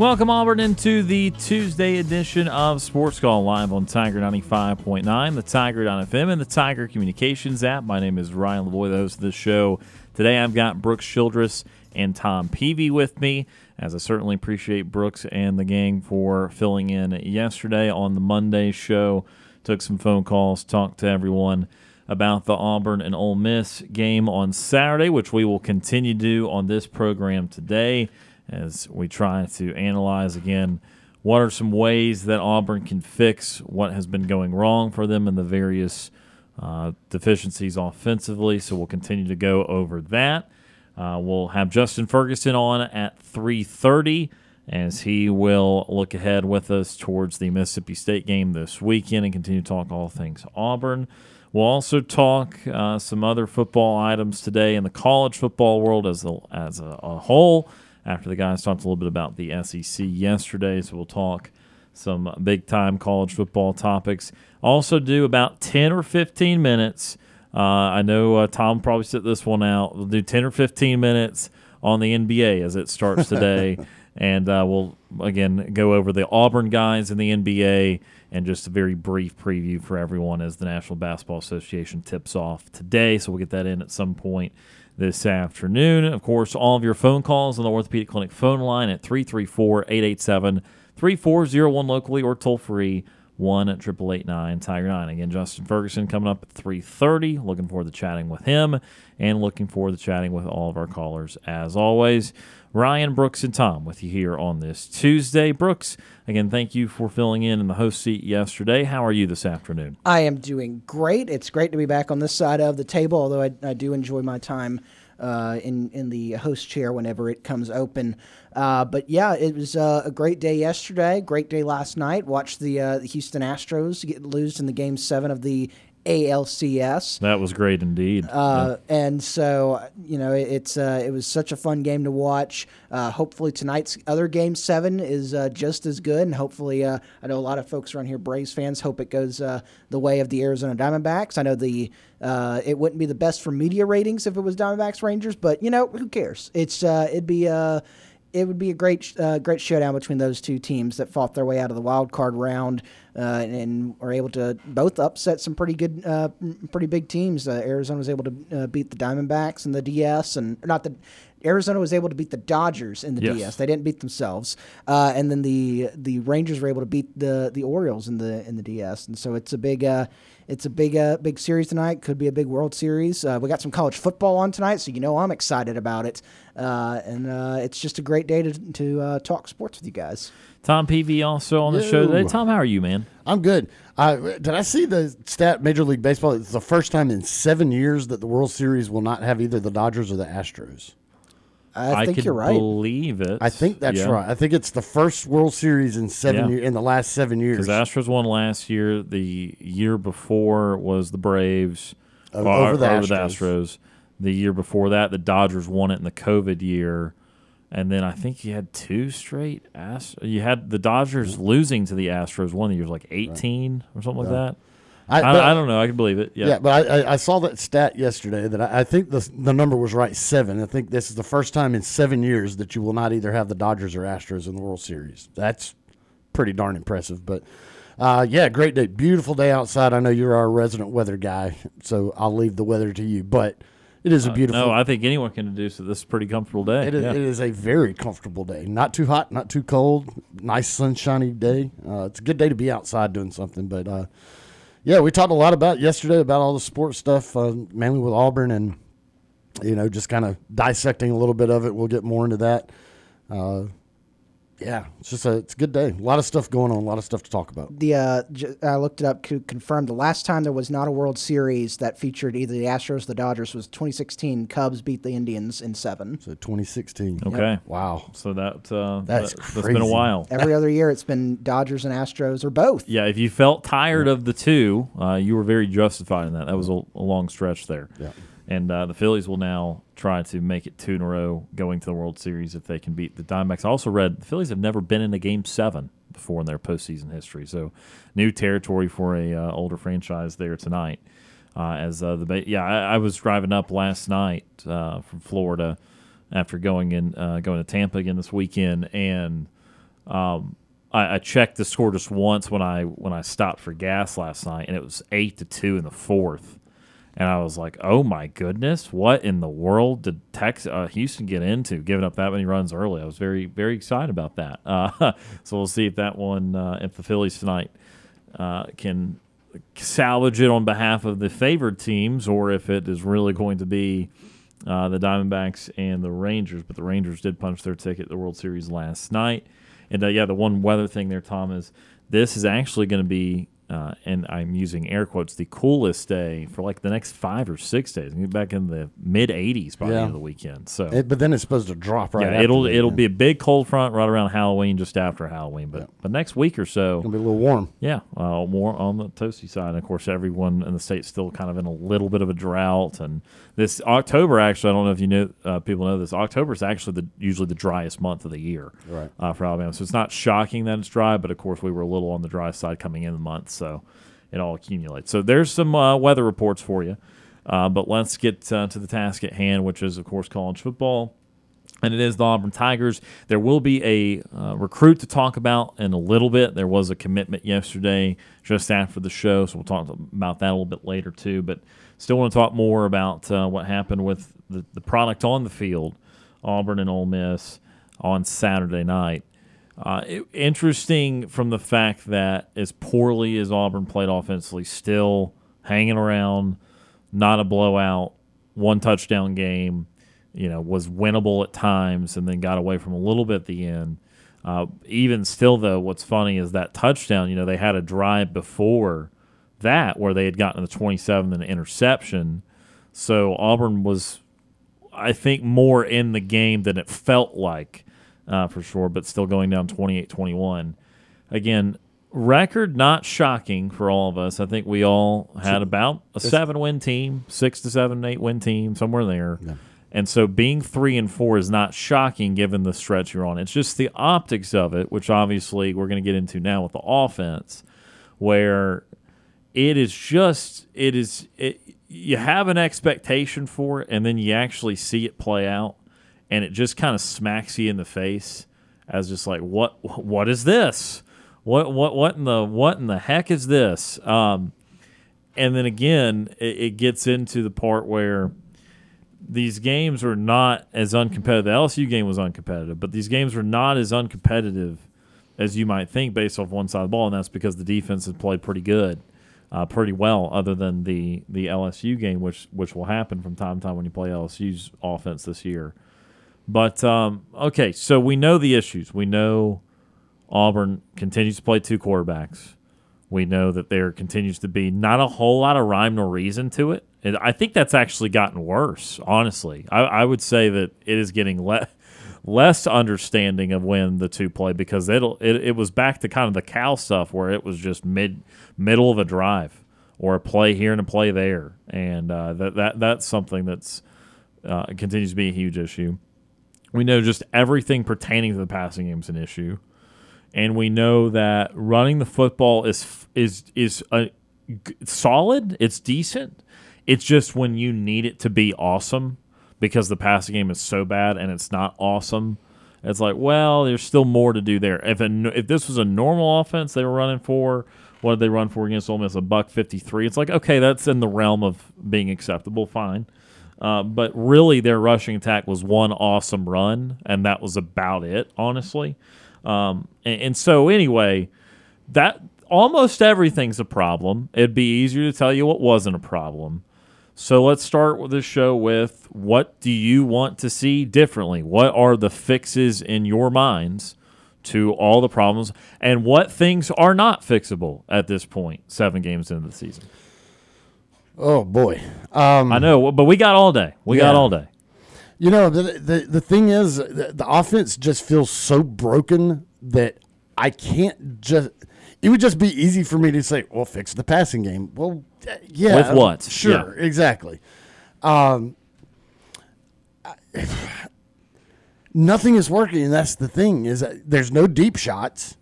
Welcome, Auburn, into the Tuesday edition of Sports Call live on Tiger 95.9, the Tiger.fm, and the Tiger Communications app. My name is Ryan Lavoie, the host of this show. Today I've got Brooks Childress and Tom Peavy with me, as I certainly appreciate Brooks and the gang for filling in yesterday on the Monday show. Took some phone calls, talked to everyone about the Auburn and Ole Miss game on Saturday, which we will continue to do on this program today as we try to analyze again what are some ways that Auburn can fix what has been going wrong for them and the various uh, deficiencies offensively. So we'll continue to go over that. Uh, we'll have Justin Ferguson on at 3:30 as he will look ahead with us towards the Mississippi State game this weekend and continue to talk all things Auburn. We'll also talk uh, some other football items today in the college football world as a, as a, a whole after the guys talked a little bit about the SEC yesterday. So we'll talk some big time college football topics. Also, do about 10 or 15 minutes. Uh, I know uh, Tom probably set this one out. We'll do 10 or 15 minutes on the NBA as it starts today. and uh, we'll, again, go over the Auburn guys in the NBA and just a very brief preview for everyone as the National Basketball Association tips off today. So we'll get that in at some point this afternoon. Of course, all of your phone calls on the Orthopedic Clinic phone line at 334 887 3401 locally or toll free 1 at 889 Tiger 9. Again, Justin Ferguson coming up at 3:30. Looking forward to chatting with him and looking forward to chatting with all of our callers as always. Ryan Brooks and Tom with you here on this Tuesday. Brooks, again, thank you for filling in in the host seat yesterday. How are you this afternoon? I am doing great. It's great to be back on this side of the table, although I, I do enjoy my time uh, in in the host chair whenever it comes open. Uh, but yeah, it was uh, a great day yesterday. Great day last night. Watched the, uh, the Houston Astros get lose in the game seven of the ALCS. That was great indeed. Uh, yeah. And so, you know, it, it's uh, it was such a fun game to watch. Uh, hopefully, tonight's other game seven is uh, just as good, and hopefully, uh, I know a lot of folks around here, Braves fans, hope it goes uh, the way of the Arizona Diamondbacks. I know the it wouldn't be the best for media ratings if it was Diamondbacks Rangers, but you know, who cares? It's it'd be it would be a great uh, great showdown between those two teams that fought their way out of the wild card round uh, and, and, were able to both upset some pretty good, uh, pretty big teams. Uh, Arizona was able to uh, beat the Diamondbacks and the DS, and not the Arizona was able to beat the Dodgers in the yes. DS. They didn't beat themselves, uh, and then the the Rangers were able to beat the the Orioles in the in the DS. And so it's a big it's a big, uh, big series tonight. Could be a big World Series. Uh, we got some college football on tonight, so you know I'm excited about it. Uh, and uh, it's just a great day to, to uh, talk sports with you guys. Tom Peavy also on the Yo. show today. Tom, how are you, man? I'm good. did I see the stat Major League Baseball? It's the first time in seven years that the World Series will not have either the Dodgers or the Astros. I, think you're right. Believe it. I think that's yeah. right. I think it's the first World Series in seven yeah. years in the last seven years. Because Astros won last year. The year before was the Braves uh, over, the, over the Astros. The year before that, the Dodgers won it in the COVID year, and then I think you had two straight. Ast- you had the Dodgers losing to the Astros one of the years, like eighteen right. or something right. like that. I, but, I, don't know. I can believe it. Yeah, yeah but I, I, saw that stat yesterday that I, I, think the the number was right seven. I think this is the first time in seven years that you will not either have the Dodgers or Astros in the World Series. That's pretty darn impressive. But uh, yeah, great day, beautiful day outside. I know you're our resident weather guy, so I'll leave the weather to you. But it is a uh, beautiful. Uh, no, I think anyone can do so. This is a pretty comfortable day. It is, yeah. it is a very comfortable day. Not too hot, not too cold. Nice sunshiny day. Uh, it's a good day to be outside doing something. But uh, Yeah, we talked a lot about yesterday about all the sports stuff, uh, mainly with Auburn, and you know, just kind of dissecting a little bit of it. We'll get more into that. Uh, yeah, it's just a it's a good day. A lot of stuff going on. A lot of stuff to talk about. The uh, j- I looked it up to confirm the last time there was not a World Series that featured either the Astros or the Dodgers was 2016. Cubs beat the Indians in seven. So 2016. Okay. Wow. So that uh, That's that, has been a while. Every other year, it's been Dodgers and Astros or both. Yeah, if you felt tired of the two, uh, you were very justified in that. That was a, a long stretch there. Yeah. And uh, the Phillies will now try to make it two in a row going to the World Series if they can beat the Diamondbacks. I also read the Phillies have never been in a game seven before in their postseason history. So new territory for a uh, older franchise there tonight. Uh, as uh, the yeah, I, I was driving up last night uh, from Florida after going in uh, going to Tampa again this weekend, and um, I, I checked the score just once when I when I stopped for gas last night, and it was eight to two in the fourth. And I was like, "Oh my goodness, what in the world did Tex uh, Houston get into, giving up that many runs early?" I was very very excited about that. Uh, so we'll see if that one, uh, if the Phillies tonight uh, can salvage it on behalf of the favored teams, or if it is really going to be uh, the Diamondbacks and the Rangers. But the Rangers did punch their ticket to the World Series last night. And uh, yeah, the one weather thing there, Tom, is this is actually going to be, uh, and I'm using air quotes, the coolest day for like the next five or six days. Get back in the mid 80s by the end of the weekend. So It, but then it's supposed to drop right. yeah, it'll it'll be a big cold front right around Halloween, just after Halloween. But but next week or so, It'll be a little warm. yeah, uh, more on the toasty side. And of course, everyone in the state's still kind of in a little bit of a drought. And this October, actually, I don't know if you know, uh, people know this. October is actually the usually the driest month of the year Right. uh, for Alabama. So it's not shocking that it's dry, but of course, we were a little on the dry side coming in the month, so it all accumulates. So there's some uh, weather reports for you. Uh, but let's get uh, to the task at hand, which is, of course, college football and it is the Auburn Tigers. There will be a uh, recruit to talk about in a little bit. There was a commitment yesterday just after the show, so we'll talk about that a little bit later too. But still want to talk more about uh, what happened with the, the product on the field, Auburn and Ole Miss on Saturday night. Uh, interesting from the fact that as poorly as Auburn played offensively, still hanging around, not a blowout, one touchdown game you know, was winnable at times and then got away from a little bit at the end. Uh, even still, though, what's funny is that touchdown, you know, they had a drive before that where they had gotten to the 27 and an interception. So Auburn was, I think, more in the game than it felt like uh, for sure, but still going down 28 21. Again, record not shocking for all of us. I think we all had about a seven win team, six to seven, eight win team, somewhere there. And so being three and four is not shocking given the stretch you're on. It's just the optics of it, which obviously we're going to get into now with the offense, where it is just it is it, you have an expectation for it, and then you actually see it play out, and it just kind of smacks you in the face as just like what what is this? What what what in the what in the heck is this? Um, and then again, it, it gets into the part where these games are not as uncompetitive. The LSU game was uncompetitive, but these games were not as uncompetitive as you might think based off one side of the ball, and that's because the defense has played pretty good, uh, pretty well, other than the the LSU game, which which will happen from time to time when you play LSU's offense this year. But um, okay, so we know the issues. We know Auburn continues to play two quarterbacks. We know that there continues to be not a whole lot of rhyme nor reason to it. And I think that's actually gotten worse, honestly. I, I would say that it is getting le- less understanding of when the two play because it'll it, it was back to kind of the Cal stuff where it was just mid middle of a drive or a play here and a play there, and uh, that that that's something that's uh, continues to be a huge issue. We know just everything pertaining to the passing game is an issue and we know that running the football is is is a, solid. It's decent. It's just when you need it to be awesome because the passing game is so bad and it's not awesome. It's like, well, there's still more to do there. If a, if this was a normal offense they were running for, what did they run for against Ole Miss? A buck fifty three. It's like, okay, that's in the realm of being acceptable. Fine. Uh, but really, their rushing attack was one awesome run, and that was about it, honestly. Um, and, and so, anyway, that almost everything's a problem. It'd be easier to tell you what wasn't a problem. So let's start with the show with what do you want to see differently? What are the fixes in your minds to all the problems, and what things are not fixable at this point, seven games into the season? Oh boy, um, I know, but we got all day. We got all day. You know, the, the the thing is, the, the offense just feels so broken that I can't just. It would just be easy for me to say, "Well, fix the passing game." Well, uh, yeah, With what? Sure, exactly. Um, I- nothing is working, and that's the thing. Is that there's no deep shots.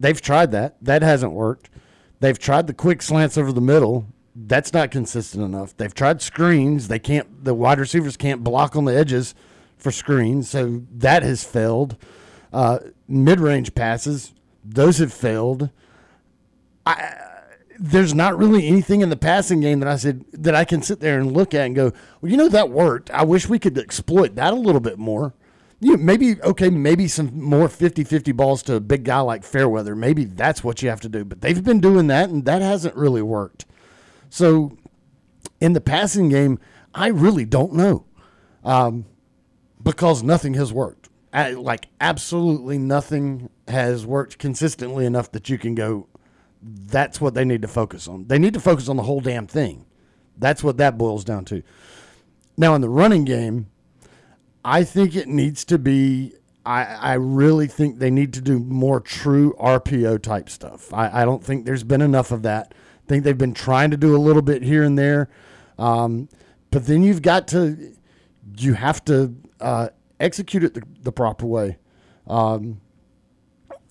They've tried that. That hasn't worked. They've tried the quick slants over the middle. That's not consistent enough. They've tried screens. They can't. The wide receivers can't block on the edges for screens, so that has failed. Uh, mid-range passes, those have failed. I, there's not really anything in the passing game that I said that I can sit there and look at and go, well, you know that worked. I wish we could exploit that a little bit more. You know, maybe okay, maybe some more 50-50 balls to a big guy like Fairweather. Maybe that's what you have to do. But they've been doing that, and that hasn't really worked. So, in the passing game, I really don't know, um, because nothing has worked. I, like absolutely nothing has worked consistently enough that you can go. That's what they need to focus on. They need to focus on the whole damn thing. That's what that boils down to. Now, in the running game, I think it needs to be. I, I really think they need to do more true RPO type stuff. I, I don't think there's been enough of that. I think they've been trying to do a little bit here and there, um, but then you've got to, you have to uh, execute it the, the proper way. Um,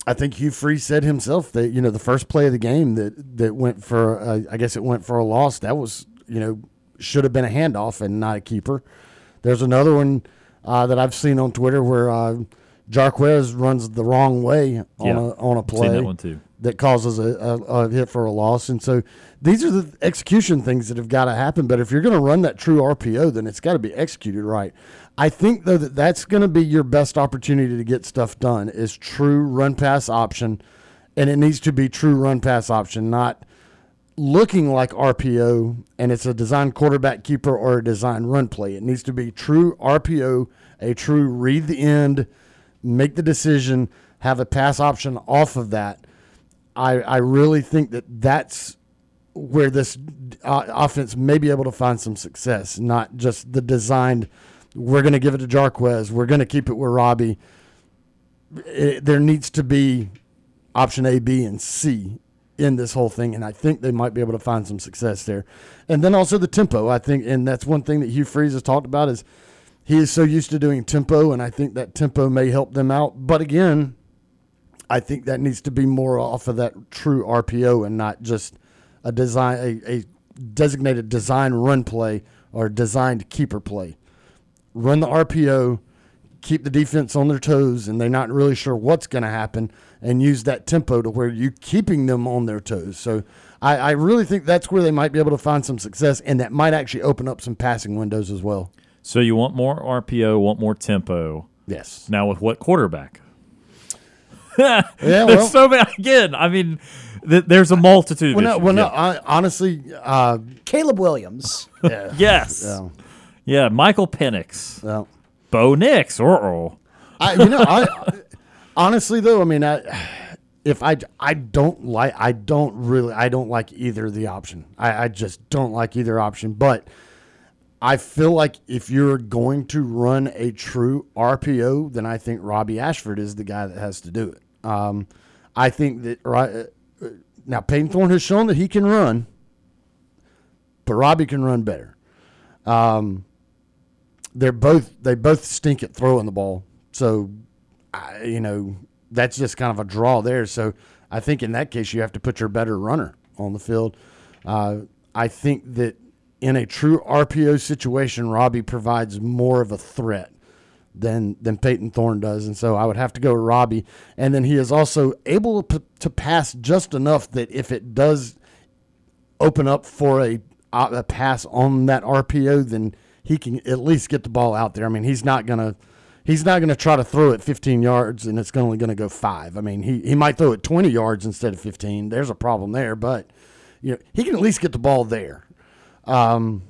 I think Hugh Freeze said himself that you know the first play of the game that that went for uh, I guess it went for a loss. That was you know should have been a handoff and not a keeper. There's another one uh, that I've seen on Twitter where uh, Jarquez runs the wrong way on Yeah. a on a play. Seen that one too. That causes a, a, a hit for a loss. And so these are the execution things that have got to happen. But if you're going to run that true RPO, then it's got to be executed right. I think though that that's going to be your best opportunity to get stuff done is true run pass option, and it needs to be true run pass option, not looking like RPO and it's a design quarterback keeper or a design run play. It needs to be true RPO, a true read the end, make the decision, have a pass option off of that. I, I really think that that's where this uh, offense may be able to find some success, not just the designed, we're going to give it to Jarquez, we're going to keep it with Robbie. It, there needs to be option A, B, and C in this whole thing, and I think they might be able to find some success there. And then also the tempo, I think, and that's one thing that Hugh Freeze has talked about is he is so used to doing tempo, and I think that tempo may help them out. But again, I think that needs to be more off of that true RPO and not just a design a, a designated design run play or designed keeper play. Run the RPO, keep the defense on their toes, and they're not really sure what's going to happen, and use that tempo to where you're keeping them on their toes. So I, I really think that's where they might be able to find some success, and that might actually open up some passing windows as well. So you want more RPO, want more tempo. Yes. Now with what quarterback? Yeah. There's so many. Again, I mean, th- there's a multitude. well, no, issues. well, no, Yeah. I, honestly, uh, Caleb Williams. yeah. Yes. Yeah. Yeah. Michael Penix, yeah. Bo Nix, or I, you know, I honestly though, I mean, I if I I don't like, I don't really, I don't like either the option. I, I just don't like either option. But I feel like if you're going to run a true RPO, then I think Robbie Ashford is the guy that has to do it. Um, I think that right uh, now Payton Thorne has shown that he can run, but Robbie can run better. Um, they're both they both stink at throwing the ball. So, I, you know, that's just kind of a draw there. So, I think in that case you have to put your better runner on the field. Uh, I think that in a true RPO situation, Robbie provides more of a threat than than Payton Thorne does, and so I would have to go Robbie. And then he is also able to, to pass just enough that if it does open up for a a pass on that RPO, then he can at least get the ball out there. I mean, he's not gonna he's not to try to throw it 15 yards and it's only to go five. I mean, he, he might throw it 20 yards instead of 15. There's a problem there, but you know he can at least get the ball there. Um,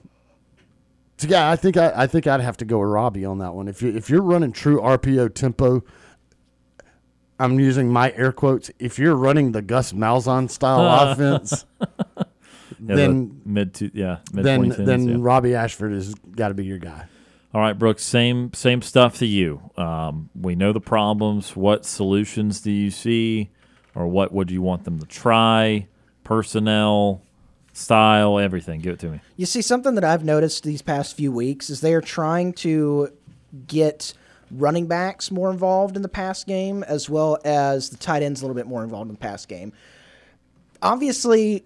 so yeah, I think I, I think I'd have to go with Robbie on that one. If you if you're running true RPO tempo, I'm using my air quotes. If you're running the Gus Malzahn style offense, Yeah, then the mid to yeah mid then then yeah. Robbie Ashford has got to be your guy. All right, Brooks. Same same stuff to you. Um, we know the problems. What solutions do you see, or what would you want them to try? Personnel, style, everything. Give it to me. You see, something that I've noticed these past few weeks is they are trying to get running backs more involved in the pass game, as well as the tight ends a little bit more involved in the pass game. Obviously,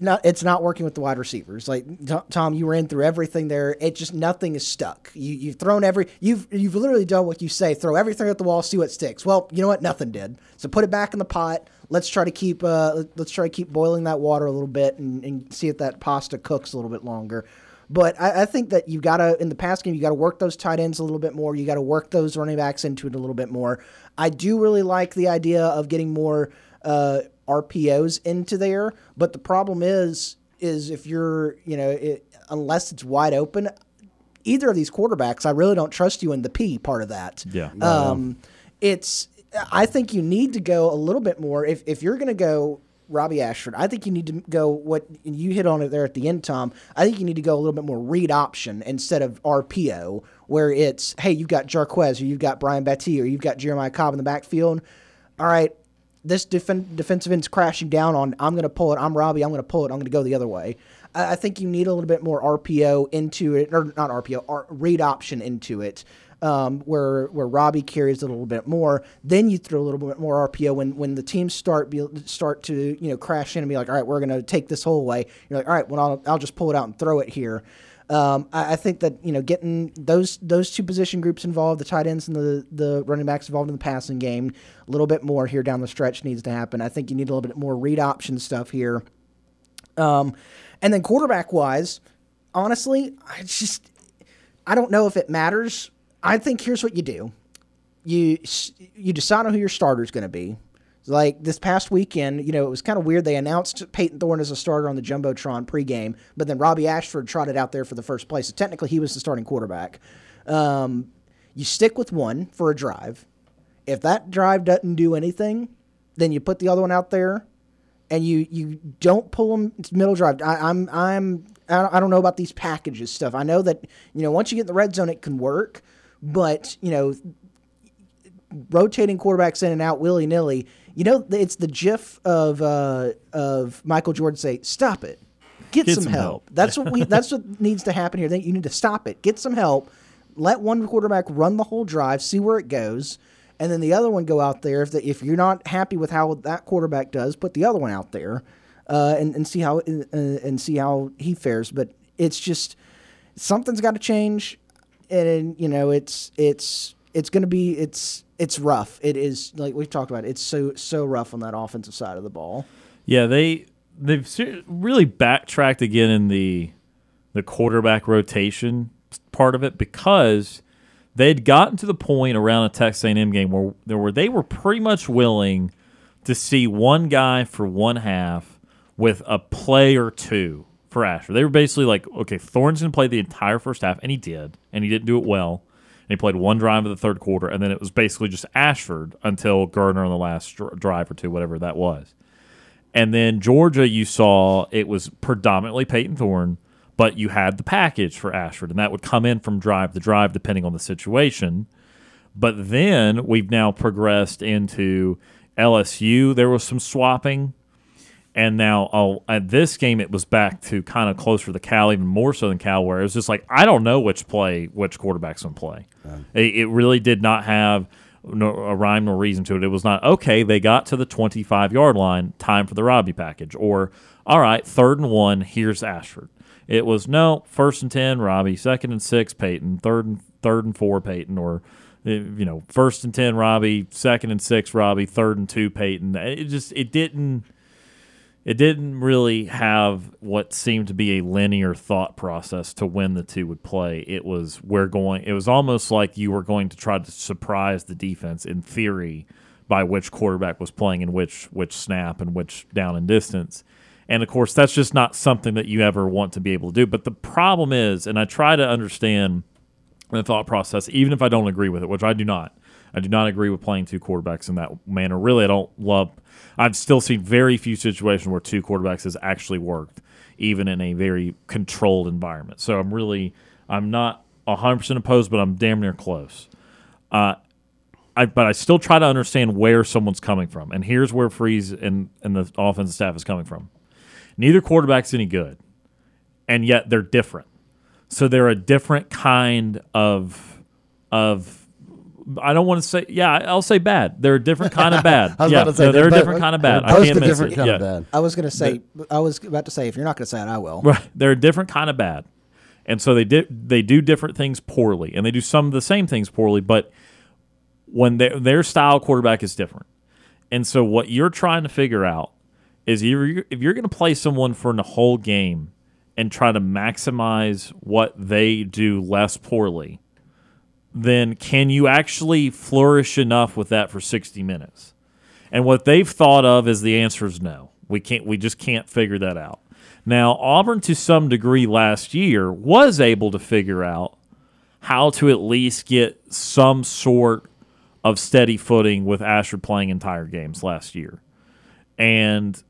not it's not working with the wide receivers. Like Tom, you ran through everything there. It just nothing is stuck. You you've thrown every you've you've literally done what you say. Throw everything at the wall, see what sticks. Well, you know what? Nothing did. So put it back in the pot. Let's try to keep uh let's try to keep boiling that water a little bit and, and see if that pasta cooks a little bit longer. But I, I think that you've gotta in the past game you gotta work those tight ends a little bit more. You gotta work those running backs into it a little bit more. I do really like the idea of getting more uh, RPOs into there, but the problem is is if you're you know it, unless it's wide open, either of these quarterbacks, I really don't trust you in the P part of that. Yeah. Um, it's I think you need to go a little bit more if if you're going to go Robbie Ashford. I think you need to go what you hit on it there at the end, Tom. I think you need to go a little bit more read option instead of RPO, where it's hey, you've got Jarquez or you've got Brian Battie or you've got Jeremiah Cobb in the backfield. All right, this defen- defensive end's crashing down on. I'm going to pull it. I'm Robbie. I'm going to pull it. I'm going to go the other way. I, think you need a little bit more RPO into it, or not RPO, read option into it. Um, where where Robbie carries a little bit more, then you throw a little bit more RPO when when the teams start be, start to you know crash in and be like, all right, we're going to take this whole way. You're like, all right, well I'll, I'll just pull it out and throw it here. Um, I, I think that you know getting those those two position groups involved, the tight ends and the the running backs involved in the passing game, a little bit more here down the stretch needs to happen. I think you need a little bit more read option stuff here. Um, and then quarterback wise, honestly, I just I don't know if it matters. I think here's what you do: you you decide on who your starter is going to be. Like this past weekend, you know, it was kind of weird. They announced Payton Thorne as a starter on the jumbotron pregame, but then Robbie Ashford trotted out there for the first place. So technically, he was the starting quarterback. Um, you stick with one for a drive. If that drive doesn't do anything, then you put the other one out there, and you you don't pull them middle drive. I, I'm I'm I don't- I don't know about these packages stuff. I know that you know once you get in the red zone, it can work, but you know rotating quarterbacks in and out willy nilly. You know, it's the GIF of uh, of Michael Jordan say, "Stop it, get, Get some, some help." help. That's what we. That's what needs to happen here. You need to stop it, get some help, let one quarterback run the whole drive, see where it goes, and then the other one go out there. If the, if you're not happy with how that quarterback does, put the other one out there, uh, and and see how uh, and see how he fares. But it's just something's got to change, and you know it's it's it's going to be it's it's rough. It is like we've talked about. It's so so rough on that offensive side of the ball. Yeah, they they've really backtracked again in the the quarterback rotation part of it because they'd gotten to the point around a Texas A&M game where there were they were pretty much willing to see one guy for one half with a play or two for Ashford. They were basically like, okay, Thorne's going to play the entire first half, and he did, and he didn't do it well. And he played one drive of the third quarter, and then it was basically just Ashford until Geriner on the last drive or two, whatever that was. And then Georgia, you saw it was predominantly Payton Thorne, but you had the package for Ashford, and that would come in from drive to drive depending on the situation. But then we've now progressed into LSU. There was some swapping. And now oh, at this game, it was back to kind of closer to Cal, even more so than Cal, where it was just like, I don't know which play, which quarterback's going to play. It, it really did not have no, a rhyme nor reason to it. It was not, okay, they got to the 25 yard line, time for the Robbie package. Or, all right, third and one, here's Ashford. It was, no, first and 10, Robbie, second and six, Payton, third and, third and four, Payton, or uh, you know, first and ten, Robbie, second and six, Robbie, third and two, Payton. It just it didn't. It didn't really have what seemed to be a linear thought process to when the two would play. It was we're going. It was almost like you were going to try to surprise the defense in theory by which quarterback was playing in which which snap and which down and distance. And of course, that's just not something that you ever want to be able to do. But the problem is, and I try to understand the thought process, even if I don't agree with it, which I do not. I do not agree with playing two quarterbacks in that manner. Really, I don't love. I've still seen very few situations where two quarterbacks has actually worked, even in a very controlled environment. So I'm really, I'm not 100% opposed, but I'm damn near close. Uh, I, but I still try to understand where someone's coming from. And here's where Freeze and, and the offensive staff is coming from. Neither quarterback's any good, and yet they're different. So they're a different kind of of. I don't want to say yeah. I'll say bad. They're a different kind of bad. I was yeah, about to say, they're, they're a different both- kind of bad. I can't miss different it. kind yeah. of bad. I was going to say, I was about to say, if you're not going to say it, I will. Right. They're a different kind of bad. And so they di- they do different things poorly and they do some of the same things poorly, but when their their style quarterback is different. And so what you're trying to figure out is you're, if you're going to play someone for the whole game and try to maximize what they do less poorly, then can you actually flourish enough with that for 60 minutes? And what they've thought of is the answer is no. We can't. We just can't figure that out. Now Auburn, to some degree, last year was able to figure out how to at least get some sort of steady footing with Ashford playing entire games last year. And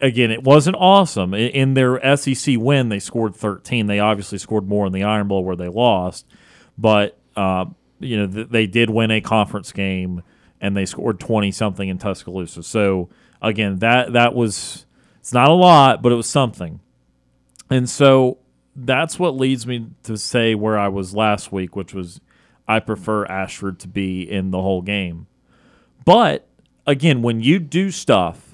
again, it wasn't awesome. In their SEC win, they scored 13. They obviously scored more in the Iron Bowl where they lost, but uh, you know th- they did win a conference game and they scored 20 something in Tuscaloosa. So again, that that was it's not a lot, but it was something. And so that's what leads me to say where I was last week, which was I prefer Ashford to be in the whole game. But again, when you do stuff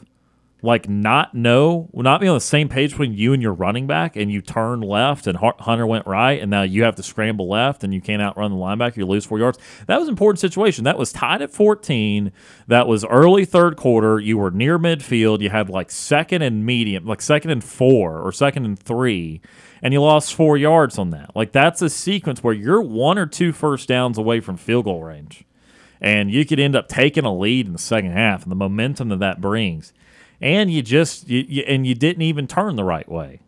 like not know, not be on the same page between you and your running back, and you turn left and Hunter went right, and now you have to scramble left and you can't outrun the linebacker, you lose four yards. That was an important situation. That was tied at 14. That was early third quarter. You were near midfield. You had like second and medium, like second and four or second and three, and you lost four yards on that. Like that's a sequence where you're one or two first downs away from field goal range and you could end up taking a lead in the second half and the momentum that that brings and you just you, you, and you didn't even turn the right way.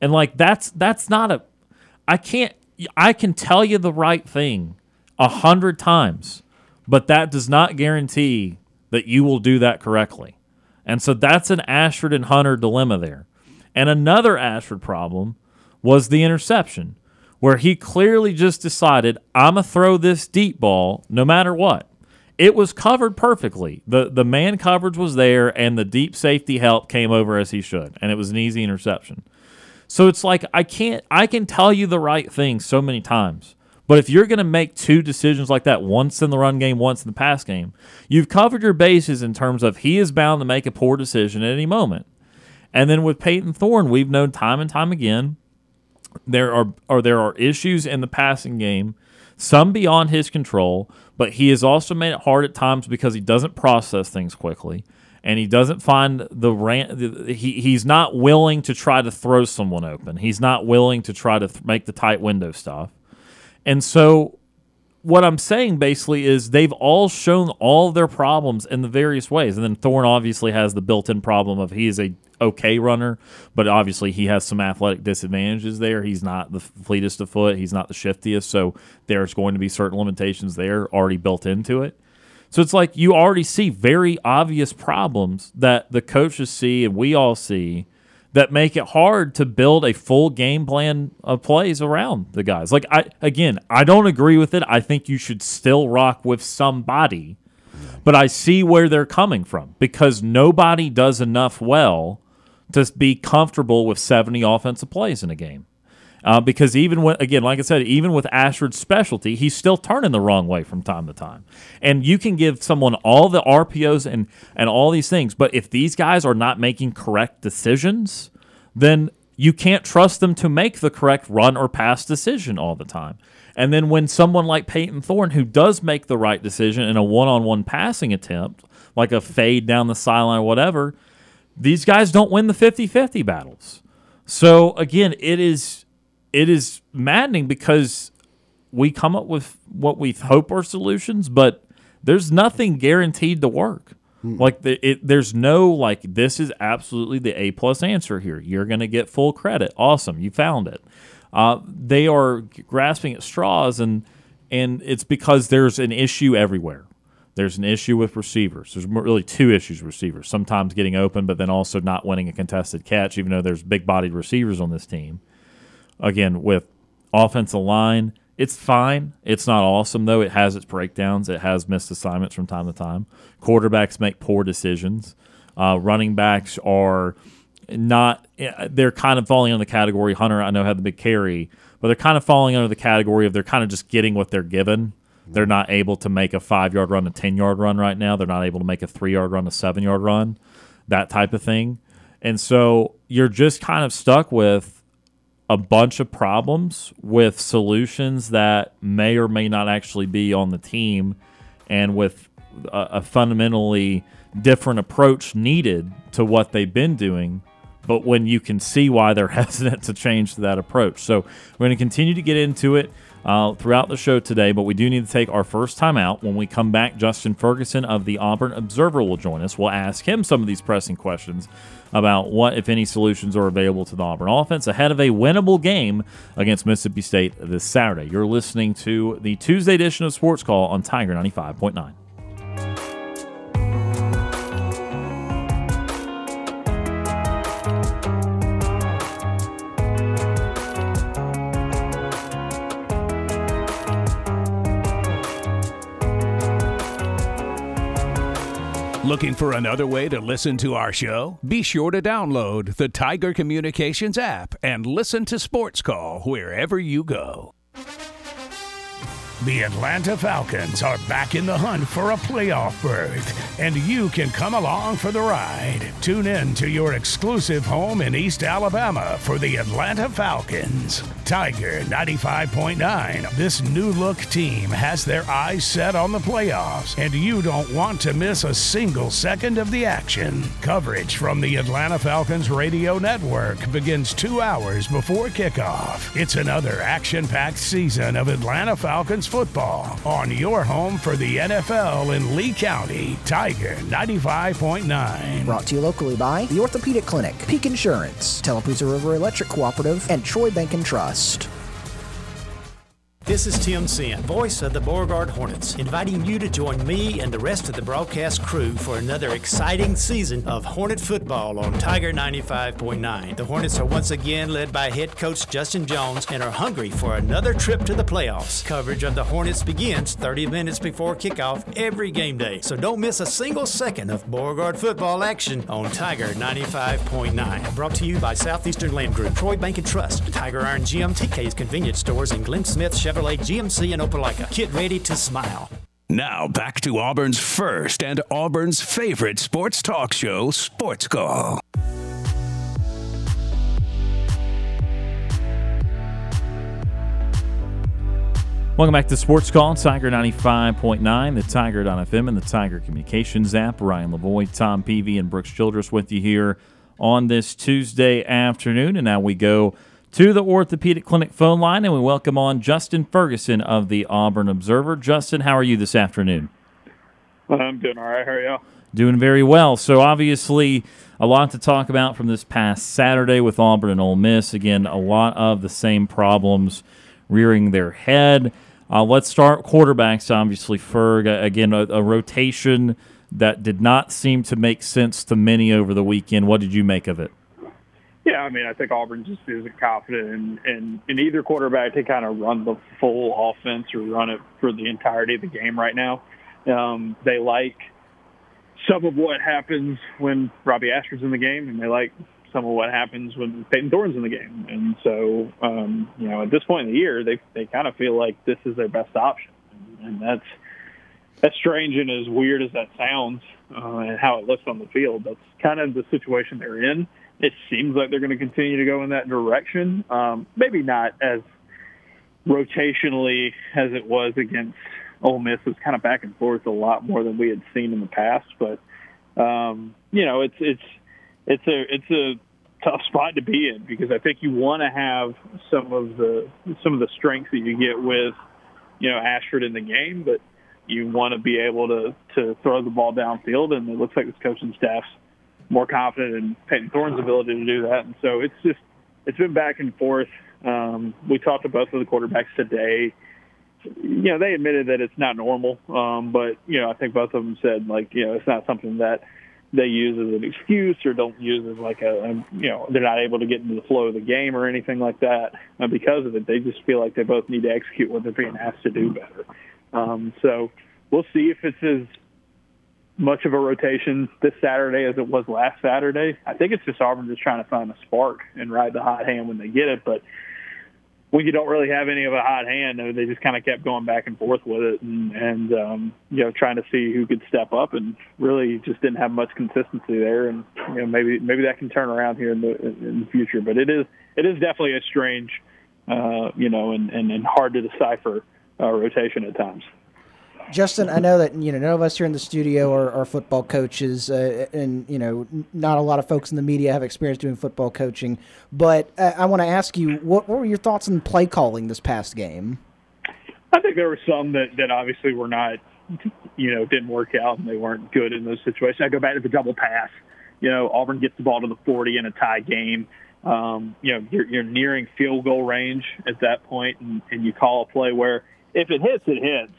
And like that's that's not a i can't i can tell you the right thing a hundred times but that does not guarantee that you will do that correctly. And so that's an ashford and hunter dilemma there. And another ashford problem was the interception where he clearly just decided, I'm going to throw this deep ball no matter what. It was covered perfectly. The the man coverage was there and the deep safety help came over as he should and it was an easy interception. So it's like I can't I can tell you the right thing so many times. But if you're going to make two decisions like that, once in the run game, once in the pass game, you've covered your bases in terms of he is bound to make a poor decision at any moment. And then with Payton Thorne, we've known time and time again there are or there are issues in the passing game, some beyond his control, but he has also made it hard at times because he doesn't process things quickly and he doesn't find the ran he he's not willing to try to throw someone open. He's not willing to try to th- make the tight window stuff. And so what I'm saying basically is they've all shown all their problems in the various ways. And then Thorne obviously has the built-in problem of he is a okay runner, but obviously he has some athletic disadvantages there. He's not the fleetest of foot, he's not the shiftiest, so there's going to be certain limitations there already built into it. So it's like you already see very obvious problems that the coaches see and we all see that make it hard to build a full game plan of plays around the guys. Like I again, I don't agree with it. I think you should still rock with somebody. But I see where they're coming from because nobody does enough well to be comfortable with 70 offensive plays in a game. Uh, because even when, again, like I said, even with Ashford's specialty, he's still turning the wrong way from time to time. And you can give someone all the RPOs and, and all these things, but if these guys are not making correct decisions, then you can't trust them to make the correct run or pass decision all the time. And then when someone like Payton Thorne, who does make the right decision in a one on one passing attempt, like a fade down the sideline or whatever, these guys don't win the 50-50 battles. So again, it is it is maddening because we come up with what we hope are solutions, but there's nothing guaranteed to work. Like the, it, there's no like this is absolutely the A plus answer here. You're going to get full credit. Awesome, you found it. Uh, they are grasping at straws, and and it's because there's an issue everywhere. There's an issue with receivers. There's really two issues with receivers. Sometimes getting open, but then also not winning a contested catch, even though there's big bodied receivers on this team. Again, with offensive line, it's fine. It's not awesome though. It has its breakdowns. It has missed assignments from time to time. Quarterbacks make poor decisions. Uh, running backs are not. They're kind of falling under the category. Hunter, I know, had the big carry, but they're kind of falling under the category of they're kind of just getting what they're given. They're not able to make a five yard run, a ten yard run right now. They're not able to make a three yard run, a seven yard run, that type of thing. And so you're just kind of stuck with a bunch of problems with solutions that may or may not actually be on the team and with a, a fundamentally different approach needed to what they've been doing but when you can see why they're hesitant to change that approach. So we're going to continue to get into it uh, throughout the show today, but we do need to take our first time out. When we come back, Justin Ferguson of the Auburn Observer will join us. We'll ask him some of these pressing questions about what, if any, solutions are available to the Auburn offense ahead of a winnable game against Mississippi State this Saturday. You're listening to the Tuesday edition of Sports Call on Tiger 95.9. Looking for another way to listen to our show? Be sure to download the Tiger Communications app and listen to Sports Call wherever you go. The Atlanta Falcons are back in the hunt for a playoff berth, and you can come along for the ride. Tune in to your exclusive home in East Alabama for the Atlanta Falcons. Tiger 95.9. This new look team has their eyes set on the playoffs, and you don't want to miss a single second of the action. Coverage from the Atlanta Falcons radio network begins two hours before kickoff. It's another action packed season of Atlanta Falcons football on your home for the NFL in Lee County. Tiger 95.9. Brought to you locally by the Orthopedic Clinic, Peak Insurance, Tallapoosa River Electric Cooperative, and Troy Bank and Trust. This is Tim Sin, voice of the Beauregard Hornets, inviting you to join me and the rest of the broadcast crew for another exciting season of Hornet football on Tiger 95.9. The Hornets are once again led by head coach Justin Jones and are hungry for another trip to the playoffs. Coverage of the Hornets begins 30 minutes before kickoff every game day, so don't miss a single second of Beauregard football action on Tiger 95.9. Brought to you by Southeastern Land Group, Troy Bank and Trust, Tiger Iron Gym, TK's convenience stores, and Glenn Smith GMC and Opelika. Get ready to smile. Now back to Auburn's first and Auburn's favorite sports talk show, Sports Call. Welcome back to Sports Call on Tiger 95.9, the Tiger.fm, and the Tiger Communications app. Ryan Lavoie, Tom Peavy, and Brooks Childress with you here on this Tuesday afternoon. And now we go to the Orthopedic Clinic phone line, and we welcome on Justin Ferguson of the Auburn Observer. Justin, how are you this afternoon? I'm doing all right. How are y'all? Doing very well. So, obviously, a lot to talk about from this past Saturday with Auburn and Ole Miss. Again, a lot of the same problems rearing their head. Uh, let's start quarterbacks, obviously. Ferg, again, a, a rotation that did not seem to make sense to many over the weekend. What did you make of it? Yeah, I mean, I think Auburn just isn't confident in, in, in either quarterback to kind of run the full offense or run it for the entirety of the game right now. Um, they like some of what happens when Robbie Ashford's in the game, and they like some of what happens when Payton Thorne's in the game. And so, um, you know, at this point in the year, they they kind of feel like this is their best option, and that's that's strange and as weird as that sounds, uh, and how it looks on the field. That's kind of the situation they're in. It seems like they're going to continue to go in that direction. Um, maybe not as rotationally as it was against Ole Miss. It was kind of back and forth a lot more than we had seen in the past, but um, you know, it's it's it's a it's a tough spot to be in because I think you want to have some of the some of the strengths that you get with you know Ashford in the game, but you want to be able to to throw the ball downfield, and it looks like this coaching staff's more confident in Payton Thorne's ability to do that, and so it's just it's been back and forth. Um, we talked to both of the quarterbacks today. You know, they admitted that it's not normal, um, but you know, I think both of them said like, you know, it's not something that they use as an excuse or don't use as like a, a you know, they're not able to get into the flow of the game or anything like that because of it. They just feel like they both need to execute what they're being asked to do better. Um, so we'll see if it's as much of a rotation this Saturday as it was last Saturday. I think it's just Auburn just trying to find a spark and ride the hot hand when they get it, but when you don't really have any of a hot hand, they just kind of kept going back and forth with it, and, and um, you know, trying to see who could step up, and really just didn't have much consistency there. And you know, maybe maybe that can turn around here in the in the future. But it is it is definitely a strange, uh, you know, and, and and hard to decipher uh, rotation at times. Justin, I know that you know none of us here in the studio are, are football coaches, uh, and you know not a lot of folks in the media have experience doing football coaching. But uh, I want to ask you, what, what, were your thoughts on play calling this past game? I think there were some that, that obviously were not, you know, didn't work out, and they weren't good in those situations. I go back to the double pass. You know, Auburn gets the ball to the 40 in a tie game. Um, you know, you're, you're nearing field goal range at that point, and, and you call a play where if it hits, it hits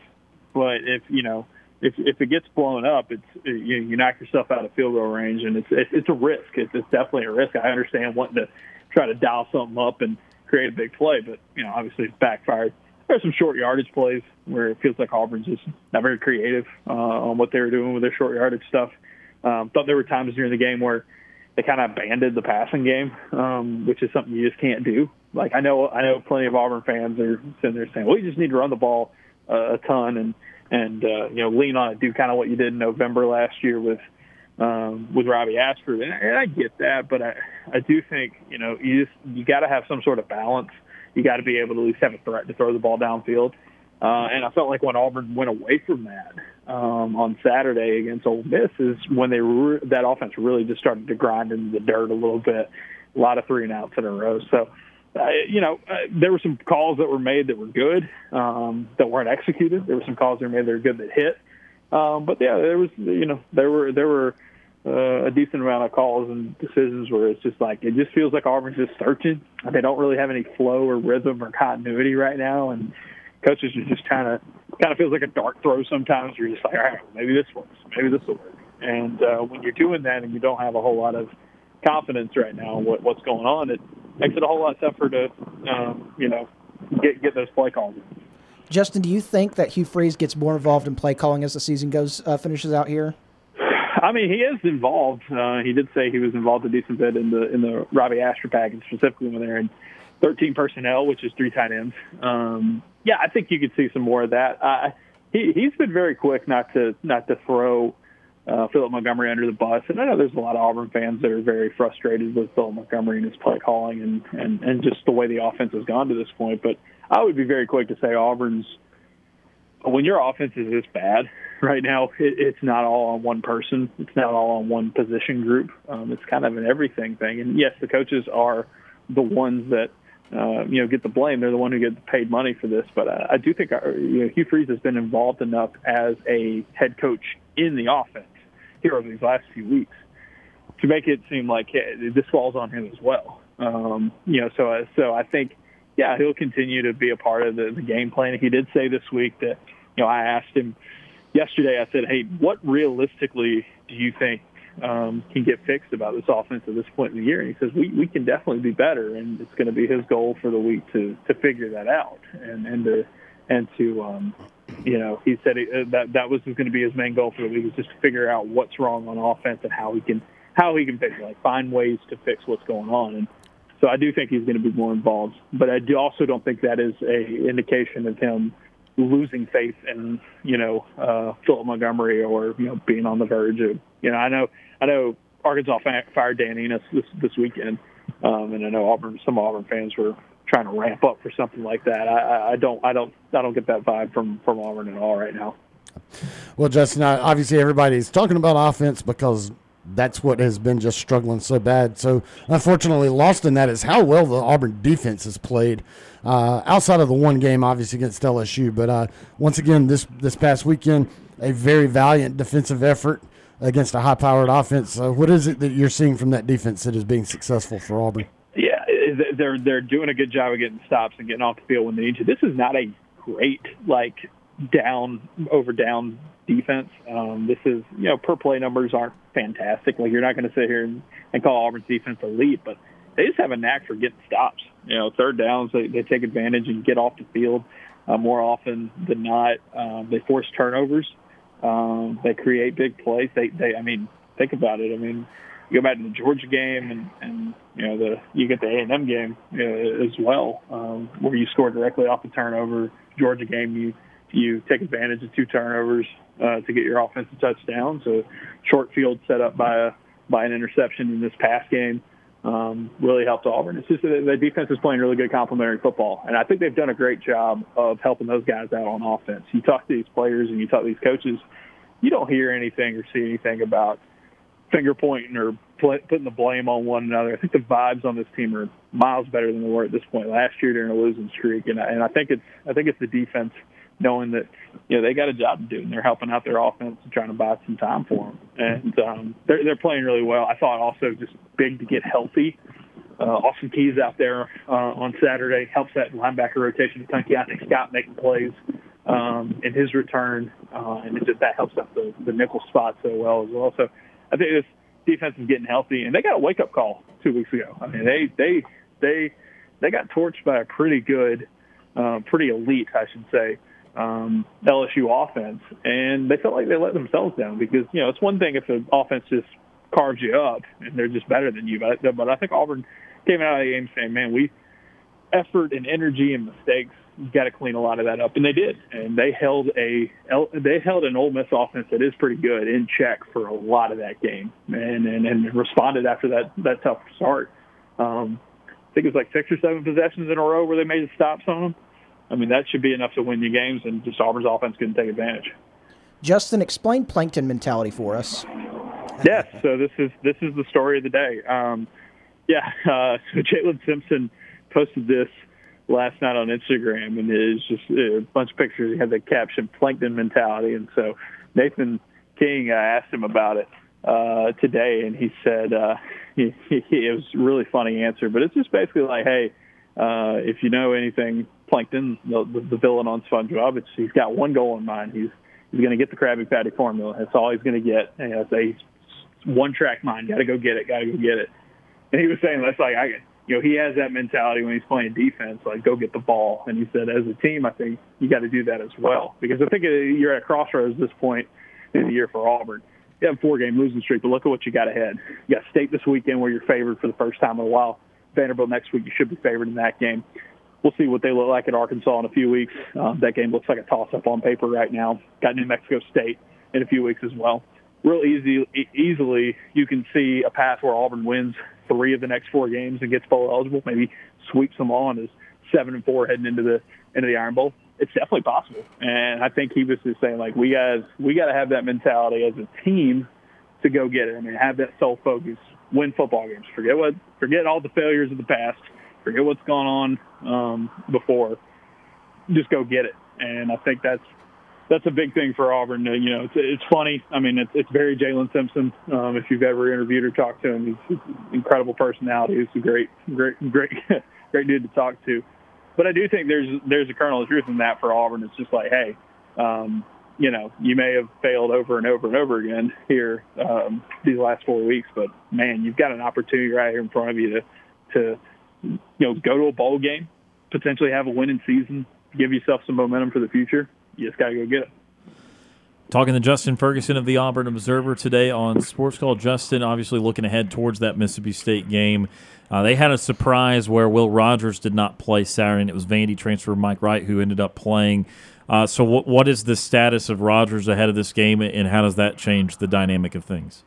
but if you know if if it gets blown up, it's you, you knock yourself out of field goal range, and it's it's a risk. It's, it's definitely a risk. I understand wanting to try to dial something up and create a big play, but you know obviously it's backfired. There's some short yardage plays where it feels like Auburn's just not very creative uh, on what they were doing with their short yardage stuff. Um, thought there were times during the game where they kind of abandoned the passing game, um, which is something you just can't do. Like I know I know plenty of Auburn fans are sitting there saying, "Well, you just need to run the ball." A ton and and uh, you know lean on it, do kind of what you did in November last year with um, with Robbie Ashford, and, and I get that, but I I do think you know you just you got to have some sort of balance. You got to be able to at least have a threat to throw the ball downfield. Uh, and I felt like when Auburn went away from that um, on Saturday against Ole Miss is when they re- that offense really just started to grind into the dirt a little bit. A lot of three and outs in a row. So you know, uh, there were some calls that were made that were good um, that weren't executed. There were some calls that were made that were good that hit. Um, but yeah, there was, you know, there were there were uh, a decent amount of calls and decisions where it's just like it just feels like Auburn's just searching. They don't really have any flow or rhythm or continuity right now, and coaches are just trying to kind of feels like a dart throw sometimes. You're just like, all right, maybe this works, maybe this will work. And uh, when you're doing that and you don't have a whole lot of confidence right now in what, what's going on, it makes it a whole lot tougher to, um, you know, get get those play calls. Justin, do you think that Hugh Freeze gets more involved in play calling as the season goes uh, finishes out here? I mean, he is involved. Uh, he did say he was involved a decent bit in the in the Robbie Ashford package, specifically when they're in 13 personnel, which is three tight ends. Um, yeah, I think you could see some more of that. Uh, he he's been very quick not to not to throw uh, Philip Montgomery under the bus. And I know there's a lot of Auburn fans that are very frustrated with Philip Montgomery and his play calling and, and, and just the way the offense has gone to this point. But I would be very quick to say Auburn's, when your offense is this bad right now, it, it's not all on one person. It's not all on one position group. Um, it's kind of an everything thing. And yes, the coaches are the ones that uh, you know, get the blame. They're the one who get paid money for this. But uh, I do think our, you know, Hugh Freeze has been involved enough as a head coach in the offense here over these last few weeks to make it seem like hey, this falls on him as well. Um, you know, so uh, so I think yeah, he'll continue to be a part of the, the game plan. He did say this week that you know I asked him yesterday. I said, hey, what realistically do you think um, can get fixed about this offense at this point in the year? And he says we we can definitely be better, and it's going to be his goal for the week to to figure that out and and to and to um, you know, he said he, uh, that that was going to be his main goal for the week was just to figure out what's wrong on offense and how he can how he can fix it, like find ways to fix what's going on. And so I do think he's going to be more involved, but I do also don't think that is a indication of him losing faith in you know uh, Philip Montgomery or you know being on the verge of you know I know I know Arkansas fired Dan Enos this this weekend, um, and I know Auburn some Auburn fans were trying to ramp up for something like that. I, I don't I don't I don't get that vibe from from Auburn at all right now. Well, Justin, obviously everybody's talking about offense because that's what has been just struggling so bad. So unfortunately, lost in that is how well the Auburn defense has played. Uh, outside of the one game, obviously against LSU, but uh, once again this this past weekend, a very valiant defensive effort against a high-powered offense. What is it that you're seeing from that defense that is being successful for Auburn? They're they're doing a good job of getting stops and getting off the field when they need to. This is not a great like down over down defense. Um, this is you know per play numbers aren't fantastic. Like you're not going to sit here and, and call Auburn's defense elite, but they just have a knack for getting stops. You know, third downs they, they take advantage and get off the field uh, more often than not. Um, they force turnovers. Um, they create big plays. They they I mean think about it. I mean you go back to the Georgia game and and you know the you get the A and M game you know, as well um, where you score directly off the turnover. Georgia game you you take advantage of two turnovers uh, to get your offensive touchdown. So short field set up by a by an interception in this past game um, really helped Auburn. It's just that the defense is playing really good complementary football, and I think they've done a great job of helping those guys out on offense. You talk to these players and you talk to these coaches, you don't hear anything or see anything about finger pointing or putting the blame on one another. I think the vibes on this team are miles better than they were at this point last year during a losing streak, and I, and I think it's I think it's the defense knowing that you know they got a job to do and they're helping out their offense and trying to buy some time for them. And um, they're they're playing really well. I thought also just big to get healthy. Uh, Austin Keys out there uh, on Saturday helps that linebacker rotation. Keionte, I think Scott making plays um, in his return, uh, and it just that helps out the, the nickel spot so well as well. So I think this defense is getting healthy, and they got a wake up call two weeks ago. I mean, they they they they got torched by a pretty good, uh, pretty elite, I should say, um, LSU offense, and they felt like they let themselves down because you know it's one thing if the offense just carves you up and they're just better than you, but but I think Auburn came out of the game saying, man, we effort and energy and mistakes got to clean a lot of that up, and they did. And they held a they held an Ole Miss offense that is pretty good in check for a lot of that game, and and, and responded after that that tough start. Um, I think it was like six or seven possessions in a row where they made the stops on them. I mean, that should be enough to win you games, and just Auburn's offense couldn't take advantage. Justin, explain plankton mentality for us. yes, so this is this is the story of the day. Um, yeah, uh, so Jaylin Simpson posted this last night on Instagram, and it was just a bunch of pictures. He had the caption "Plankton mentality," and so Nathan King uh, asked him about it uh, today, and he said uh, he, he, it was a really funny answer, but it's just basically like, hey, uh, if you know anything, Plankton, the, the, villain on SpongeBob, it's he's got one goal in mind. He's he's going to get the Krabby Patty formula. That's all he's going to get. And it's a one track mind. Got to go get it. Got to go get it. And he was saying that's like I you know, he has that mentality when he's playing defense, like go get the ball. And he said, as a team, I think you got to do that as well because I think you're at a crossroads at this point in the year for Auburn. You have a four-game losing streak, but look at what you got ahead. You got State this weekend where you're favored for the first time in a while. Vanderbilt next week, you should be favored in that game. We'll see what they look like at Arkansas in a few weeks. Um, that game looks like a toss-up on paper right now. Got New Mexico State in a few weeks as well. Real easy, easily, you can see a path where Auburn wins three of the next four games and gets bowl eligible, maybe sweeps them all and is seven and four heading into the into the Iron Bowl. It's definitely possible, and I think he was just saying like we guys we got to have that mentality as a team to go get it. I mean, have that sole focus, win football games. Forget what forget all the failures of the past. Forget what's gone on um, before. Just go get it, and I think that's that's a big thing for Auburn. You know, it's, it's funny. I mean, it's, it's very Jaylin Simpson. Um, if you've ever interviewed or talked to him, he's, he's an incredible personality. He's a great, great, great, great dude to talk to. But I do think there's there's a kernel of truth in that for Auburn. It's just like, hey, um, you know, you may have failed over and over and over again here um, these last four weeks, but man, you've got an opportunity right here in front of you to to you know go to a bowl game, potentially have a winning season, give yourself some momentum for the future you just got to go get it. Talking to Justin Ferguson of the Auburn Observer today on Sports Call. Justin, obviously looking ahead towards that Mississippi State game. Uh, they had a surprise where Will Rogers did not play Saturday, and it was Vandy transfer Mike Wright who ended up playing. Uh, so, what, what is the status of Rogers ahead of this game, and how does that change the dynamic of things?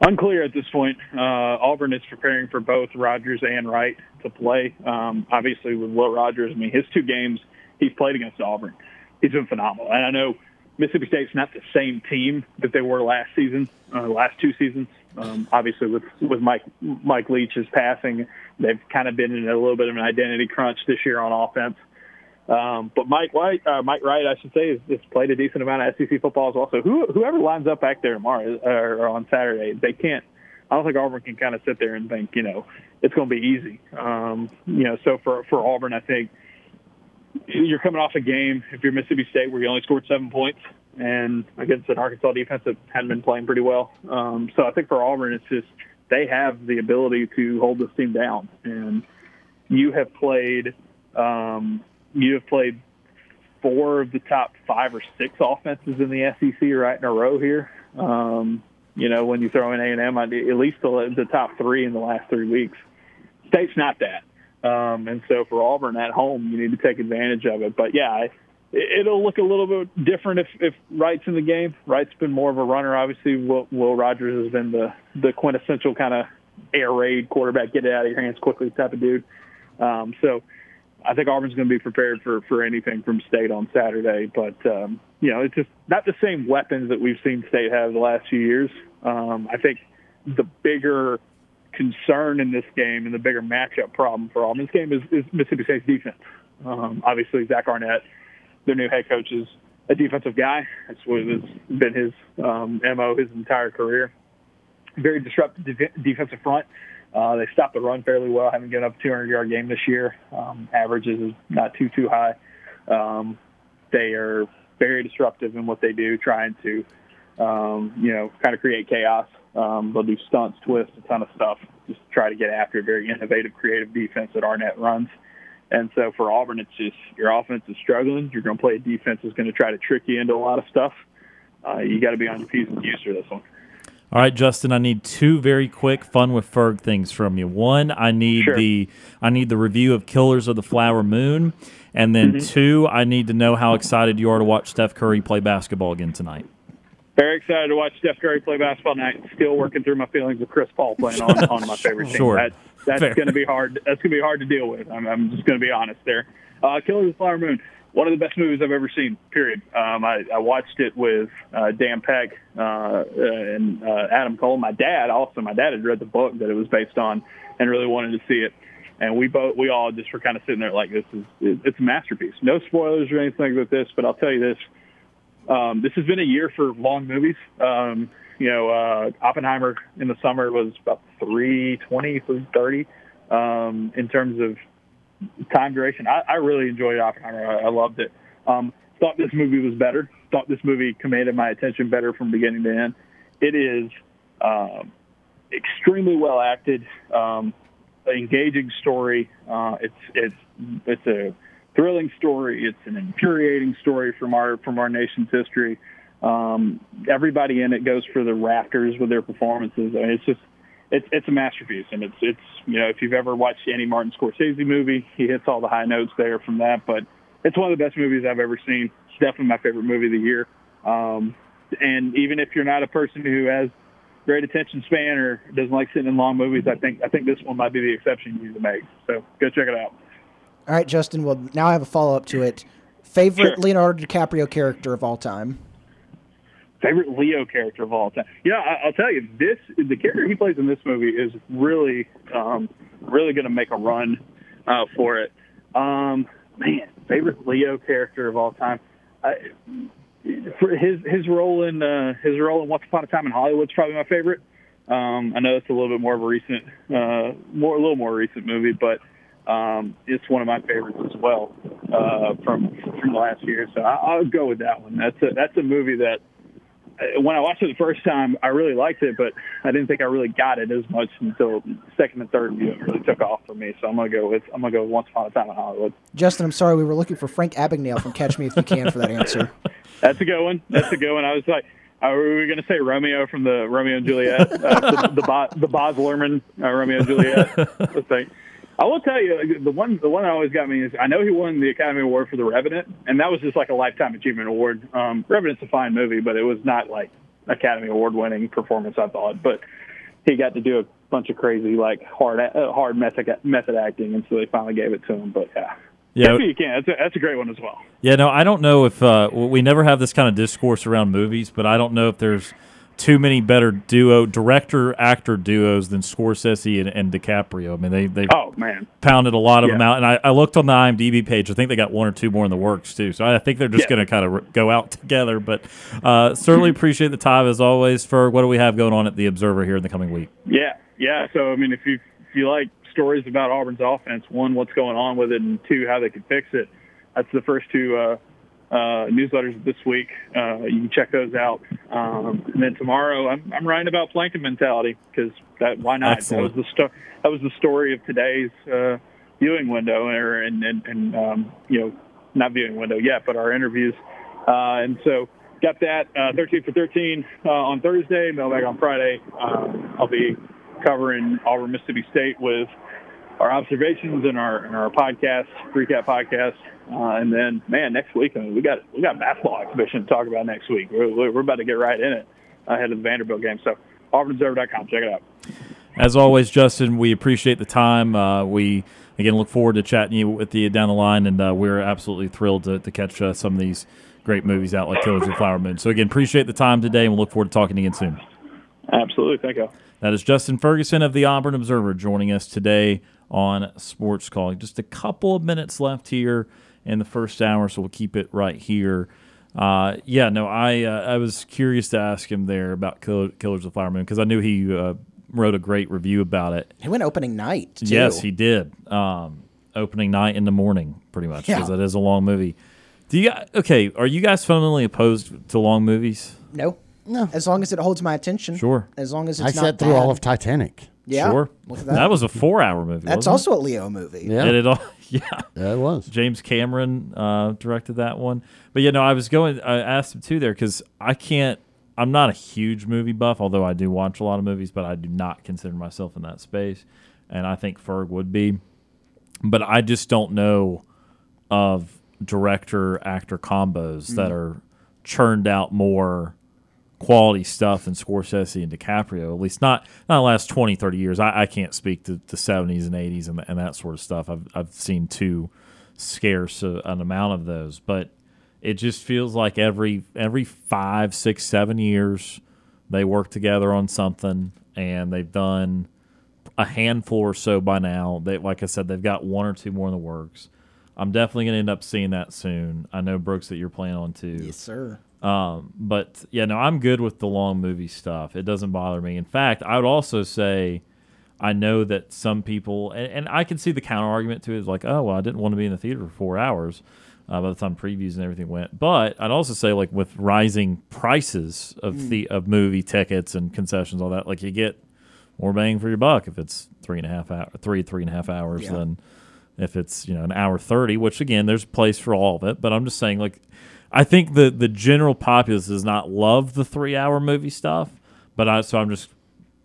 Unclear at this point. Uh, Auburn is preparing for both Rogers and Wright to play. Um, obviously, with Will Rogers, I mean, his two games he's played against Auburn he's been phenomenal. And I know Mississippi State's not the same team that they were last season, uh, last two seasons. Um, obviously, with with Mike Mike Leach's passing, they've kind of been in a little bit of an identity crunch this year on offense. Um, but Mike White, uh, Mike Wright, I should say, has, has played a decent amount of SEC football as well. So who, whoever lines up back there tomorrow or on Saturday, they can't. I don't think Auburn can kind of sit there and think, you know, it's going to be easy. Um, you know, so for for Auburn, I think you're coming off a game if you're Mississippi State where you only scored seven points and against an Arkansas defense that hadn't been playing pretty well. Um, so I think for Auburn, it's just they have the ability to hold this team down. And you have played, um, you have played four of the top five or six offenses in the SEC right in a row here. Um, you know, when you throw in A and M, at least the, the top three in the last three weeks. State's not that. Um, and so for Auburn at home, you need to take advantage of it. But yeah, I, it'll look a little bit different if, if Wright's in the game. Wright's been more of a runner. Obviously, Will, Will Rogers has been the, the quintessential kind of air raid quarterback, get it out of your hands quickly type of dude. Um, so I think Auburn's going to be prepared for, for anything from State on Saturday. But, um, you know, it's just not the same weapons that we've seen State have the last few years. Um, I think the bigger – concern in this game and the bigger matchup problem for Auburn this game is, is Mississippi State's defense. Um, obviously, Zach Arnett, their new head coach, is a defensive guy. That's what has been his um, mo his entire career. Very disruptive de- defensive front. Uh, they stopped the run fairly well. Haven't given up a 200 yard game this year. Um, averages is not too too high. Um, they are very disruptive in what they do, trying to um, you know kind of create chaos. Um, they'll do stunts, twists, a ton of stuff, just try to get after a very innovative, creative defense that Arnett runs. And so for Auburn, it's just your offense is struggling. You're going to play a defense that's going to try to trick you into a lot of stuff. Uh, you got to be on your P's and Q's for this one. All right, Justin. I need two very quick fun with Ferg things from you. One, I need sure. the I need the review of Killers of the Flower Moon, and then mm-hmm. two, I need to know how excited you are to watch Steph Curry play basketball again tonight. Very excited to watch Steph Curry play basketball tonight. Still working through my feelings of Chris Paul playing on, on my favorite team. Sure. That, that's going to be hard. That's going to be hard to deal with. I'm, I'm just going to be honest there. Uh, Killers of the Flower Moon, one of the best movies I've ever seen. Period. Um, I, I watched it with uh, Dan Peck uh, and uh, Adam Cole. My dad also. My dad had read the book that it was based on, and really wanted to see it. And we both, we all just were kind of sitting there like, this is, it's a masterpiece. No spoilers or anything like this, but I'll tell you this um, this has been a year for long movies. Um, you know, uh, Oppenheimer in the summer was about 320, 330 um, in terms of time duration. I, I really enjoyed Oppenheimer. I, I loved it. Um, thought this movie was better. Thought this movie commanded my attention better from beginning to end. It is um, extremely well acted, um, engaging story. Uh, it's it's it's a thrilling story. It's an infuriating story from our from our nation's history. Um, everybody in it goes for the rafters with their performances. I mean, it's just it's it's a masterpiece, and it's it's you know if you've ever watched any Martin Scorsese movie, he hits all the high notes there from that. But it's one of the best movies I've ever seen. It's definitely my favorite movie of the year. Um, and even if you're not a person who has great attention span or doesn't like sitting in long movies, I think I think this one might be the exception you need to make. So go check it out. All right, Justin. Well, now I have a follow up to it. Favorite sure. Leonardo DiCaprio character of all time? Favorite Leo character of all time? Yeah, I, will tell you this: the character he plays in this movie is really, um, really going to make a run uh, for it. Um, man, favorite Leo character of all time. I, for his his role in uh, his role in Once Upon a Time in Hollywood is probably my favorite. Um, I know it's a little bit more of a recent, uh, more a little more recent movie, but um, it's one of my favorites as well uh, from from last year. So I, will go with that one. That's a that's a movie that uh, when I watched it the first time, I really liked it, but I didn't think I really got it as much until second and third view. It really took off for me. So I'm gonna go with I'm gonna go with Once Upon a Time in Hollywood. Justin, I'm sorry, we were looking for Frank Abagnale from Catch Me If You Can for that answer. That's a good one. That's a good one. I was like. Are we going to say Romeo from the Romeo and Juliet, uh, the, the, Bo- the Baz Luhrmann uh, Romeo and Juliet thing? I will tell you the one the one that always got me is I know he won the Academy Award for The Revenant, and that was just like a lifetime achievement award. Um, Revenant's a fine movie, but it was not like Academy Award winning performance. I thought, but he got to do a bunch of crazy like hard uh, hard method method acting, and so they finally gave it to him. But yeah. Yeah. You can, that's a, that's a great one as well. Yeah, no, I don't know if uh, we never have this kind of discourse around movies, but I don't know if there's too many better duo director actor duos than Scorsese and, and DiCaprio. I mean, they they Oh man, pounded a lot of them out, and I, I looked on the IMDb page. I think they got one or two more in the works too. So I think they're just Yeah. going to kind of go out together. But uh, certainly appreciate the time as always. For what do we have going on at the Observer here in the coming week? yeah, yeah. So I mean, if you if you like stories about Auburn's offense, one, what's going on with it, and two, how they can fix it. That's the first two uh, uh, newsletters this week. Uh, you can check those out. Um, and then tomorrow, I'm, I'm writing about plankton mentality because that why not? Excellent. That was the sto- that was the story of today's uh, viewing window, or and and, and um, you know, not viewing window yet, but our interviews. Uh, and so got that uh, 13 for 13 uh, on Thursday, mailbag on Friday. I'll be covering Auburn, Mississippi State with our observations and our in our podcast, recap podcast, uh, and then man, next week I mean, we got we got basketball exhibition to talk about next week. We're, we're about to get right in it ahead of the Vanderbilt game. So AuburnObserver.com, check it out. As always, Justin, we appreciate the time. Uh, we again look forward to chatting you with you down the line, and uh, we're absolutely thrilled to, to catch uh, some of these great movies out like Killers of the Flower Moon. So again, appreciate the time today, and we'll look forward to talking again soon. Absolutely, thank you. That is Justin Ferguson of the Auburn Observer joining us today on Sports Call. Just a couple of minutes left here in the first hour, so we'll keep it right here. Uh, yeah, no, I uh, I was curious to ask him there about Kill- Killers of the Flower Moon because I knew he uh, wrote a great review about it. He went opening night. Too. Yes, he did. Um, opening night in the morning, pretty much, because Yeah. it is a long movie. Do you okay? Are you guys fundamentally opposed to long movies? No. No. As long as it holds my attention. Sure. As long as I it's not sat through all of Titanic. Yeah. Sure. That. that. was a four-hour movie. That's wasn't also a Leo movie. Yeah, And it all, yeah. yeah, it was. James Cameron uh, directed that one. But you know, I was going. I asked him too there because I can't. I'm not a huge movie buff, although I do watch a lot of movies. But I do not consider myself in that space, and I think Ferg would be. But I just don't know of director actor combos that are churned out more quality stuff than Scorsese and DiCaprio. At least not not the last 20, 30 years. I, I can't speak to the 70s and 80s and, and that sort of stuff. I've, I've seen too scarce a, an amount of those. But it just feels like every every five, six, seven years they work together on something and they've done a handful or so by now. They like I said, they've got one or two more in the works. I'm definitely going to end up seeing that soon. I know Brooks that you're planning on too. Yes, sir. Um, but yeah, no, I'm good with the long movie stuff. It doesn't bother me. In fact, I would also say I know that some people, and, and I can see the counter argument to it is like, oh, well, I didn't want to be in the theater for four hours uh, by the time previews and everything went. But I'd also say, like, with rising prices of the of movie tickets and concessions, all that, like, you get more bang for your buck if it's three and a half hour, three three and a half hours Yeah. than if it's you know an hour 30 which again there's a place for all of it but i'm just saying like i think the the general populace does not love the three hour movie stuff but i so i'm just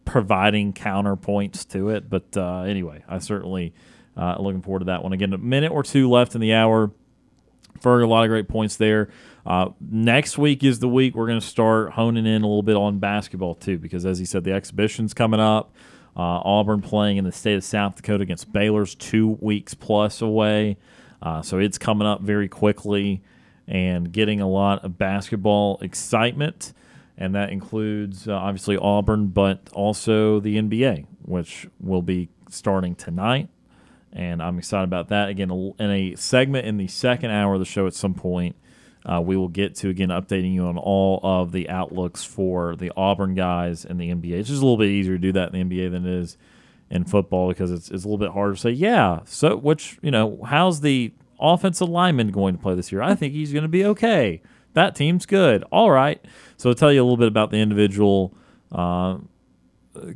providing counterpoints to it. But uh, anyway i certainly uh, looking forward to that one. Again a minute or two left in the hour. Ferg, a lot of great points there. Uh, next week is the week we're going to start honing in a little bit on basketball too, because as he said, the exhibition's coming up. Uh, Auburn playing in the state of South Dakota against Baylor's two weeks plus away, uh, so it's coming up very quickly and getting a lot of basketball excitement, and that includes uh, obviously Auburn, but also the NBA, which will be starting tonight and I'm excited about that. Again, in a segment in the second hour of the show at some point, uh, we will get to again updating you on all of the outlooks for the Auburn guys and the NBA. It's just a little bit easier to do that in the NBA than it is in football because it's, it's a little bit harder to say, yeah, so which, you know, how's the offensive lineman going to play this year? I think he's going to be okay. That team's good. All right. So I'll tell you a little bit about the individual uh,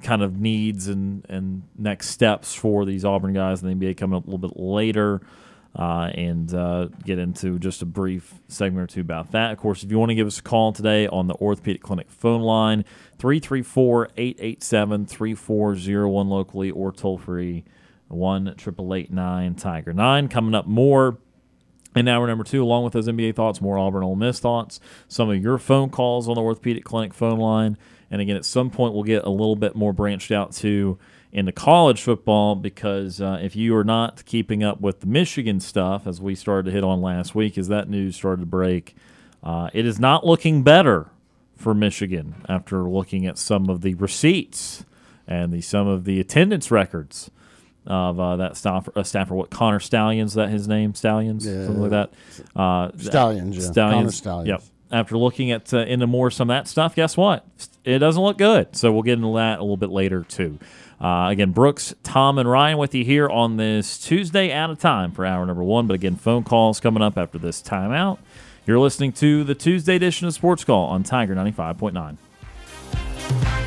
kind of needs and, and next steps for these Auburn guys in the NBA coming up a little bit later. Uh, and uh, get into just a brief segment or two about that. Of course, if you want to give us a call today on the Orthopedic Clinic phone line, 334 887 3401 locally or toll free 1 Tiger 9. Coming up more in hour number two, along with those NBA thoughts, more Auburn Ole Miss thoughts, some of your phone calls on the Orthopedic Clinic phone line. And again, at some point, we'll get a little bit more branched out to into college football because uh, if you are not keeping up with the Michigan stuff, as we started to hit on last week, as that news started to break, uh, it is not looking better for Michigan after looking at some of the receipts and the some of the attendance records of uh, that Stafford, uh, Stafford, what Connor Stalions, that his name, Stalions, Yeah. something like that. Uh, Stalions, yeah. Connor Stalions. Stalions. Yep. After looking at uh, into more some of that stuff, guess what? It doesn't look good. So we'll get into that a little bit later too. Uh, again, Brooks, Tom, and Ryan with you here on this Tuesday out of time for hour number one. But again, phone calls coming up after this timeout. You're listening to the Tuesday edition of Sports Call on Tiger 95.9.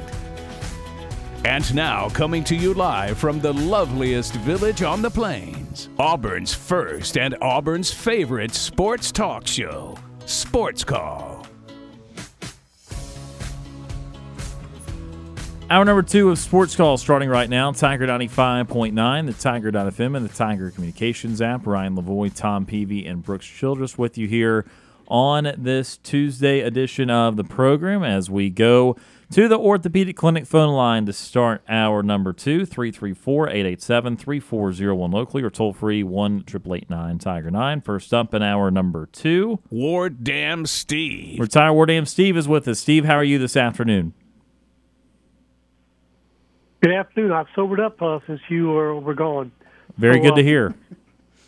And now, coming to you live from the loveliest village on the plains, Auburn's first and Auburn's favorite sports talk show, Sports Call. Hour number two of Sports Call starting right now. Tiger 95.9, the Tiger.fm, and the Tiger Communications app. Ryan Lavoie, Tom Peavy, and Brooks Childress with you here on this Tuesday edition of the program as we go to the Orthopedic Clinic phone line to start hour number two, 334 887 3401 locally or toll free 1 889 Tiger 9. First up in hour number two, Ward Dam Steve. Retire War Dam Steve is with us. Steve, how are you this afternoon? Good afternoon. I've sobered up uh, since you were, were gone. Very So, good uh, to hear.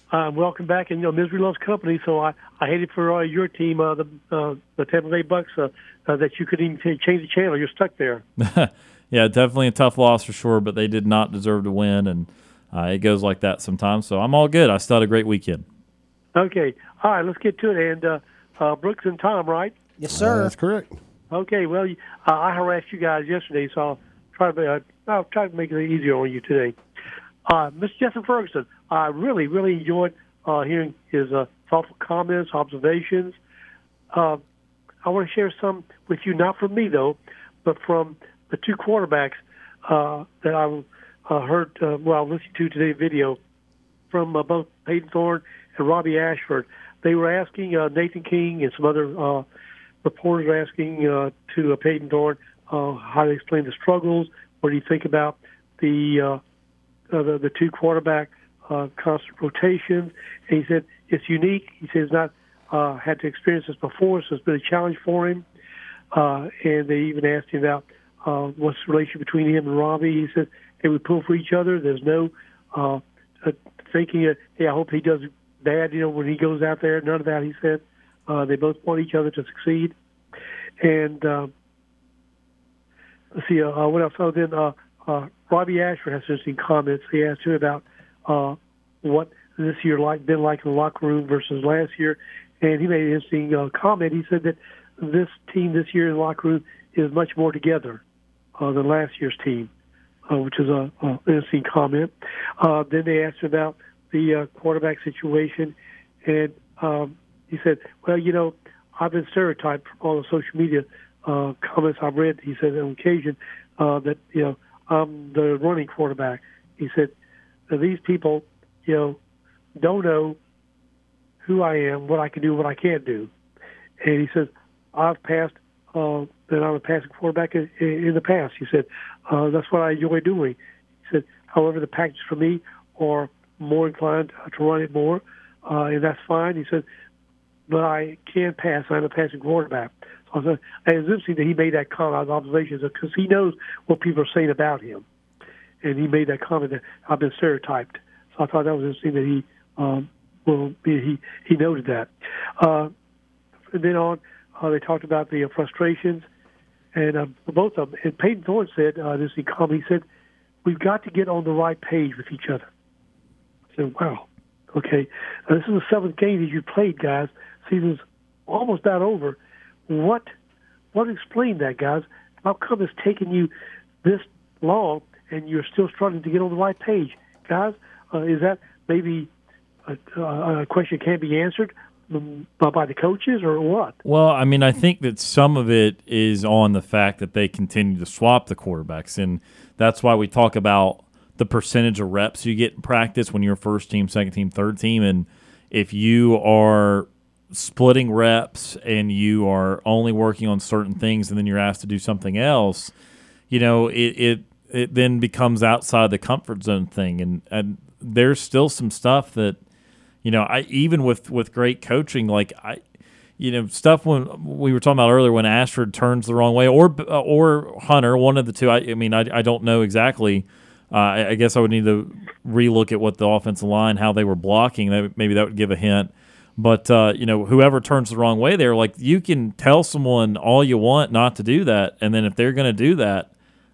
Uh, welcome back, and you know misery loves company. So I, I hated for uh, your team, uh, the uh, the Tampa Bay Bucks, uh, that you couldn't even ch- change the channel. You're stuck there. yeah, definitely a tough loss for sure, but they did not deserve to win, and uh, it goes like that sometimes. So I'm all good. I still had a great weekend. Okay. All right. Let's get to it. And uh, uh, Brooks and Tom, right? Yes, Uh, sir. that's correct. Okay. Well, uh, I harassed you guys yesterday, so I'll try to uh, I'll try to make it easier on you today. Uh, Mr. Justin Ferguson, I really, really enjoyed uh, hearing his uh, thoughtful comments, observations. Uh, I want to share some with you, not from me though, but from the two quarterbacks uh, that I uh, heard. Uh, well, listened to today's video from uh, both Payton Thorne and Robbie Ashford. They were asking uh, Nathan King and some other uh, reporters were asking uh, to uh, Payton Thorne uh, how to explain the struggles. What do you think about the uh, uh, the, the two quarterback uh, constant rotations? And he said it's unique. He he's not uh, had to experience this before, so it's been a challenge for him. Uh, and they even asked him about uh, what's the relation between him and Robbie. He said they would pull for each other. There's no uh, uh, thinking, uh, hey, I hope he does bad, you know, when he goes out there. None of that, he said. Uh, they both want each other to succeed. And uh, let's see, uh, what else? Oh, then uh, uh, Robbie Ashford has interesting comments. He asked him about uh, what this year like been like in the locker room versus last year, and he made an interesting uh, comment. He said that this team this year in the locker room is much more together uh, than last year's team, uh, which is a, a interesting comment. Uh, then they asked about the uh, quarterback situation, and um, he said, "Well, you know, I've been stereotyped from all the social media uh, comments I've read." He said on occasion uh, that you know I'm the running quarterback. He said these people, you know, don't know who I am, what I can do, what I can't do. And he says, I've passed, uh, that I'm a passing quarterback in, in the past. He said, uh, that's what I enjoy doing. He said, however, the package for me are more inclined to run it more, uh, and that's fine. He said, but I can pass. I'm a passing quarterback. So I said, and it's interesting that he made that comment, observations, because he knows what people are saying about him. And he made that comment that I've been stereotyped. So I thought that was interesting that he um, well, he he noted that. Uh, and then on, uh, they talked about the uh, frustrations, and uh, both of them. And Payton Thorne said uh, this comment. He said, "We've got to get on the right page with each other." I said, "Wow, okay, now, this is the seventh game that you played, guys. Season's almost about over. What what explained that, guys? How come it's taken you this long and you're still struggling to get on the right page, guys? Uh, is that maybe a, a question can't be answered by the coaches or what? Well, I mean, I think that some of it is on the fact that they continue to swap the quarterbacks, and that's why we talk about the percentage of reps you get in practice when you're first team, second team, third team, and if you are splitting reps and you are only working on certain things, and then you're asked to do something else, you know, it it, it then becomes outside the comfort zone thing, and and there's still some stuff that you know, I even with with great coaching, like I, you know, stuff when we were talking about earlier when Ashford turns the wrong way, or or Hunter, one of the two. I, I mean, I, I don't know exactly. Uh, I, I, guess I would need to relook at what the offensive line, how they were blocking. That maybe that would give a hint. But uh, you know, whoever turns the wrong way, there, like you can tell someone all you want not to do that, and then if they're going to do that,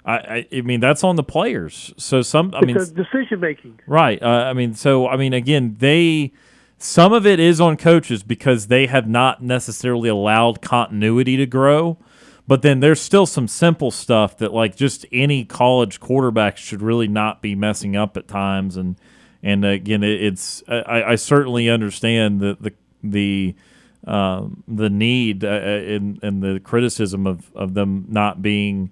I, I, mean that's on the players. So some, I it's mean, decision making. Right. Uh, I mean, so I mean, again, they some of it is on coaches because they have not necessarily allowed continuity to grow. But then there's still some simple stuff that like just any college quarterback should really not be messing up at times. And and again, it, it's I, I certainly understand the the the um, the need uh, and and the criticism of of them not being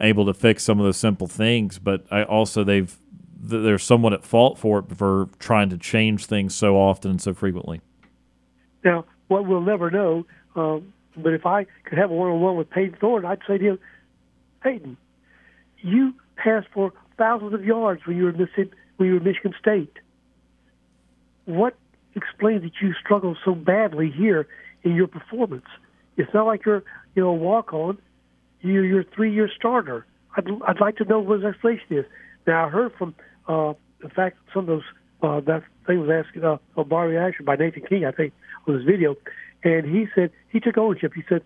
able to fix some of those simple things. But I also they've they're somewhat at fault for it for trying to change things so often and so frequently. Now, what we'll never know, um, but if I could have a one-on-one with Payton Thorne, I'd say to him, Payton, you passed for thousands of yards when you were Mississippi, when you were Michigan State. What explains that you struggle so badly here in your performance? It's not like you're, you know, a walk-on you're your three-year starter. I'd, I'd like to know what his explanation is. Now, I heard from, uh, in fact, some of those uh, that thing was asked uh, of Robbie Ashford by Nathan King, I think, on his video, and he said he took ownership. He said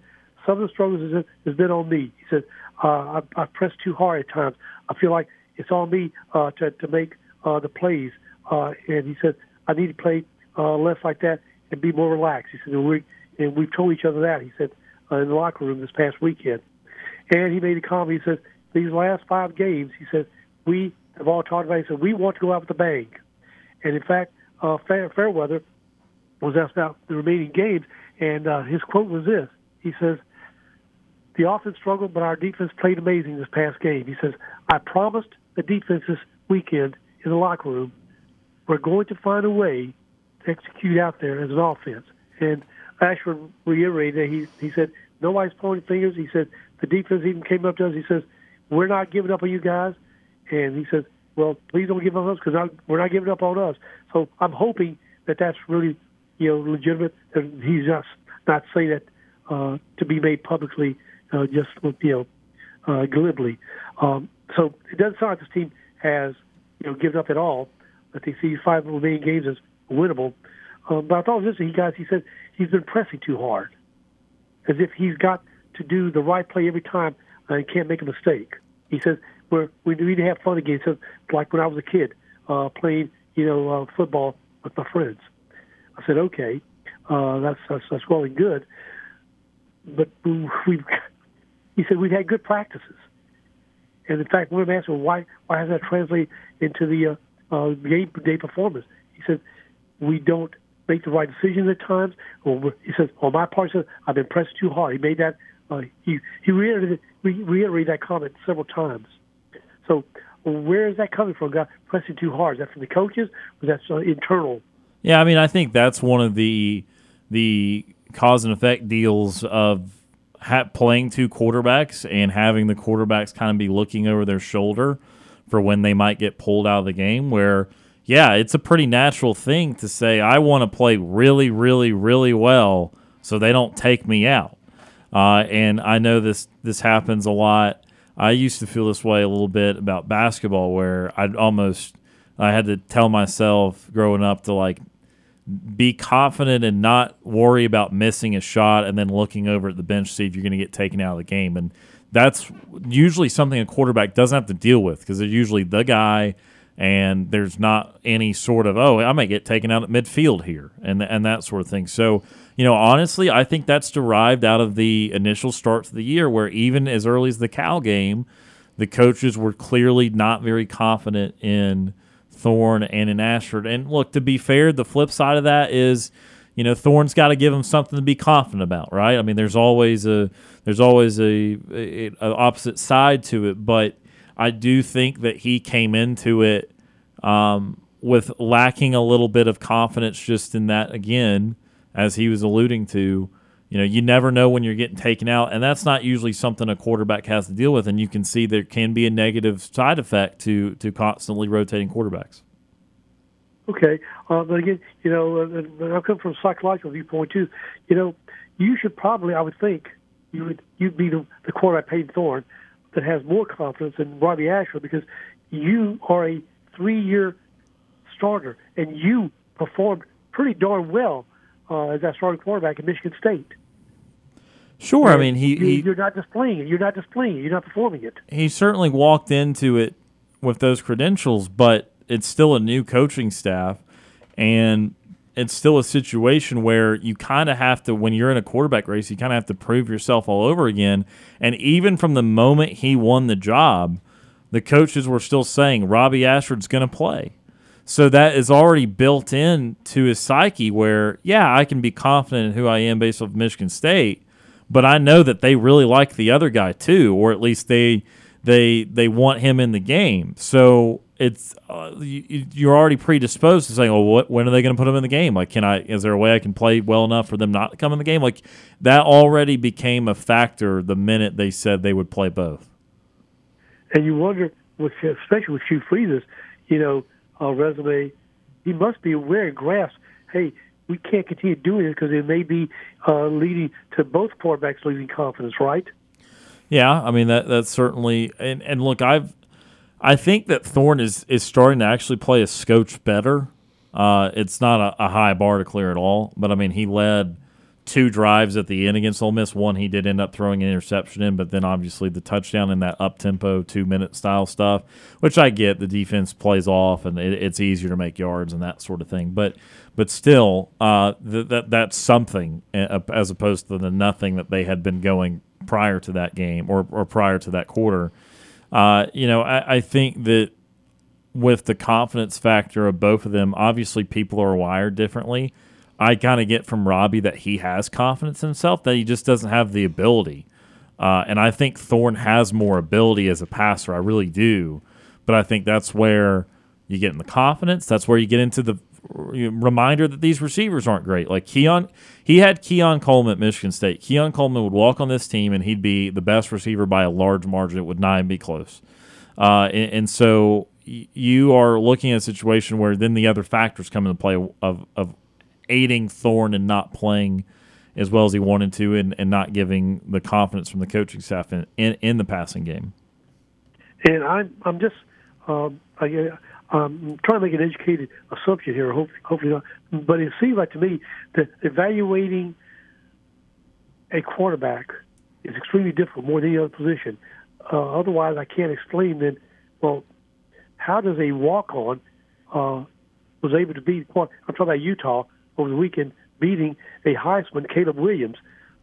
some of the struggles has, has been on me. He said uh, I, I pressed too hard at times. I feel like it's on me uh, to to make uh, the plays, uh, and he said I need to play uh, less like that and be more relaxed. He said and we and we've told each other that. He said uh, in the locker room this past weekend. And he made a comment. He said, these last five games, he said, we have all talked about. He said, we want to go out with a bang. And in fact, uh, Fair, Fairweather was asked about the remaining games, and uh, his quote was this. He says, the offense struggled, but our defense played amazing this past game. He says, I promised the defense this weekend in the locker room, we're going to find a way to execute out there as an offense. And Ashford reiterated that he, he said, nobody's pointing fingers. He said, the defense even came up to us. He says, "We're not giving up on you guys," and he says, "Well, please don't give up on us because we're not giving up on us." So I'm hoping that that's really, you know, legitimate. And he's just not saying that uh, to be made publicly, uh, just you know, uh, glibly. Um, so it doesn't sound like this team has, you know, given up at all. That they see five remaining games as winnable. Um, but I thought this, he guys, he said he's been pressing too hard, as if he's got to do the right play every time and can't make a mistake. He says we're, we need to have fun again. He says like when I was a kid uh, playing, you know, uh, football with my friends. I said, okay, uh, that's, that's that's well and good, but we've. He said we've had good practices, and in fact, when I'm asked, well, why why has that translated into the uh, uh, game day performance? He said we don't make the right decisions at times. He says, on my part, he says, I've been pressed too hard. He made that uh, he he reiterated, reiterated that comment several times. So where is that coming from? Got pressing too hard? Is that from the coaches? Was that uh, internal? Yeah, I mean, I think that's one of the the cause and effect deals of ha- playing two quarterbacks and having the quarterbacks kind of be looking over their shoulder for when they might get pulled out of the game. Where, yeah, it's a pretty natural thing to say, I want to play really, really, really well so they don't take me out. Uh, and I know this this happens a lot. I used to feel this way a little bit about basketball, where I'd almost I had to tell myself growing up to like be confident and not worry about missing a shot and then looking over at the bench to see if you're going to get taken out of the game. And that's usually something a quarterback doesn't have to deal with because they're usually the guy and there's not any sort of oh I may get taken out at midfield here and and that sort of thing. So you know honestly I think that's derived out of the initial starts of the year where even as early as the Cal game, the coaches were clearly not very confident in Thorne and in Ashford. And look, to be fair, the flip side of that is, you know, Thorne's got to give him something to be confident about, right? I mean, there's always a there's always a, a, a opposite side to it, but I do think that he came into it um, with lacking a little bit of confidence, just in that again, as he was alluding to you know, you never know when you're getting taken out, and that's not usually something a quarterback has to deal with. And you can see there can be a negative side effect to to constantly rotating quarterbacks. Okay, uh, but again, you know, uh, I come from a psychological viewpoint too. You know, you should probably, I would think, you would you'd be the, the quarterback Payton Thorne that has more confidence than Robbie Ashford because you are a three-year starter and you performed pretty darn well uh, as that starting quarterback at Michigan State. Sure, I mean he, he you're not displaying it. You're not displaying it. You're not performing it. He certainly walked into it with those credentials, but it's still a new coaching staff, and it's still a situation where you kind of have to when you're in a quarterback race, you kind of have to prove yourself all over again. And even from the moment he won the job, the coaches were still saying Robbie Ashford's going to play. So that is already built in to his psyche where, yeah, I can be confident in who I am based off Michigan State, but I know that they really like the other guy too, or at least they they they want him in the game. So it's uh, you, are already predisposed to saying, "Oh, what? When are they going to put him in the game? Like, can I? Is there a way I can play well enough for them not to come in the game? Like, that already became a factor the minute they said they would play both. And you wonder, especially with Hugh Freeze's, you know, uh, resume, he must be aware and grasp. Hey, we can't continue doing this because it may be uh, leading to both quarterbacks losing confidence, right? Yeah, I mean that that's certainly and, and look, I've I think that Thorne is is starting to actually play a scotch better. Uh, it's not a, a, high bar to clear at all, but I mean he led two drives at the end against Ole Miss. One he did end up throwing an interception in, but then obviously the touchdown in that up tempo two minute style stuff, which I get. The defense plays off and it, it's easier to make yards and that sort of thing. But but still, uh, th- that that's something uh, as opposed to the nothing that they had been going prior to that game or or prior to that quarter. Uh, you know, I, I think that with the confidence factor of both of them, obviously people are wired differently. I kind of get from Robbie that he has confidence in himself, that he just doesn't have the ability. Uh, and I think Thorne has more ability as a passer. I really do. But I think that's where you get in the confidence. That's where you get into the reminder that these receivers aren't great. Like Keon, he had Keon Coleman at Michigan State. Keon Coleman would walk on this team and he'd be the best receiver by a large margin. It would not even be close. Uh, and, and, so you are looking at a situation where then the other factors come into play of, of aiding Thorne and not playing as well as he wanted to and, and not giving the confidence from the coaching staff in, in, in the passing game. And I'm I'm just um, I, I'm trying to make an educated assumption here. Hope, hopefully not, but it seems like to me that evaluating a quarterback is extremely difficult, more than any other position. Uh, otherwise, I can't explain then. Well, how does a walk-on uh, was able to beat? I'm talking about Utah over the weekend beating a Heisman, Caleb Williams,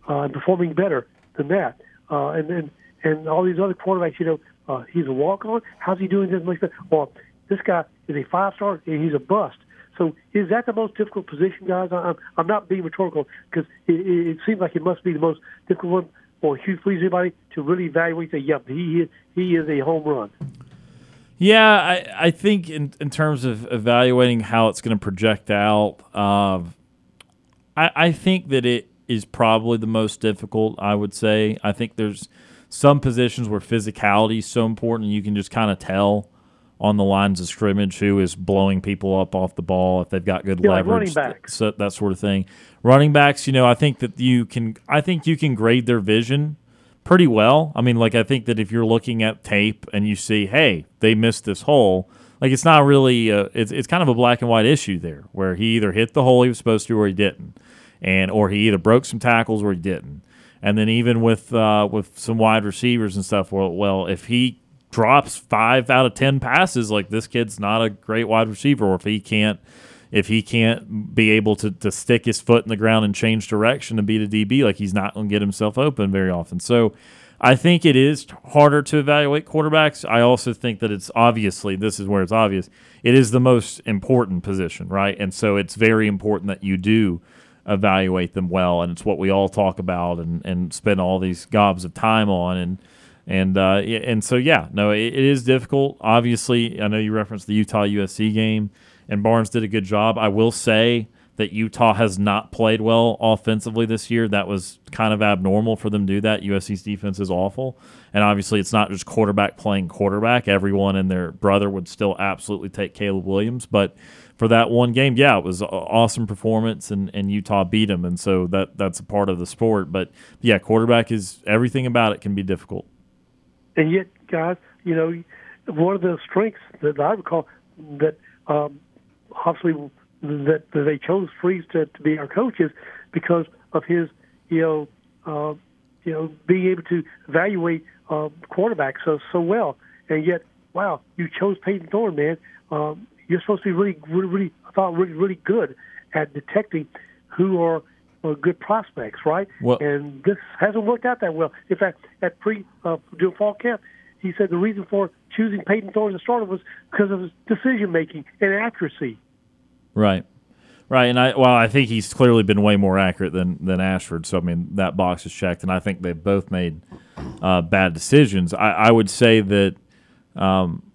uh, and performing better than that. Uh, and then and all these other quarterbacks, you know, uh, he's a walk on. How's he doing this? much that? Well, this guy is a five star and he's a bust. So is that the most difficult position, guys? I'm I'm not being rhetorical because it, it seems like it must be the most difficult one for Hugh Freeze anybody to really evaluate. Say, yep, he is he is a home run. Yeah, I, I think in, in terms of evaluating how it's going to project out, uh, I, I think that it is probably the most difficult, I would say. I think there's some positions where physicality is so important, you can just kind of tell on the lines of scrimmage who is blowing people up off the ball if they've got good Yeah, like leverage, running backs. so, that sort of thing. Running backs, you know, I think that you can, I think you can grade their vision pretty well. I mean, like I think that if you're looking at tape and you see, hey, they missed this hole, like it's not really, a, it's it's kind of a black and white issue there, where he either hit the hole he was supposed to or he didn't, and or he either broke some tackles or he didn't. And then even with uh, with some wide receivers and stuff, well, well, if he drops five out of ten passes, like this kid's not a great wide receiver, or if he can't if he can't be able to, to stick his foot in the ground and change direction and beat a DB, like he's not going to get himself open very often. So I think it is harder to evaluate quarterbacks. I also think that it's obviously, this is where it's obvious, it is the most important position, right? And so it's very important that you do evaluate them well. And it's what we all talk about and, and spend all these gobs of time on. And, and uh, and so yeah, no, it, it is difficult. Obviously, I know you referenced the Utah USC game, and Barnes did a good job. I will say that Utah has not played well offensively this year. That was kind of abnormal for them to do that. USC's defense is awful, and obviously it's not just quarterback playing quarterback. Everyone and their brother would still absolutely take Caleb Williams, but for that one game, yeah, it was an awesome performance, and, and Utah beat them, and so that that's a part of the sport. But yeah, quarterback is everything about it can be difficult. And yet, guys, you know, one of the strengths that I recall that um, obviously that, that they chose Freeze to, to be our coach is because of his, you know, uh, you know, being able to evaluate uh, quarterbacks so so well. And yet, wow, you chose Payton Thorne, man. Um, you're supposed to be really, really, really, I thought really, really good at detecting who are uh, good prospects, right? Well- and this hasn't worked out that well. In fact, at pre uh, during fall camp, he said the reason for choosing Payton Thorne as a starter was because of his decision making and accuracy. Right. Right, and I well, I think he's clearly been way more accurate than than Ashford. So I mean, that box is checked, and I think they've both made uh, bad decisions. I, I would say that, um,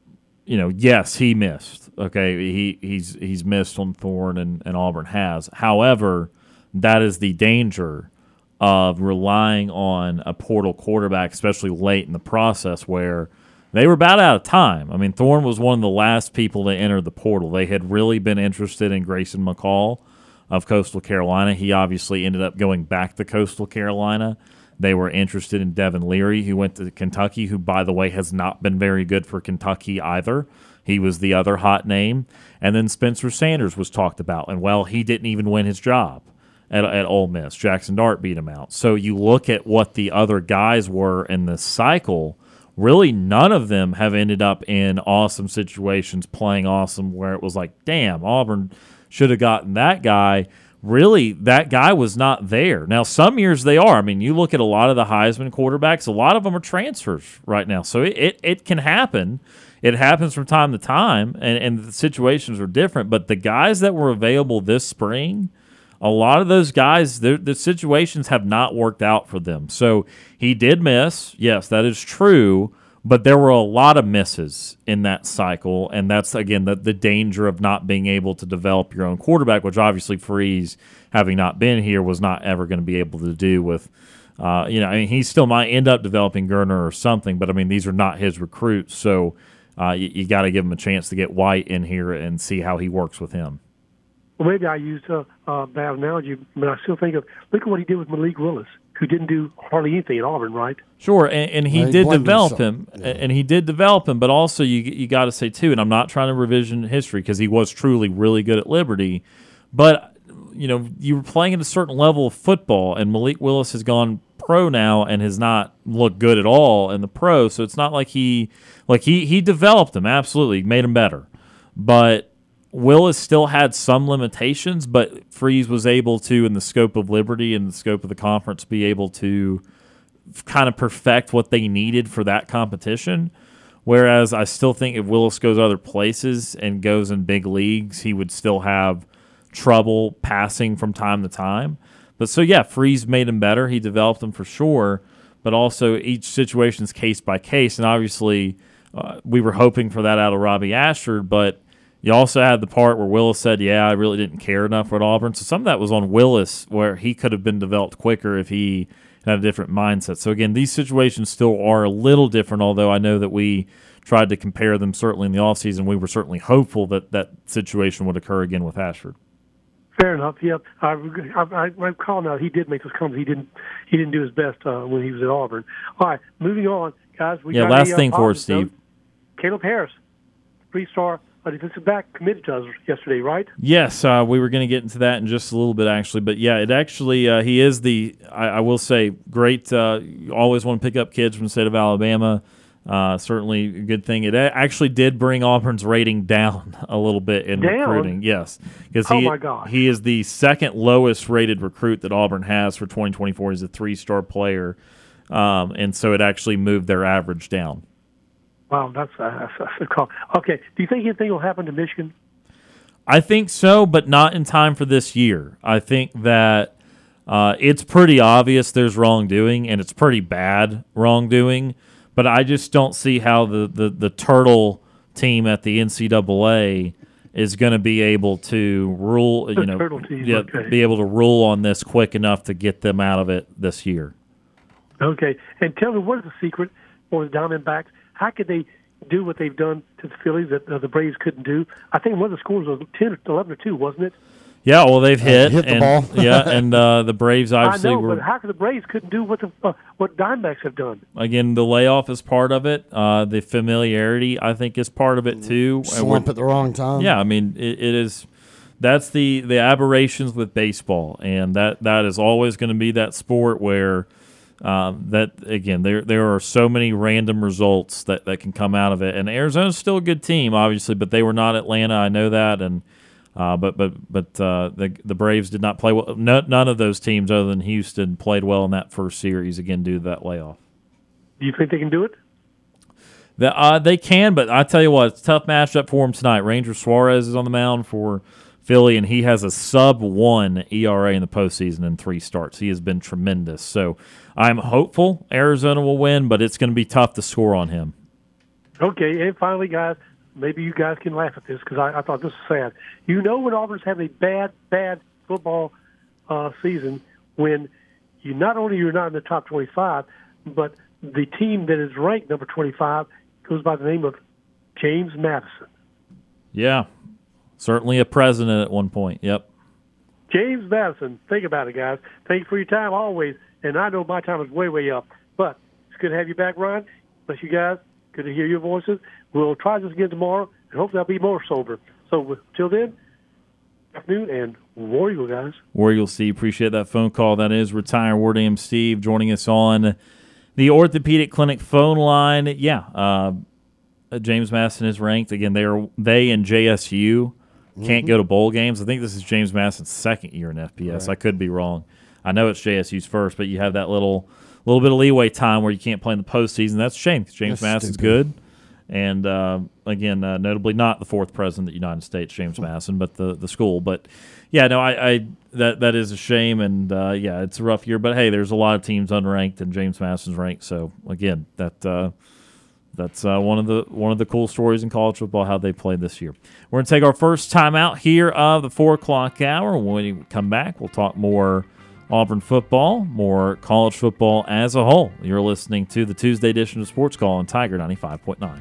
you know, yes, he missed. Okay, he he's he's missed on Thorne, and, and Auburn has. However, that is the danger of relying on a portal quarterback, especially late in the process, where they were about out of time. I mean, Thorne was one of the last people to enter the portal. They had really been interested in Grayson McCall of Coastal Carolina. He obviously ended up going back to Coastal Carolina. They were interested in Devin Leary, who went to Kentucky, who, by the way, has not been very good for Kentucky either. He was the other hot name. And then Spencer Sanders was talked about. And, well, he didn't even win his job at, at Ole Miss. Jackson Dart beat him out. So you look at what the other guys were in this cycle – really none of them have ended up in awesome situations playing awesome where it was like, damn, Auburn should have gotten that guy. Really, that guy was not there. Now, some years they are. I mean, you look at a lot of the Heisman quarterbacks, a lot of them are transfers right now. So it, it, it can happen. It happens from time to time, and, and the situations are different. But the guys that were available this spring, a lot of those guys, the situations have not worked out for them. So he did miss. Yes, that is true. But there were a lot of misses in that cycle. And that's, again, the, the danger of not being able to develop your own quarterback, which obviously Freeze, having not been here, was not ever going to be able to do with. Uh, you know, I mean, he still might end up developing Geriner or something, but I mean, these are not his recruits. So uh, you, you got to give him a chance to get White in here and see how he works with him. Well, maybe I used a, a bad analogy, but I still think of look at what he did with Malik Willis, who didn't do hardly anything at Auburn, right? Sure, and, and he Well, he did develop himself. him, and he did develop him. But also, you you got to say too, and I'm not trying to revision history because he was truly really good at Liberty, but you know you were playing at a certain level of football, and Malik Willis has gone pro now and has not looked good at all in the pro. So it's not like he like he he developed him absolutely, made him better, but Willis still had some limitations, but Freeze was able to, in the scope of Liberty and the scope of the conference, be able to kind of perfect what they needed for that competition. Whereas I still think if Willis goes other places and goes in big leagues, he would still have trouble passing from time to time. But so yeah, Freeze made him better. He developed him for sure, but also each situation's case by case, and obviously uh, we were hoping for that out of Robbie Ashford, but you also had the part where Willis said, "Yeah, I really didn't care enough at Auburn." So some of that was on Willis, where he could have been developed quicker if he had a different mindset. So again, these situations still are a little different. Although I know that we tried to compare them certainly in the offseason. We were certainly hopeful that that situation would occur again with Ashford. Fair enough. Yep. I, I, I recall now he did make those comments. He didn't. He didn't do his best uh, when he was at Auburn. All right, moving on, guys. We yeah. got last a, uh, thing for us, Steve. Caleb Harris, three-star uh, defensive back, committed to us yesterday, right? Yes, uh, we were going to get into that in just a little bit, actually. But yeah, it actually uh, he is the I, I will say great. Uh, you always want to pick up kids from the state of Alabama. Uh, certainly a good thing. It actually did bring Auburn's rating down a little bit in down? recruiting. Yes, because oh he my he is the second lowest rated recruit that Auburn has for 2024. He's a three star player, um, and so it actually moved their average down. Wow, that's a, that's, a call. Okay, do you think anything will happen to Michigan? I think so, but not in time for this year. I think that uh, it's pretty obvious there's wrongdoing, and it's pretty bad wrongdoing. But I just don't see how the, the, the turtle team at the NCAA is going to be able to rule. The you know, team, yeah, okay. be able to rule on this quick enough to get them out of it this year. Okay, and tell me what is the secret for the Diamondbacks? How could they do what they've done to the Phillies that uh, the Braves couldn't do? I think one of the scores was 10 or 11 or 2, wasn't it? Yeah, well, they've hit, hit the and, ball. yeah, and uh, the Braves I obviously know, were but how could the Braves couldn't do what the uh, what Diamondbacks have done? again the layoff is part of it. Uh, the familiarity, I think, is part of it too. And we're- Slump at the wrong time. Yeah, I mean it, it is. That's the the aberrations with baseball, and that that is always going to be that sport where um, that again there there are so many random results that, that can come out of it. And Arizona's still a good team, obviously, but they were not Atlanta. I know that, and uh, but but but uh, the the Braves did not play well. No, none of those teams other than Houston played well in that first series again due to that layoff. Do you think they can do it? The, uh, they can, but I tell you what, it's a tough matchup for them tonight. Ranger Suarez is on the mound for Philly, and he has a sub one ERA in the postseason in three starts. He has been tremendous. So I'm hopeful Arizona will win, but it's going to be tough to score on him. Okay, and finally, guys, maybe you guys can laugh at this because I, I thought this was sad. You know when Auburn's having a bad, bad football uh, season when you not only you're not in the top 25, but the team that is ranked number 25 goes by the name of James Madison. Yeah, certainly a president at one point. Yep. James Madison, think about it, guys. Thank you for your time always. And I know my time is way, way up. But it's good to have you back, Ron. Bless you guys. Good to hear your voices. We'll try this again tomorrow, and hopefully I'll be more sober. So till then, afternoon and War Eagle, guys. War Eagle Steve, appreciate that phone call. That is retired War Dam Steve joining us on the Orthopedic Clinic phone line. Yeah, uh, James Madison is ranked again. They are they and JSU can't go to bowl games. I think this is James Madison's second year in FBS. I could be wrong. I know it's JSU's first, but you have that little little bit of leeway time where you can't play in the postseason. That's a shame James That's Madison's stupid. good. And uh, again, uh, notably not the fourth president of the United States, James Madison, but the, the school. But yeah, no, I, I that that is a shame, and uh, yeah, it's a rough year. But hey, there's a lot of teams unranked, and James Madison's ranked. So again, that uh, that's uh, one of the one of the cool stories in college football how they played this year. We're gonna take our first time out here of the four o'clock hour. When we come back, we'll talk more Auburn football, more college football as a whole. You're listening to the Tuesday edition of Sports Call on Tiger 95.9.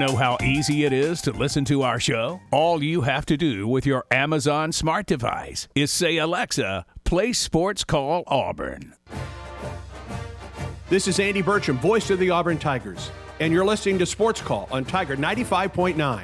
know how easy it is to listen to our show? All you have to do with your Amazon smart device is say, Alexa, play Sports Call Auburn. This is Andy Burcham, voice of the Auburn Tigers, and you're listening to Sports Call on Tiger 95.9.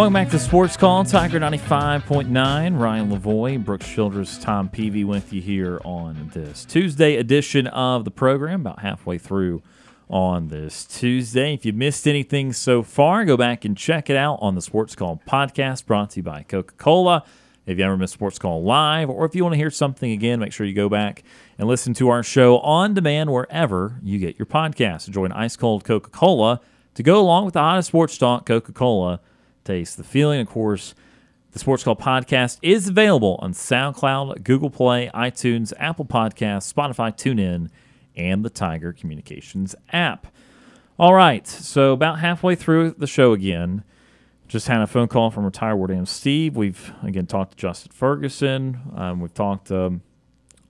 Welcome back to Sports Call, Tiger 95.9. Ryan Lavoie, Brooks Childress, Tom Peavy with you here on this Tuesday edition of the program, about halfway through on this Tuesday. If you missed anything so far, go back and check it out on the Sports Call podcast brought to you by Coca Cola. If you ever missed Sports Call Live, or if you want to hear something again, make sure you go back and listen to our show on demand wherever you get your podcasts. Enjoy an ice cold Coca Cola to go along with the hottest sports talk, Coca Cola the feeling. Of course, the Sports Call podcast is available on SoundCloud, Google Play, iTunes, Apple Podcasts, Spotify, TuneIn, and the Tiger Communications app. All right, so about halfway through the show again. Just had a phone call from retired War Dam Steve. We've again talked to Justin Ferguson. Um, we've talked um,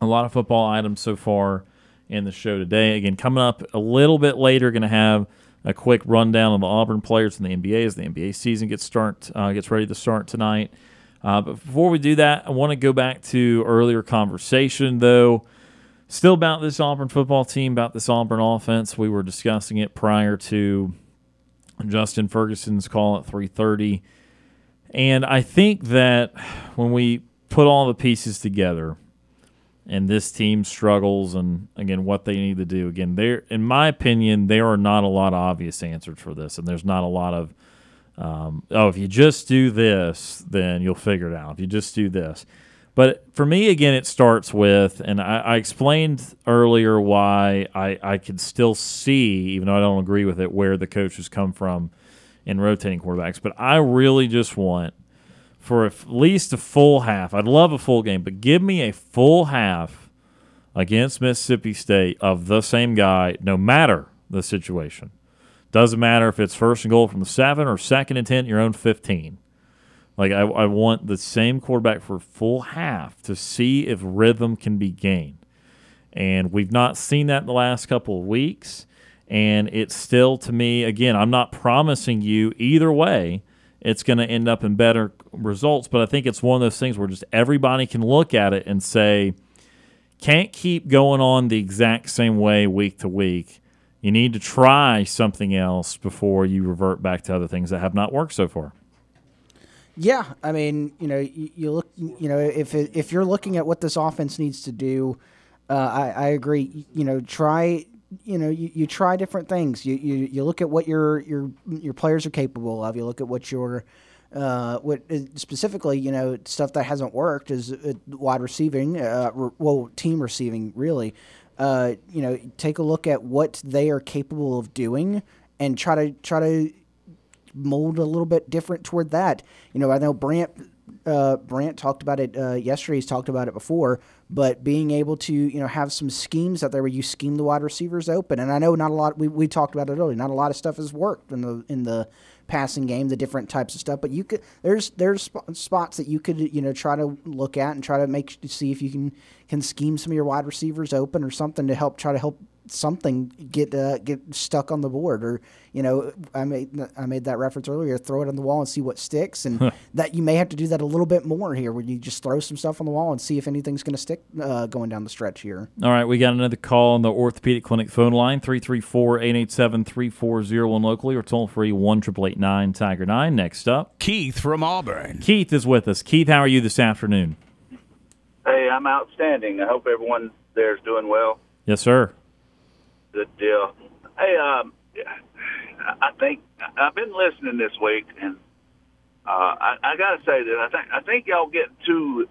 a lot of football items so far in the show today. Again, coming up a little bit later, going to have a quick rundown of the Auburn players in the NBA as the NBA season gets start uh, gets ready to start tonight. Uh, but before we do that, I want to go back to earlier conversation though, still about this Auburn football team, about this Auburn offense. We were discussing it prior to Justin Ferguson's call at three thirty, and I think that when we put all the pieces together and this team struggles and again what they need to do. Again there in my opinion there are not a lot of obvious answers for this and there's not a lot of um, oh if you just do this then you'll figure it out. If you just do this. But for me again it starts with and i, I explained earlier why I, I could still see even though i don't agree with it where the coaches come from in rotating quarterbacks but i really just want for at least a full half. I'd love a full game, but give me a full half against Mississippi State of the same guy, no matter the situation. Doesn't matter if it's first and goal from the seven or second and ten, your own fifteen. Like I, I want the same quarterback for full half to see if rhythm can be gained, and we've not seen that in the last couple of weeks. And it's still to me again. I'm not promising you either way it's going to end up in better results. But I think it's one of those things where just everybody can look at it and say, can't keep going on the exact same way week to week. You need to try something else before you revert back to other things that have not worked so far. Yeah, I mean, you know, you, you look, you know, if if you're looking at what this offense needs to do, uh, I, I agree. You know, try you know you, you try different things. You, you you look at what your your your players are capable of. You look at what your uh, what uh, specifically you know stuff that hasn't worked is uh, wide receiving uh, well team receiving really. Uh, you know take a look at what they are capable of doing and try to try to mold a little bit different toward that. You know I know Brant uh, Brant talked about it uh, yesterday. He's talked about it before, but being able to you know have some schemes out there where you scheme the wide receivers open. And I know not a lot. We, we talked about it earlier. Not a lot of stuff has worked in the in the passing game, the different types of stuff. But you could there's there's spots that you could you know try to look at and try to make see if you can can scheme some of your wide receivers open or something to help try to help something get uh, get stuck on the board or you know I made I made that reference earlier throw it on the wall and see what sticks. And that you may have to do that a little bit more here where you just throw some stuff on the wall and see if anything's going to stick uh, going down the stretch here. All right we got another call on the orthopedic clinic phone line 334-887-3401 locally or toll free 1 tiger 9 next up. Keith from Auburn. Keith is with us. Keith how are you this afternoon? Hey, I'm outstanding. I hope everyone there is doing well. Yes, sir. Good deal. Hey, um, I think I've been listening this week, and uh, I, I got to say that I think I think y'all get too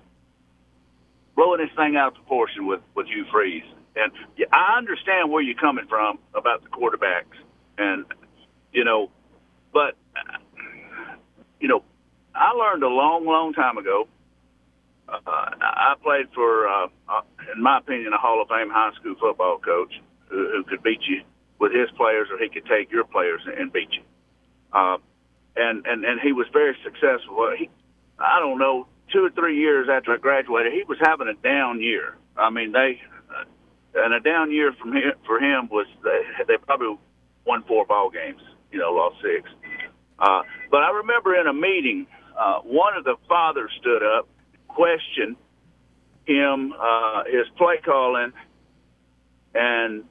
blowing this thing out of proportion with with Hugh Freeze. And I understand where you're coming from about the quarterbacks, and you know, but you know, I learned a long, long time ago. Uh, I played for, uh, uh, in my opinion, a Hall of Fame high school football coach who, who could beat you with his players, or he could take your players and beat you. Uh, and and and he was very successful. He, I don't know, two or three years after I graduated, he was having a down year. I mean, they uh, and a down year from him for him was they, they probably won four ball games, you know, lost six. Uh, but I remember in a meeting, uh, one of the fathers stood up, questioned him, uh, his play calling, and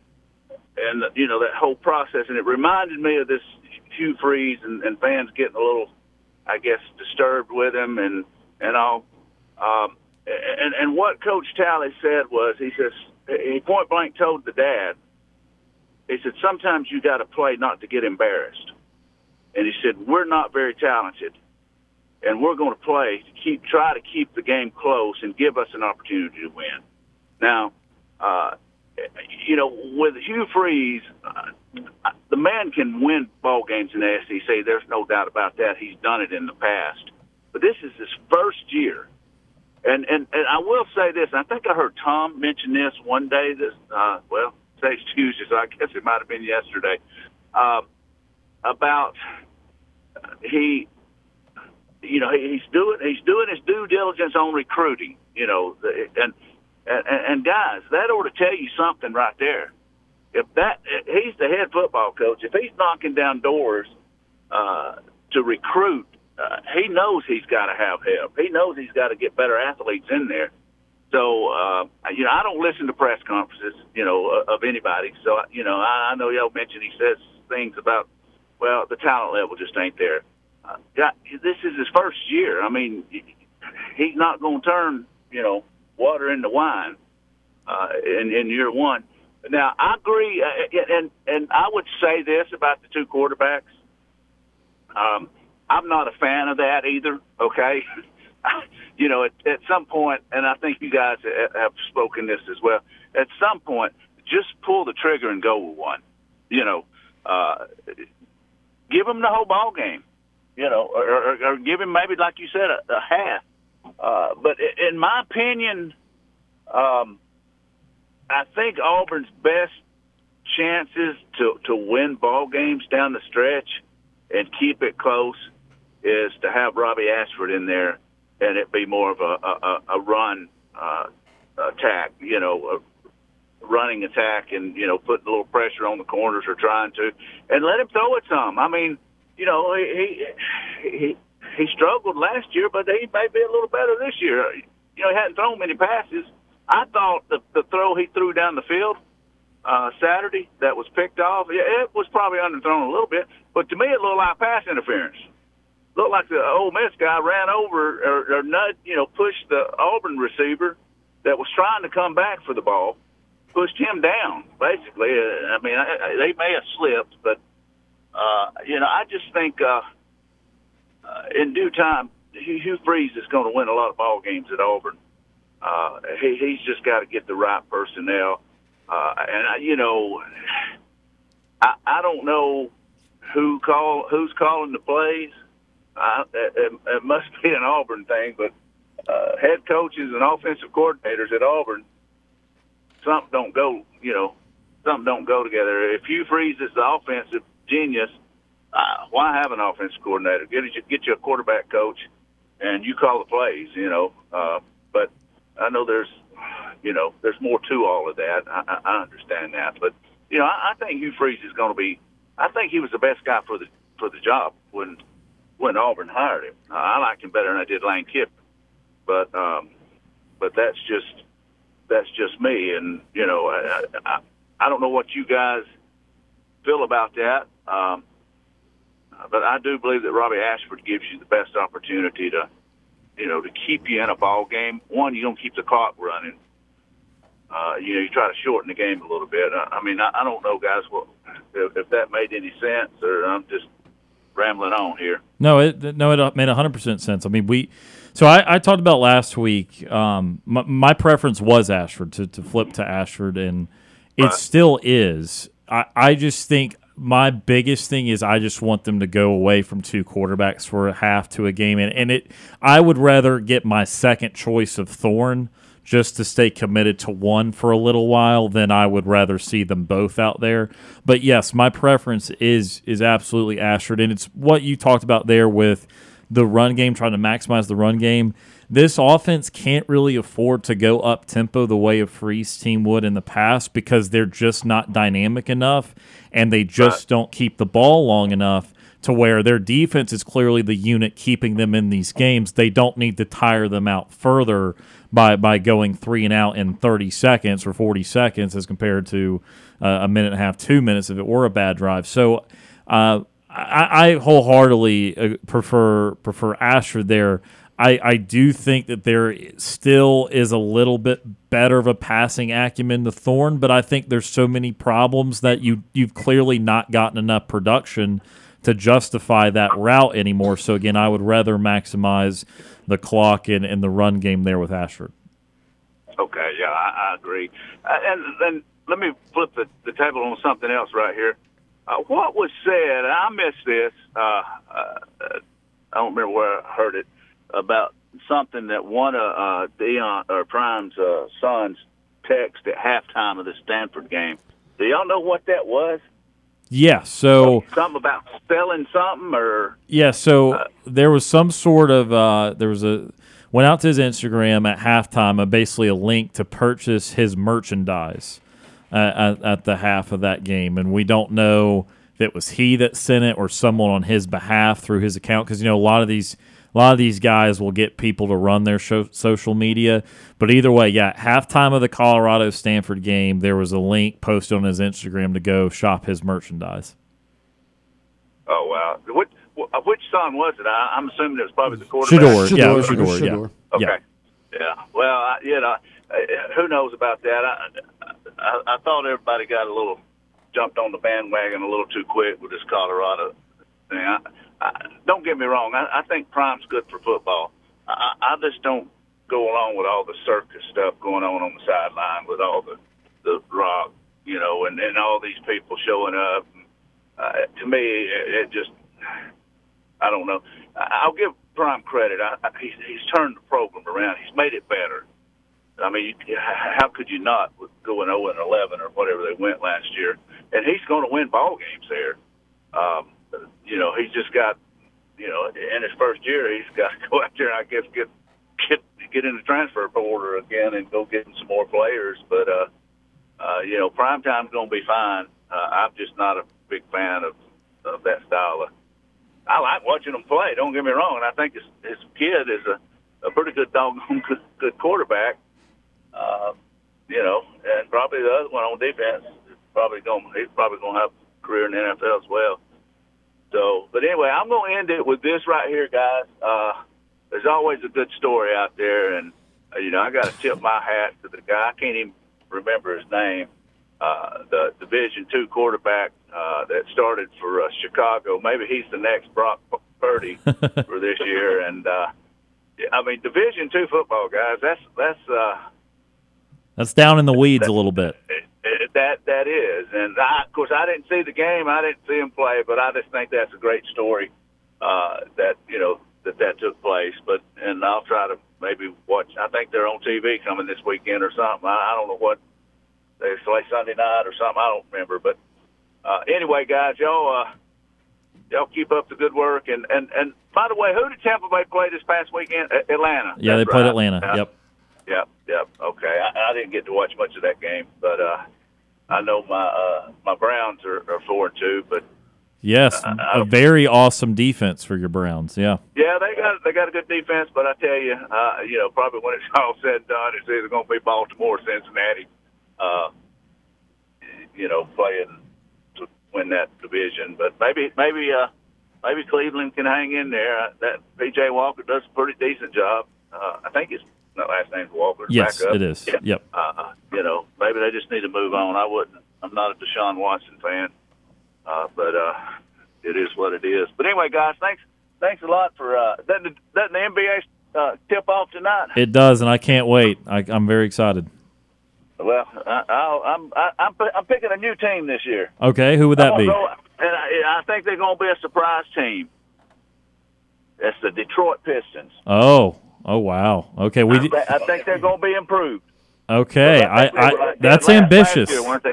and you know that whole process, and it reminded me of this Hugh Freeze and, and fans getting a little I guess, disturbed with him and and all. Um, and and what Coach Talley said was, he says he point blank told the dad, he said sometimes you got to play not to get embarrassed. And he said we're not very talented, and we're going to play to keep try to keep the game close and give us an opportunity to win. Now, uh, you know, with Hugh Freeze, uh, the man can win ball games in the SEC. There's no doubt about that. He's done it in the past, but this is his first year. And and and I will say this. I think I heard Tom mention this one day. This uh, well, say Tuesday, so I guess it might have been yesterday. Uh, about he, you know, he's doing he's doing his due diligence on recruiting. You know, and and, and guys, that ought to tell you something right there. If that he's the head football coach, if he's knocking down doors uh, to recruit, uh, he knows he's got to have help. He knows he's got to get better athletes in there. So uh, you know, I don't listen to press conferences, you know, of anybody. So you know, I, I know y'all mentioned he says things about, well, the talent level just ain't there. Uh, this is his first year. I mean, he's not going to turn, you know, water into wine uh, in, in year one. Now, I agree, uh, and and I would say this about the two quarterbacks. Um, I'm not a fan of that either. Okay, you know, at, at some point, and I think you guys have spoken this as well. At some point, just pull the trigger and go with one. You know, uh, give him the whole ball game. You know, or, or, or give him maybe, like you said, a, a half. Uh, but in my opinion, um, I think Auburn's best chances to to win ball games down the stretch and keep it close is to have Robbie Ashford in there and it be more of a a, a run uh, attack, you know, a running attack, and you know, putting a little pressure on the corners or trying to, and let him throw it some. I mean, you know, he he he struggled last year, but he may be a little better this year. You know, he hadn't thrown many passes. I thought the the throw he threw down the field uh, Saturday that was picked off, yeah, it was probably underthrown a little bit, but to me it looked like pass interference looked like the Ole Miss guy ran over or, or nut, you know, pushed the Auburn receiver that was trying to come back for the ball, pushed him down. Basically, uh, I mean, I, I, they may have slipped, but uh, you know, I just think uh, uh, in due time, Hugh Freeze is going to win a lot of ball games at Auburn. Uh, he, he's just got to get the right personnel, uh, and I, you know, I, I don't know who call who's calling the plays. I, it, it must be an Auburn thing, but uh, head coaches and offensive coordinators at Auburn, something don't go. You know, something don't go together. If Hugh Freeze is the offensive genius, uh, why have an offensive coordinator? Get you get you a quarterback coach, and you call the plays. You know, uh, but I know there's, you know, there's more to all of that. I, I understand that, but you know, I, I think Hugh Freeze is going to be. I think he was the best guy for the for the job when when Auburn hired him. I liked him better than I did Lane Kiffin, but um, but that's just that's just me, and you know I, I I don't know what you guys feel about that, um, but I do believe that Robbie Ashford gives you the best opportunity to you know to keep you in a ball game. One, you don't keep the clock running. Uh, you know, you try to shorten the game a little bit. I, I mean, I, I don't know, guys, what if, if that made any sense, or I'm just rambling on here. No, it no, it made hundred percent sense. I mean, we. So I, I talked about last week. Um, my, my, preference was Ashford to, to flip to Ashford, and it right. still is. I, I just think my biggest thing is I just want them to go away from two quarterbacks for a half to a game, and, and it. I would rather get my second choice of Thorne just to stay committed to one for a little while, than I would rather see them both out there. But yes, my preference is is absolutely Ashford, and it's what you talked about there with the run game, trying to maximize the run game. This offense can't really afford to go up tempo the way a Freeze team would in the past because they're just not dynamic enough and they just don't keep the ball long enough to where their defense is clearly the unit keeping them in these games. They don't need to tire them out further by by going three and out in 30 seconds or 40 seconds as compared to uh, a minute and a half, two minutes if it were a bad drive. So uh, I, I wholeheartedly uh, prefer prefer Ashford there. I, I do think that there still is a little bit better of a passing acumen to Thorne, but I think there's so many problems that you you've clearly not gotten enough production to justify that route anymore. So again, I would rather maximize the clock and, and the run game there with Ashford. Okay, yeah, I, I agree. Uh, and then let me flip the, the table on something else right here. Uh, what was said, I missed this, uh, uh, I don't remember where I heard it, about something that one of uh, Deion or Prime's uh, sons text at halftime of the Stanford game. Do y'all know what that was? Yeah, so something about spelling something or yeah, so there was some sort of uh, there was a went out to his Instagram at halftime, uh, basically a link to purchase his merchandise uh, at, at the half of that game, and we don't know if it was he that sent it or someone on his behalf through his account because you know a lot of these a lot of these guys will get people to run their show, social media. But either way, yeah, halftime of the Colorado Stanford game, there was a link posted on his Instagram to go shop his merchandise. Oh wow! Which which son was it? I, I'm assuming it was probably the quarterback. Shedeur, yeah, it was Shedeur, yeah. Okay. Yeah. Yeah. Well, I, you know, uh, who knows about that? I, I I thought everybody got a little jumped on the bandwagon a little too quick with this Colorado thing. I, I, don't get me wrong. I, I think Prime's good for football. I, I just don't go along with all the circus stuff going on on the sideline with all the the rock, you know, and and all these people showing up. Uh, to me, it, it just I don't know. I- I'll give Prime credit. I, I, he's, he's turned the program around. He's made it better. I mean, you, how could you not with going 0 and 11 or whatever they went last year? And he's going to win ball games there. Um, you know, he's just got, you know, in his first year, he's got to go out there and I guess get get get in the transfer portal again and go get some more players. But uh, uh, you know, prime time's to be fine. Uh, I'm just not a big fan of, of that style of I like watching him play. Don't get me wrong. And I think his, his kid is a, a pretty good doggone good, good quarterback. Uh, you know, and probably the other one on defense is probably going. He's probably going to have a career in the NFL as well. But anyway, I'm going to end it with this right here, guys. Uh, there's always a good story out there, and uh, you know, I got to tip my hat to the guy. I can't even remember his name. Uh, the Division two quarterback uh, that started for uh, Chicago. Maybe he's the next Brock Purdy for this year. And uh, I mean, Division two football guys. That's that's uh, That's down in the weeds a little bit. it, it, that that is. And I, of course, I didn't see the game. I didn't see him play, but I just think that's a great story uh, that you know that that took place. But and I'll try to maybe watch. I think they're on TV coming this weekend or something. I, I don't know what they play Sunday night or something. I don't remember, but uh, anyway, guys, y'all uh, y'all keep up the good work. And and and by the way, who did Tampa Bay play this past weekend? Atlanta. Yeah, they That's played. Atlanta. Yeah. Yep. Yep, yep. Okay, I, I didn't get to watch much of that game, but uh, I know my uh, my Browns are, are four and two. But Yes, a very awesome defense for your Browns. Yeah. yeah, they got they got a good defense. But I tell you, uh, you know, probably when it's all said and done, it's either going to be Baltimore or Cincinnati. Uh, you know, playing to win that division. But maybe maybe uh, maybe Cleveland can hang in there. Uh, That PJ Walker does a pretty decent job. Uh, I think his that last name's Walker. Yes, it is. Yeah. Yep. Uh, you know, maybe they just need to move on. I wouldn't. I'm not a Deshaun Watson fan, uh, but uh, it is what it is. But anyway, guys, thanks thanks a lot for uh, doesn't the, doesn't the NBA uh, tip off tonight? It does, and I can't wait. I, I'm very excited. Well, I, I'll, I'm I, I'm pi- I'm picking a new team this year. Okay, who would that be? go- and I, I think they're going to be a surprise team. That's the Detroit Pistons. Oh, oh wow. Okay, we. I, thi- I think they're going to be improved. Okay, I, were I that's ambitious. year, weren't they?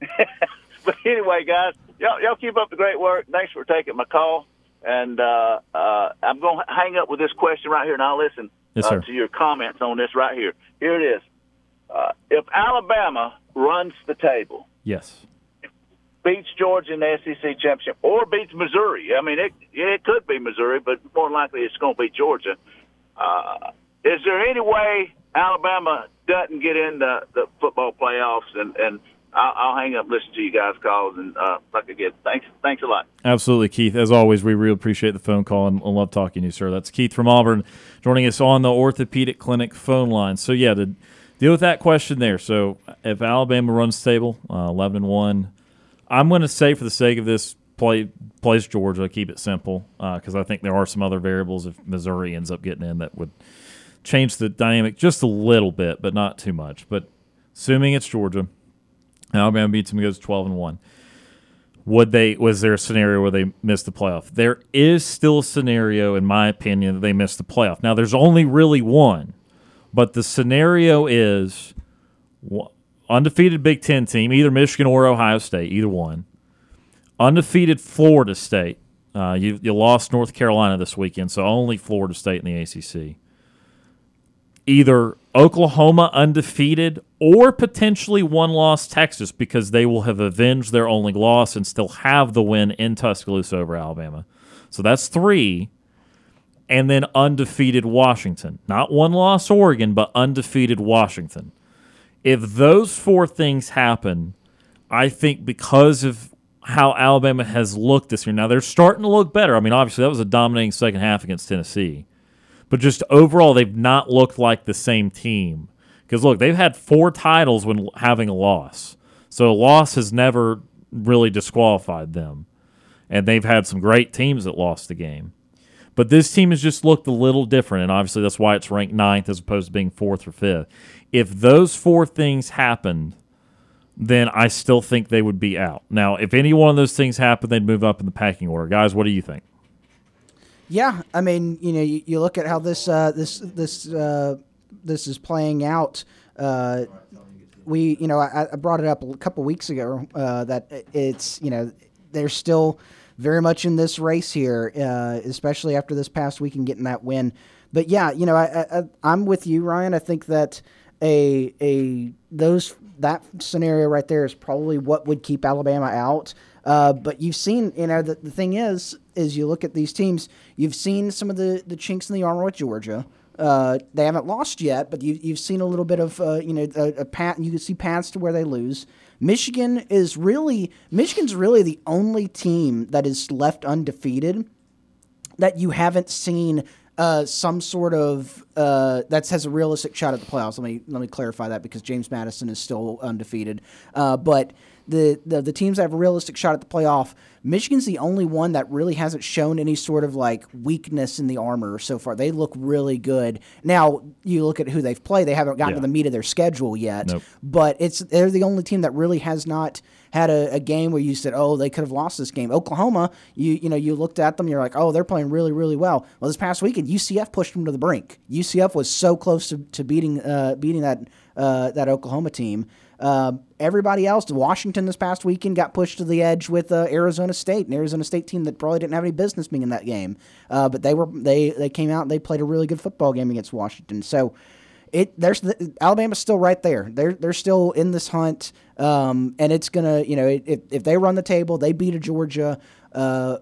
but anyway, guys, y'all, y'all keep up the great work. Thanks for taking my call. And uh, uh, I'm going to hang up with this question right here, and I'll listen Yes, uh, to your comments on this right here. Here it is. Uh, if Alabama runs the table, Yes. beats Georgia in the SEC championship, or beats Missouri. I mean, it it could be Missouri, but more likely it's going to be Georgia. Uh, is there any way Alabama doesn't get in the, the football playoffs? And and I'll, I'll hang up, listen to you guys' calls, and uh, like again, thanks, thanks a lot. Absolutely, Keith. As always, we really appreciate the phone call and love talking to you, sir. That's Keith from Auburn joining us on the Orthopedic Clinic phone line. So, yeah, to deal with that question there. So, if Alabama runs stable, uh, 11 and 1, I'm going to say, for the sake of this, play plays Georgia, keep it simple, because uh, I think there are some other variables if Missouri ends up getting in that would change the dynamic just a little bit, but not too much. But assuming it's Georgia, Alabama beats them, goes 12 and 1 would they was there a scenario where they missed the playoff? There is still a scenario in my opinion that they missed the playoff. Now there's only really one but the scenario is undefeated big ten team either michigan or ohio state either one undefeated florida state uh, you, you lost north carolina this weekend so only florida state in the acc either Oklahoma undefeated or potentially one loss Texas because they will have avenged their only loss and still have the win in Tuscaloosa over Alabama. So that's three. And then undefeated Washington. Not one loss Oregon, but undefeated Washington. If those four things happen, I think because of how Alabama has looked this year, now they're starting to look better. I mean, obviously, that was a dominating second half against Tennessee but just overall, they've not looked like the same team. Because look, they've had four titles when having a loss, so a loss has never really disqualified them, and they've had some great teams that lost the game. But this team has just looked a little different, and obviously that's why it's ranked ninth as opposed to being fourth or fifth. If those four things happened, then I still think they would be out. Now, if any one of those things happened, they'd move up in the packing order. Guys, what do you think? Yeah, I mean, you know, you, you look at how this uh, this this uh, this is playing out. Uh, we, you know, I, I, brought it up a couple weeks ago uh, that it's, you know, they're still very much in this race here, uh, especially after this past week and getting that win. But yeah, you know, I, I I'm with you, Ryan. I think that a a those that scenario right there is probably what would keep Alabama out. Uh, but you've seen, you know, the, the thing is, is you look at these teams, you've seen some of the, the chinks in the armor with Georgia. Uh, they haven't lost yet, but you, you've seen a little bit of, uh, you know, a, a pat. You can see paths to where they lose. Michigan is really Michigan's really the only team that is left undefeated that you haven't seen uh, some sort of uh, that has a realistic shot at the playoffs. Let me let me clarify that because James Madison is still undefeated, uh, but the, the the teams that have a realistic shot at the playoff, Michigan's the only one that really hasn't shown any sort of like weakness in the armor so far. They look really good. Now you look at who they've played; they haven't gotten yeah. to the meat of their schedule yet. Nope. But it's they're the only team that really has not had a, a, game where you said, "Oh, they could have lost this game." Oklahoma, you you know, you looked at them, you're like, "Oh, they're playing really, really well." Well, this past weekend, UCF pushed them to the brink. UCF was so close to, to beating uh, beating that uh, that Oklahoma team. Uh, everybody else, Washington this past weekend got pushed to the edge with uh, Arizona State, an Arizona State team that probably didn't have any business being in that game. Uh, but they were they they came out and they played a really good football game against Washington. So it there's the, Alabama's still right there. They're they're still in this hunt, um, and it's gonna you know if if they run the table, they beat a Georgia. Uh,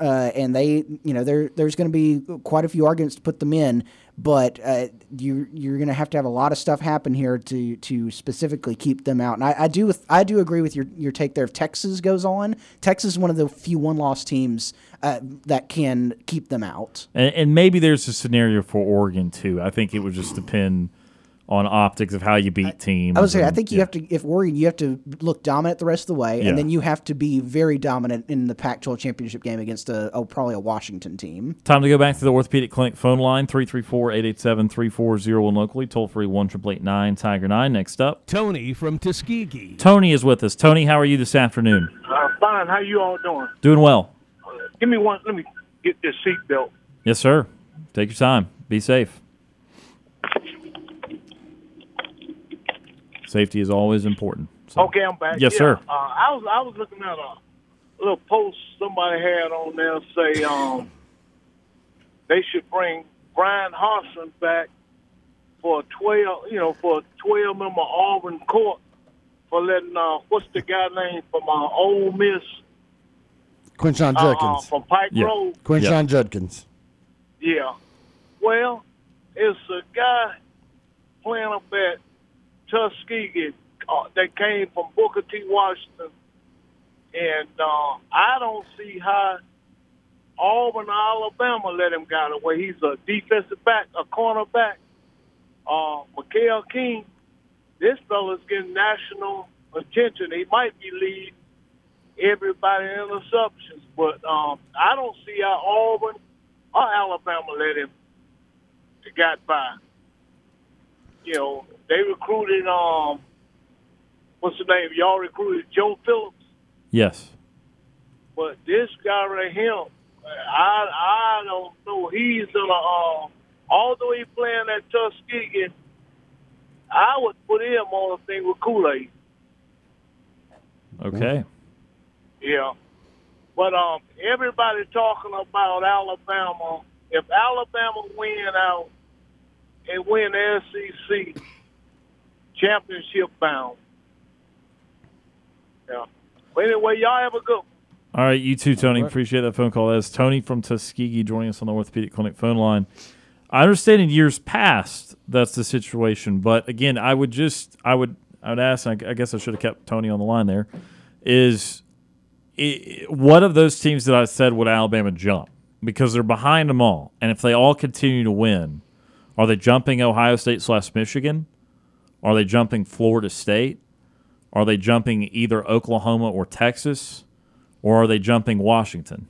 uh, and they, you know, there there's going to be quite a few arguments to put them in but uh, you you're going to have to have a lot of stuff happen here to to specifically keep them out. And I, I do I do agree with your your take there. If Texas goes on, Texas is one of the few one loss teams uh, that can keep them out. And, and maybe there's a scenario for Oregon too. I think it would just depend on optics of how you beat teams. I would say I think you yeah. have to if Oregon you have to look dominant the rest of the way, yeah. and then you have to be very dominant in the Pac-12 championship game against a oh, probably a Washington team. Time to go back to the orthopedic clinic phone line 334-887-3401 locally toll free one triple eight nine Tiger nine. Next up, Tony from Tuskegee. Tony is with us. Tony, how are you this afternoon? Uh, fine. How are you all doing? Doing well. Give me one. Let me get this seat belt. Yes, sir. Take your time. Be safe. Safety is always important. So. Okay, I'm back. Yes, yeah. sir. Uh, I was I was looking at a little post somebody had on there say um, they should bring Bryan Harsin back for a twelve, you know, for a twelve member Auburn court for letting uh, what's the guy name from uh, Ole Miss? Quinshon uh, Judkins uh, from Pike yeah. Road. Quinshon yeah. Judkins. Yeah. Well, it's a guy playing up at Tuskegee uh, that came from Booker T. Washington, and uh, I don't see how Auburn, Alabama let him get away. He's a defensive back, a cornerback. Uh, Mikael King, this fella's getting national attention. He might be leading everybody in interceptions, but um, I don't see how Auburn or Alabama let him got by. You know, they recruited um, what's the name? Y'all recruited Joe Phillips. Yes. But this guy right here, I I don't know. He's gonna um, although he's playing at Tuskegee, I would put him on a thing with Kool Aid. Okay. Yeah. But um, everybody talking about Alabama. If Alabama win out and win the SEC championship bound. Yeah. But anyway, y'all have a good one. All right, you too, Tony. Appreciate that phone call. That's Tony from Tuskegee joining us on the Orthopedic Clinic phone line. I understand in years past that's the situation, but again, I would just, I would, I would ask. I guess I should have kept Tony on the line. There is, it, what of those teams that I said would Alabama jump because they're behind them all, and if they all continue to win, are they jumping Ohio State slash Michigan? Are they jumping Florida State? Are they jumping either Oklahoma or Texas? Or are they jumping Washington?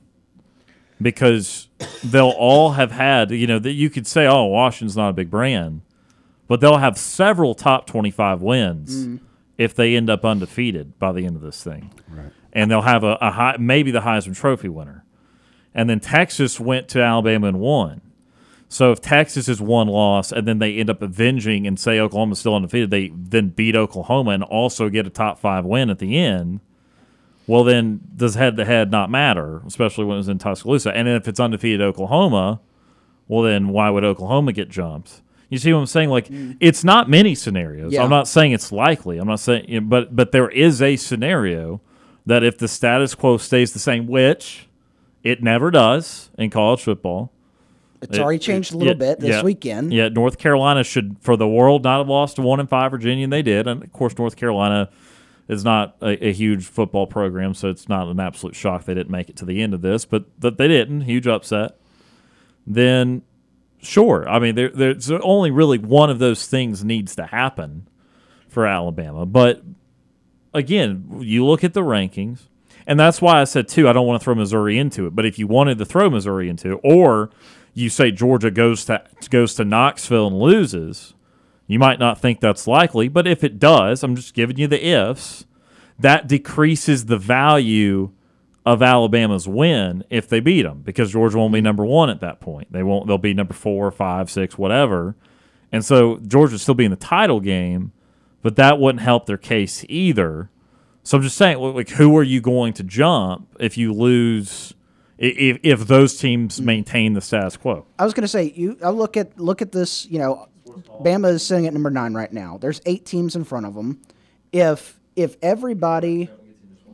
Because they'll all have had, you know, that you could say, oh, Washington's not a big brand, but they'll have several top 25 wins Mm. If they end up undefeated by the end of this thing. Right. And they'll have a, a high, maybe the Heisman Trophy winner. And then Texas went to Alabama and won. So if Texas is one loss and then they end up avenging and say Oklahoma's still undefeated, they then beat Oklahoma and also get a top five win at the end. Well, then does head to head not matter, especially when it was in Tuscaloosa? And if it's undefeated Oklahoma, well, then why would Oklahoma get jumped? You see what I'm saying? Like mm. it's not many scenarios. Yeah. I'm not saying it's likely. I'm not saying, but but there is a scenario that if the status quo stays the same, which it never does in college football. It's It- already changed a little bit this yeah, weekend. Yeah, North Carolina should, for the world, not have lost to one and five Virginia, and they did. And of course, North Carolina is not a, a huge football program, so it's not an absolute shock they didn't make it to the end of this. But that they didn't, huge upset. Then, sure, I mean, there, there's only really one of those things needs to happen for Alabama. But again, you look at the rankings, and that's why I said too. I don't want to throw Missouri into it, but if you wanted to throw Missouri into it, or you say Georgia goes to goes to Knoxville and loses, you might not think that's likely. But if it does, I'm just giving you the ifs. That decreases the value of Alabama's win if they beat them because Georgia won't be number one at that point. They won't. They'll be number four, five, six, whatever. And so Georgia still be in the title game, but that wouldn't help their case either. So I'm just saying, like, who are you going to jump if you lose? If if those teams maintain the status quo, I was going to say you. I look at look at this. You know, Bama is sitting at number nine right now. There's eight teams in front of them. If if everybody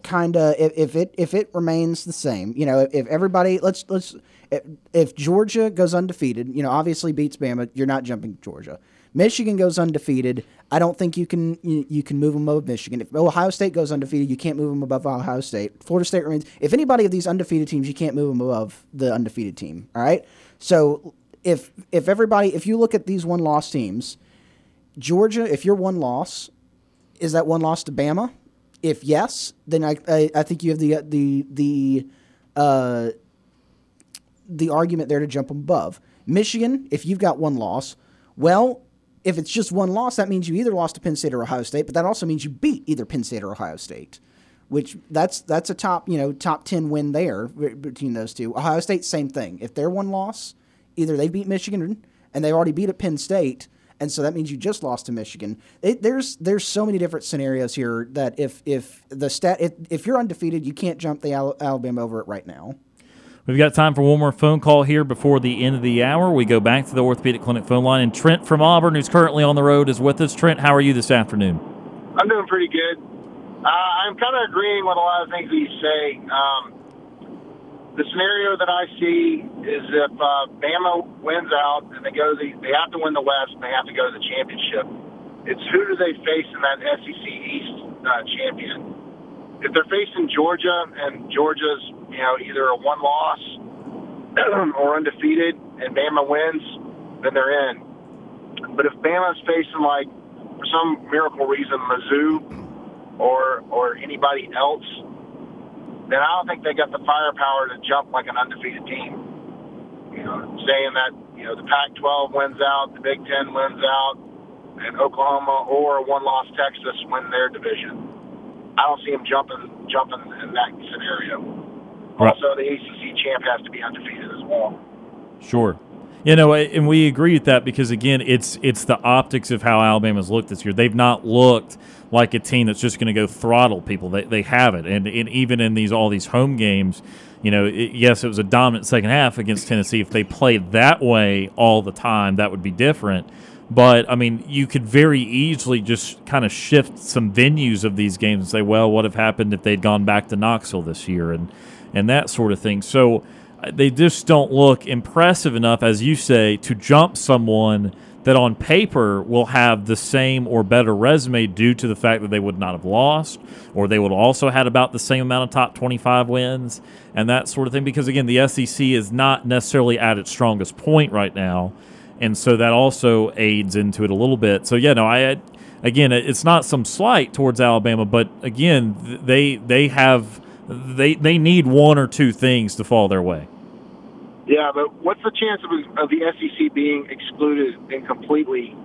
kind of if, if it if it remains the same, you know, if, if everybody let's let's if, if Georgia goes undefeated, you know, obviously beats Bama, you're not jumping Georgia. Michigan goes undefeated. I don't think you can you, you can move them above Michigan. If Ohio State goes undefeated, you can't move them above Ohio State. Florida State remains. If anybody of these undefeated teams, you can't move them above the undefeated team. All right. So if if everybody, if you look at these one loss teams, Georgia, if you're one loss, is that one loss to Bama? If yes, then I I, I think you have the the the uh, the argument there to jump above. Michigan, if you've got one loss, well, if it's just one loss, that means you either lost to Penn State or Ohio State, but that also means you beat either Penn State or Ohio State, which that's that's a top you know top ten win there between those two. Ohio State, same thing. If they're one loss, either they beat Michigan and they already beat at Penn State, and so that means you just lost to Michigan. It, there's there's so many different scenarios here that if if the stat if, if you're undefeated, you can't jump the Al- Alabama over it right now. we've got time for one more phone call here before the end of the hour. We go back to the orthopedic clinic phone line, and Trent from Auburn, who's currently on the road, is with us. Trent, how are you this afternoon? I'm doing pretty good. Uh, I'm kind of agreeing with a lot of things he's saying. Um, the scenario that I see is if uh, Bama wins out and they go, the, they have to win the West and they have to go to the championship. It's who do they face in that SEC uh, champion. If they're facing Georgia and Georgia's, you know, either a one loss or undefeated, and Bama wins, then they're in. But if Bama's facing like for some miracle reason Mizzou or or anybody else, then I don't think they got the firepower to jump like an undefeated team. You know, saying that you know the Pac-12 wins out, the Big Ten wins out, and Oklahoma or one-loss Texas win their division. I don't see them jumping jumping in that scenario. Right. Also, the ACC champ has to be undefeated as well. Sure. You know, and we agree with that because again, it's it's the optics of how Alabama's looked this year. They've not looked like a team that's just going to go throttle people. They, they haven't, and, and even in these all these home games, you know, it, yes, it was a dominant second half against Tennessee. If they played that way all the time, that would be different. But I mean, you could very easily just kind of shift some venues of these games and say, well, what have happened if they'd gone back to Knoxville this year and and that sort of thing. So they just don't look impressive enough, as you say, to jump someone that on paper will have the same or better resume due to the fact that they would not have lost, or they would also had about the same amount of top 25 wins and that sort of thing. Because again, the SEC is not necessarily at its strongest point right now, and so that also aids into it a little bit. So yeah, no, I again, it's not some slight towards Alabama, but again, they they have they they need one or two things to fall their way. Yeah, but what's the chance of, of the SEC being excluded and completely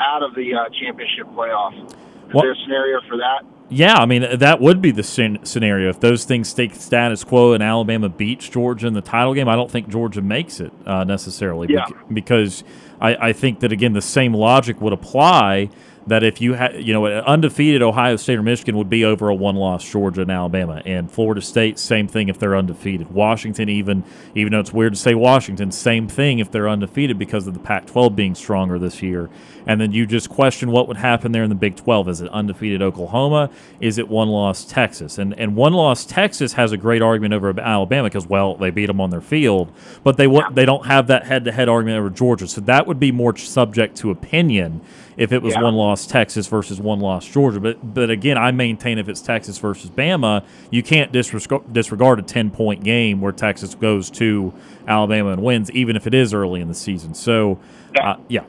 out of the uh, championship playoff? Is Well- there a scenario for that? Yeah, I mean that would be the scenario if those things stay status quo and Alabama beats Georgia in the title game. I don't think Georgia makes it uh, necessarily Yeah. because I, I think that again the same logic would apply that if you had you know undefeated Ohio State or Michigan would be over a one loss Georgia and Alabama and Florida State same thing if they're undefeated. Washington even even though it's weird to say Washington same thing if they're undefeated because of the Pac-12 being stronger this year. And then you just question what would happen there in the Big 12. Is it undefeated Oklahoma? Is it one loss Texas? And and one loss Texas has a great argument over Alabama because well they beat them on their field, but they they don't have that head to head argument over Georgia. So that would be more subject to opinion if it was Yeah. one loss Texas versus one loss Georgia. But but again, I maintain if it's Texas versus Bama, you can't disregard, disregard a ten point game where Texas goes to Alabama and wins, even if it is early in the season. So uh, yeah,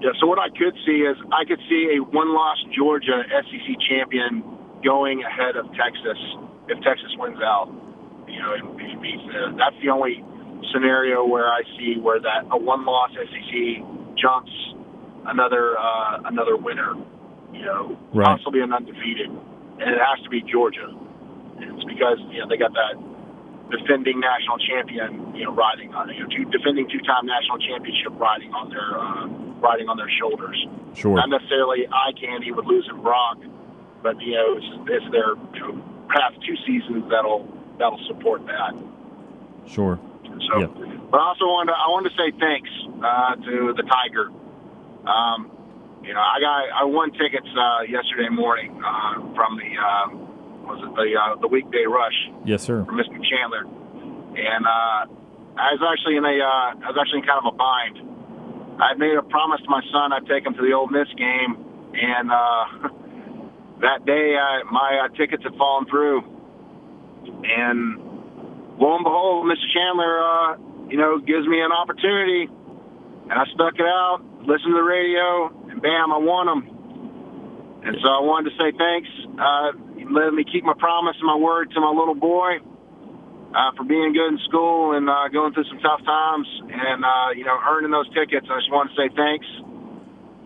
Yeah. So what I could see is I could see a one-loss Georgia SEC champion going ahead of Texas if Texas wins out. You know, and, beats that's the only scenario where I see where that a one-loss SEC jumps another uh, another winner. You know, Right. possibly an undefeated, and it has to be Georgia. It's because you know they got that defending national champion, you know, riding on you know, two, defending two-time national championship riding on their uh, riding on their shoulders. sure. Not necessarily eye candy with losing Brock, but you know, it's, it's their you know, past two seasons that'll that'll support that. Sure. So, but I also wanted to, I wanted to say thanks uh, to the Tiger. Um, you know, I got I won tickets uh, yesterday morning uh, from the uh, was it the uh, the weekday rush Yes, sir. from Mr. Chandler, and uh, I was actually in a uh, I was actually in kind of a bind. I made a promise to my son I'd take him to the Ole Miss game, and uh, that day uh, my uh, tickets had fallen through, and lo and behold, Mr. Chandler, uh, you know, gives me an opportunity, and I stuck it out, listened to the radio, and bam, I won them. And so I wanted to say thanks, uh, letting me keep my promise and my word to my little boy uh, for being good in school and uh, going through some tough times, and uh, you know, earning those tickets. I just want to say thanks.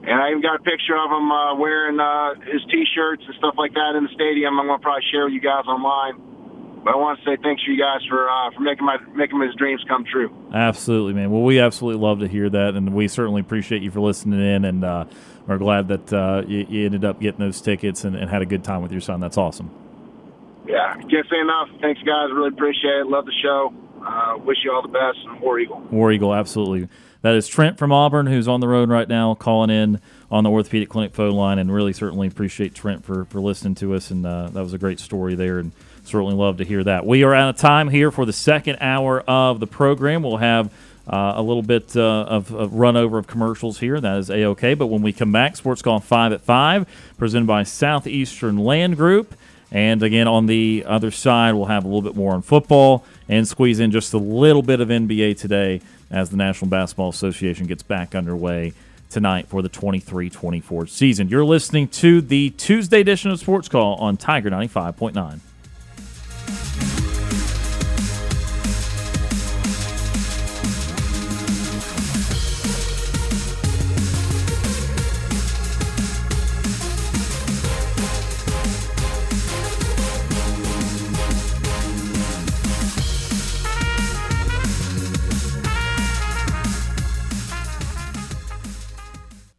And I even got a picture of him uh, wearing uh, his T-shirts and stuff like that in the stadium. I'm gonna probably share with you guys online. But I want to say thanks to you guys for uh, for making my making his dreams come true. Absolutely, man. Well, we absolutely love to hear that, and we certainly appreciate you for listening in, and uh, we're glad that uh, you, you ended up getting those tickets and, and had a good time with your son. That's awesome. Yeah, can't say enough. Thanks, guys. Really appreciate it. Love the show. Uh, wish you all the best, and War Eagle. War Eagle, absolutely. That is Trent from Auburn, who's on the road right now, calling in on the Orthopedic Clinic phone line, and really certainly appreciate Trent for, for listening to us, and uh, that was a great story there, and certainly love to hear that. We are out of time here for the second hour of the program. We'll have uh, a little bit uh, of, of run over of commercials here. That is a okay. But when we come back, Sports Call five at five, presented by Southeastern Land Group. And again, on the other side, we'll have a little bit more on football and squeeze in just a little bit of NBA today as the National Basketball Association gets back underway tonight for the 23 24 season. You're listening to the Tuesday edition of Sports Call on Tiger 95.9. Bye.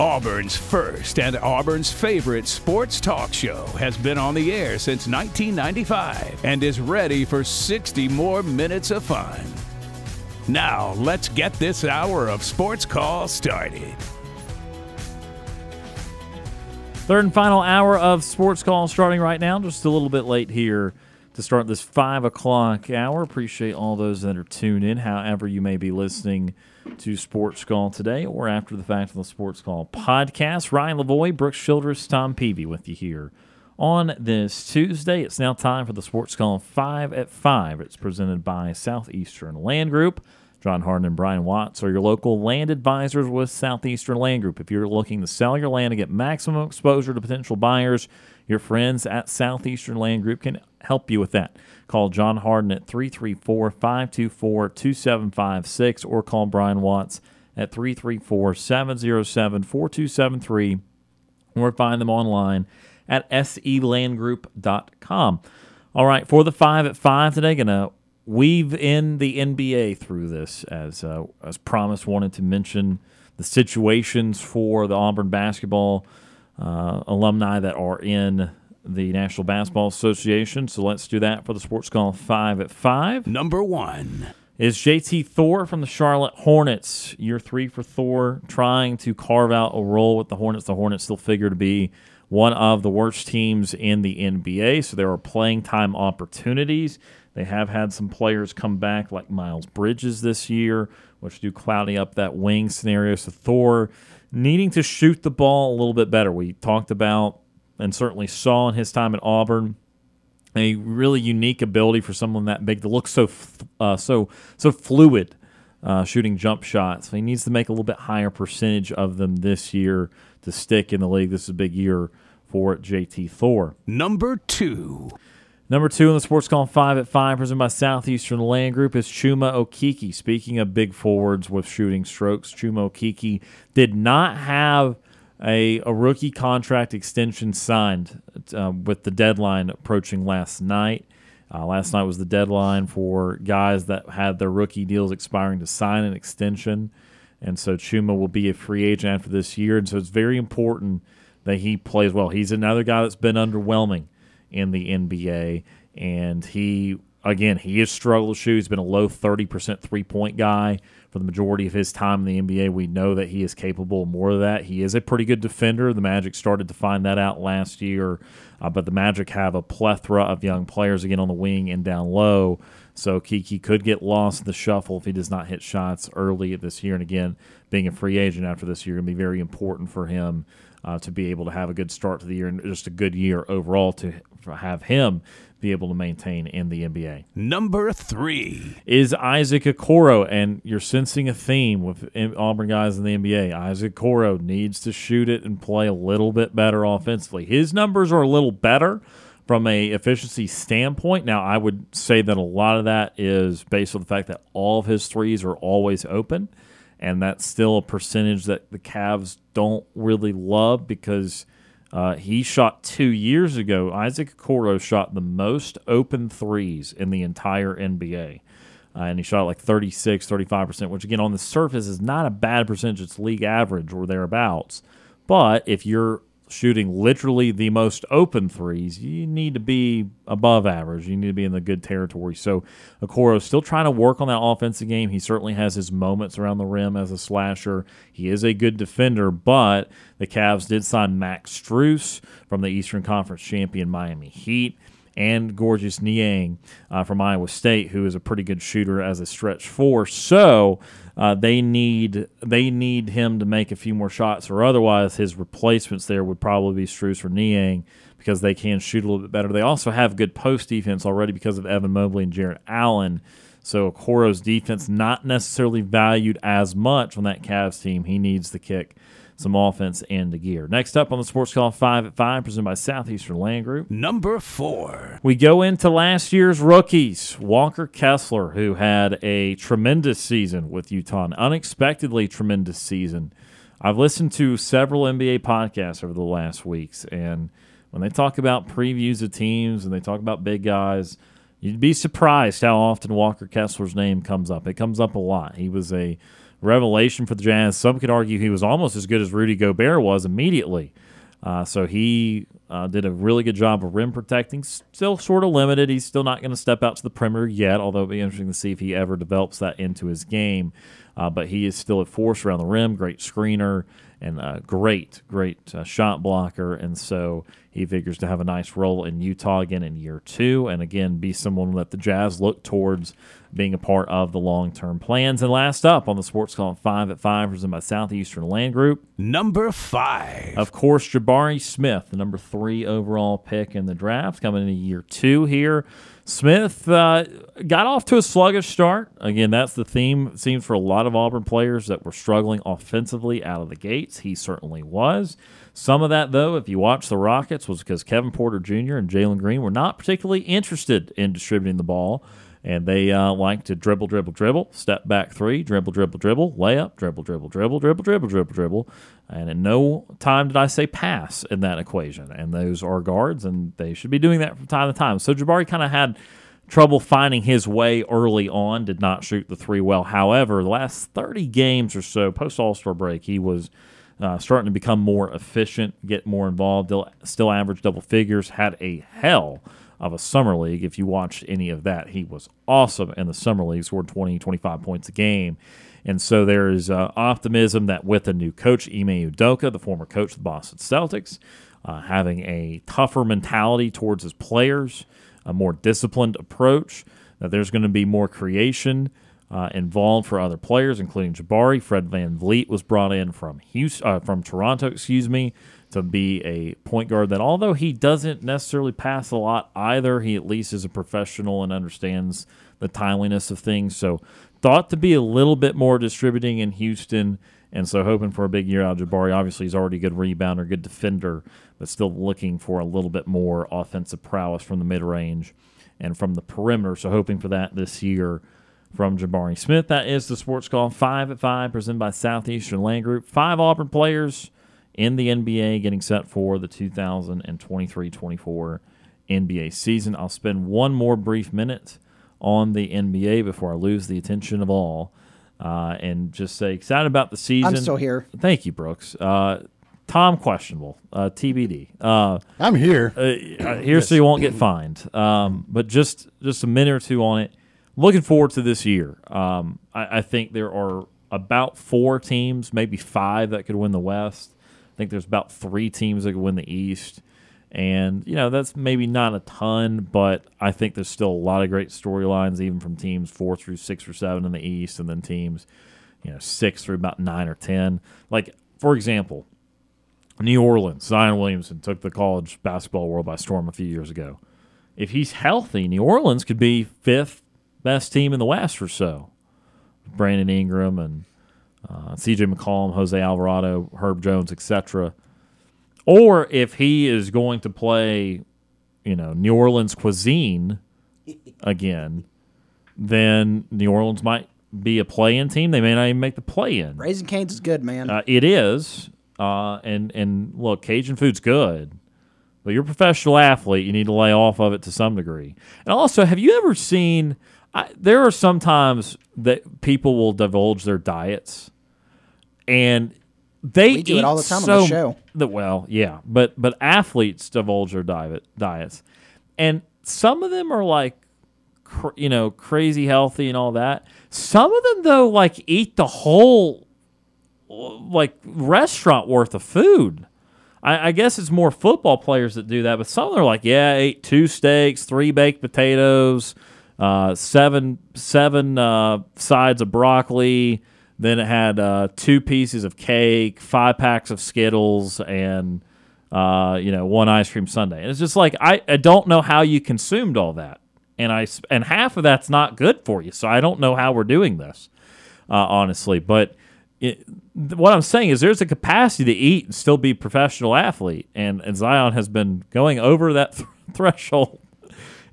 Auburn's first and Auburn's favorite sports talk show has been on the air since 1995 and is ready for 60 more minutes of fun. Now, let's get this hour of sports call started. Third and final hour of sports call starting right now. Just a little bit late here to start this five o'clock hour. Appreciate all those that are tuned in, however, you may be listening to Sports Call today or after the fact of the Sports Call podcast. Ryan Lavoie, Brooks Childress, Tom Peavy with you here on this Tuesday. It's now time for the Sports Call 5 at 5. It's presented by Southeastern Land Group. John Harden and Brian Watts are your local land advisors with Southeastern Land Group. If you're looking to sell your land and get maximum exposure to potential buyers, your friends at Southeastern Land Group can help you with that. Call John Harden at 334 524 2756 or call Brian Watts at 334 707 4273 or find them online at selandgroup.com. All right, for the five at five today, gonna weave in the NBA through this as uh, as promised. Wanted to mention the situations for the Auburn basketball uh, alumni that are in the National Basketball Association. So let's do that for the Sports Call 5 at 5. Number one is JT Thor from the Charlotte Hornets. Year three for Thor, trying to carve out a role with the Hornets. The Hornets still figure to be one of the worst teams in the NBA, so there are playing time opportunities. They have had some players come back, like Miles Bridges this year, which do cloudy up that wing scenario. So Thor needing to shoot the ball a little bit better. We talked about and certainly saw in his time at Auburn a really unique ability for someone that big to look so uh, so so fluid uh, shooting jump shots. He needs to make a little bit higher percentage of them this year to stick in the league. This is a big year for JT Thor. Number two. Number two in the Sports Call 5 at 5, presented by Southeastern Land Group, is Chuma Okeke. Speaking of big forwards with shooting strokes, Chuma Okeke did not have – a, a rookie contract extension signed uh, with the deadline approaching last night. Uh, last night was the deadline for guys that had their rookie deals expiring to sign an extension. And so Chuma will be a free agent after this year. And so it's very important that he plays well. He's another guy that's been underwhelming in the NBA. And he, again, he has struggled shoot. He's been a low 30% three point guy for the majority of his time in the NBA. We know that he is capable of more of that. He is a pretty good defender. The Magic started to find that out last year, uh, but the Magic have a plethora of young players again on the wing and down low. So Kiki could get lost in the shuffle if he does not hit shots early this year. And again, being a free agent after this year going to be very important for him uh, to be able to have a good start to the year and just a good year overall to have him be able to maintain in the NBA. Number three is Isaac Okoro, and you're sensing a theme with Auburn guys in the NBA. Isaac Okoro needs to shoot it and play a little bit better offensively. His numbers are a little better from a efficiency standpoint. Now, I would say that a lot of that is based on the fact that all of his threes are always open, and that's still a percentage that the Cavs don't really love because – uh, he shot two years ago. Isaac Okoro shot the most open threes in the entire NBA. Uh, and he shot like 36, 35%, which again on the surface is not a bad percentage. It's league average or thereabouts. But if you're shooting literally the most open threes, you need to be above average. You need to be in the good territory. So Okoro's still trying to work on that offensive game. He certainly has his moments around the rim as a slasher. He is a good defender, but the Cavs did sign Max Strus from the Eastern Conference champion Miami Heat and Georges Niang uh, from Iowa State, who is a pretty good shooter as a stretch four. So uh, they need they need him to make a few more shots, or otherwise his replacements there would probably be Strus or Niang because they can shoot a little bit better. They also have good post defense already because of Evan Mobley and Jarrett Allen. So Okoro's defense not necessarily valued as much on that Cavs team. He needs the kick some offense and the gear. Next up on the Sports Call 5 at 5, presented by Southeastern Land Group. Number four. We go into last year's rookies. Walker Kessler, who had a tremendous season with Utah, an unexpectedly tremendous season. I've listened to several NBA podcasts over the last weeks, and when they talk about previews of teams and they talk about big guys, you'd be surprised how often Walker Kessler's name comes up. It comes up a lot. He was a revelation for the Jazz. Some could argue he was almost as good as Rudy Gobert was immediately. Uh, so he uh, did a really good job of rim protecting. Still sort of limited. He's still not going to step out to the perimeter yet, although it'll be interesting to see if he ever develops that into his game. Uh, but he is still a force around the rim, great screener, and a great, great uh, shot blocker. And so he figures to have a nice role in Utah again in year two, and again be someone that the Jazz look towards being a part of the long term plans. And last up on the Sports Column 5 at 5, presented by Southeastern Land Group. Number five. Of course, Jabari Smith, the number three overall pick in the draft, coming into year two here. Smith uh, got off to a sluggish start. Again, that's the theme, seems, for a lot of Auburn players that were struggling offensively out of the gates. He certainly was. Some of that, though, if you watch the Rockets, was because Kevin Porter Jr. and Jalen Green were not particularly interested in distributing the ball and they uh, like to dribble, dribble, dribble, step back three, dribble, dribble, dribble, layup, dribble, dribble, dribble, dribble, dribble, dribble, dribble. And in no time did I say pass in that equation. And those are guards, and they should be doing that from time to time. So Jabari kind of had trouble finding his way early on, did not shoot the three well. However, the last 30 games or so, post All Star break, he was. Uh, starting to become more efficient, get more involved, still average double figures, had a hell of a summer league. If you watched any of that, he was awesome in the summer league, scored 20, 25 points a game. And so there is uh, optimism that with a new coach, Ime Udoka, the former coach of the Boston Celtics, uh, having a tougher mentality towards his players, a more disciplined approach, that there's going to be more creation uh, involved for other players, including Jabari. Fred Van VanVleet was brought in from Houston, uh, from Toronto, excuse me, to be a point guard that although he doesn't necessarily pass a lot either, he at least is a professional and understands the timeliness of things. So thought to be a little bit more distributing in Houston. And so hoping for a big year out of Jabari. Obviously, he's already a good rebounder, good defender, but still looking for a little bit more offensive prowess from the mid range and from the perimeter. So hoping for that this year from Jabari Smith. That is the sports call five at five, presented by Southeastern Land Group. Five Auburn players in the NBA getting set for the 2023 24 NBA season. I'll spend one more brief minute on the NBA before I lose the attention of all. Uh, and just say excited about the season. I'm still here. Thank you, Brooks. Uh, Tom questionable. Uh, TBD. Uh, I'm here. Uh, here so you won't get fined. Um, but just just a minute or two on it. Looking forward to this year. Um, I, I, think there are about four teams, maybe five, that could win the West think there's about three teams that could win the East. And, you know, that's maybe not a ton, but I think there's still a lot of great storylines, even from teams four through six or seven in the East, and then teams, you know, six through about nine or 10. Like, for example, New Orleans, Zion Williamson took the college basketball world by storm a few years ago. If he's healthy, New Orleans could be fifth best team in the West or so. Brandon Ingram and uh, C.J. McCollum, Jose Alvarado, Herb Jones, etc. Or if he is going to play, you know, New Orleans cuisine again, then New Orleans might be a play-in team. They may not even make the play-in. Raising Cane's is good, man. Uh, it is, uh, and and look, Cajun food's good, but you're a professional athlete. You need to lay off of it to some degree. And also, have you ever seen? I, there are sometimes that people will divulge their diets, and they We do it eat all the time on the show. the- well, yeah, but but athletes divulge their diet diets, and some of them are like, cr- you know, crazy healthy and all that. Some of them though, like eat the whole like restaurant worth of food. I, I guess it's more football players that do that, but some are like, yeah, I ate two steaks, three baked potatoes, uh, seven seven uh, sides of broccoli. Then it had uh, two pieces of cake, five packs of Skittles, and uh, you know one ice cream sundae. And it's just like I, I don't know how you consumed all that, and I and half of that's not good for you. So I don't know how we're doing this, uh, honestly. But it, what I'm saying is there's a capacity to eat and still be professional athlete, and, and Zion has been going over that th- threshold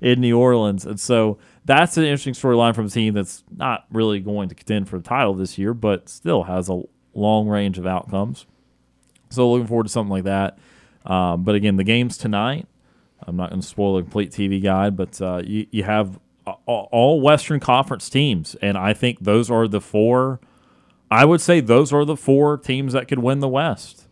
in New Orleans, and so that's an interesting storyline from a team that's not really going to contend for the title this year, but still has a long range of outcomes. So looking forward to something like that. Um, but again, the game's tonight. I'm not going to spoil the complete TV guide, but uh, you, you have all all Western Conference teams, and I think those are the four. I would say those are the four teams that could win the West.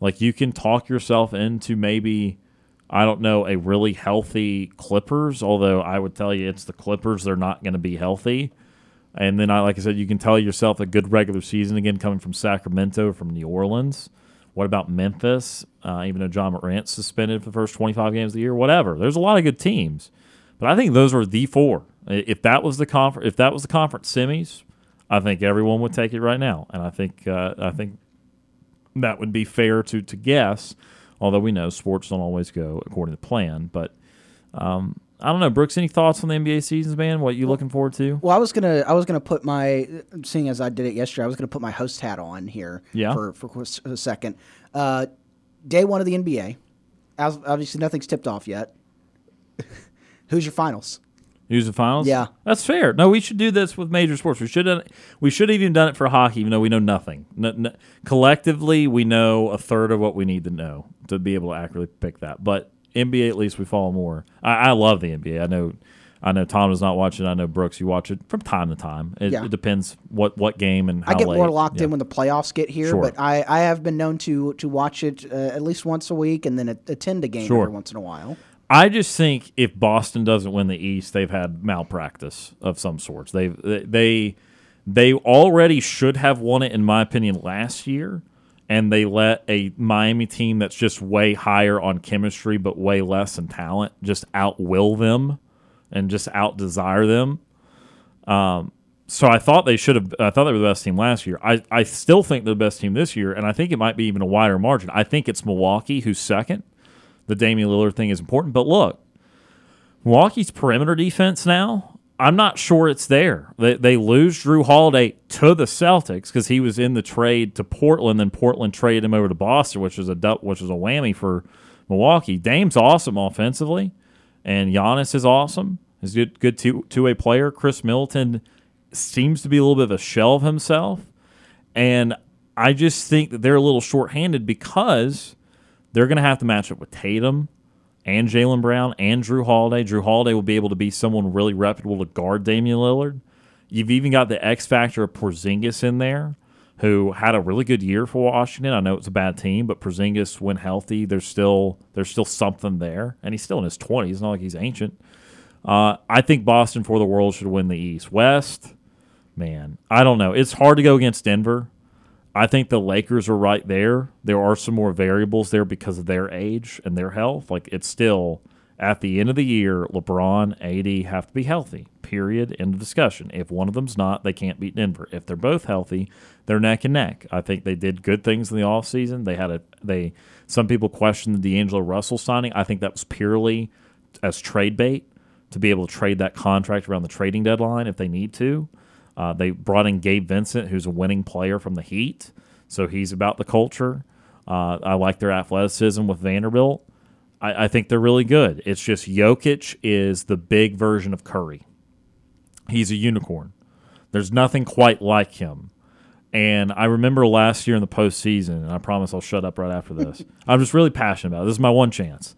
Like you can talk yourself into maybe, I don't know, a really healthy Clippers. Although I would tell you it's the Clippers; they're not going to be healthy. And then, I like I said, you can tell yourself a good regular season again coming from Sacramento, from New Orleans. What about Memphis? Uh, even though Ja Morant's suspended for the first 25 games of the year, whatever. There's a lot of good teams, but I think those are the four. If that was the conference, if that was the conference semis, I think everyone would take it right now, and I think uh, I think that would be fair to to guess. Although we know sports don't always go according to plan, but um, I don't know, Brooks. Any thoughts on the NBA seasons, man? What you looking forward to? Well, I was gonna, I was gonna put my, seeing as I did it yesterday, I was gonna put my host hat on here. Yeah. For for a second, uh, day one of the NBA. As- Obviously, nothing's tipped off yet. Who's your finals? Use the finals. Yeah. that's fair. No, we should do this with major sports. We should we should have even done it for hockey, even though we know nothing. Collectively, we know a third of what we need to know to be able to accurately pick that. But NBA, at least we follow more. I, I love the NBA. I know. I know Tom does not watch it. I know Brooks, you watch it from time to time. It, Yeah. it depends what what game and how I get late. more locked Yeah. in when the playoffs get here, Sure. but I, I have been known to to watch it uh, at least once a week and then attend a game Sure. every once in a while. I just think if Boston doesn't win the East, they've had malpractice of some sorts. They've they they already should have won it, in my opinion, last year, and they let a Miami team that's just way higher on chemistry but way less in talent just outwill them and just out desire them. Um, so I thought they should have. I thought they were the best team last year. I, I still think they're the best team this year, and I think it might be even a wider margin. I think it's Milwaukee who's second. The Damian Lillard thing is important, but look, Milwaukee's perimeter defense now. I'm not sure it's there. They, they lose Jrue Holiday to the Celtics because he was in the trade to Portland. Then Portland traded him over to Boston, which was a which was a whammy for Milwaukee. Dame's awesome offensively, and Giannis is awesome. He's a good good two two way player. Khris Middleton seems to be a little bit of a shell of himself, and I just think that they're a little shorthanded because they're going to have to match up with Tatum and Jaylen Brown and Jrue Holiday. Jrue Holiday will be able to be someone really reputable to guard Damian Lillard. You've even got the X factor of Porzingis in there, who had a really good year for Washington. I know it's a bad team, but Porzingis, when healthy, there's still there's still something there, and he's still in his twenties. It's Not like he's ancient. Uh, I think Boston for the world should win the East. West, man, I don't know. It's hard to go against Denver. I think the Lakers are right there. There are some more variables there because of their age and their health. Like it's still at the end of the year, LeBron, AD have to be healthy. Period. End of discussion. If one of them's not, they can't beat Denver. If they're both healthy, they're neck and neck. I think they did good things in the offseason. They had a they some people questioned the D'Angelo Russell signing. I think that was purely as trade bait to be able to trade that contract around the trading deadline if they need to. Uh, they brought in Gabe Vincent, who's a winning player from the Heat, so he's about the culture. Uh, I like their athleticism with Vanderbilt. I, I think they're really good. It's just Jokic is the big version of Curry. He's a unicorn. There's nothing quite like him. And I remember last year in the postseason, and I promise I'll shut up right after this. I'm just really passionate about it. This is my one chance.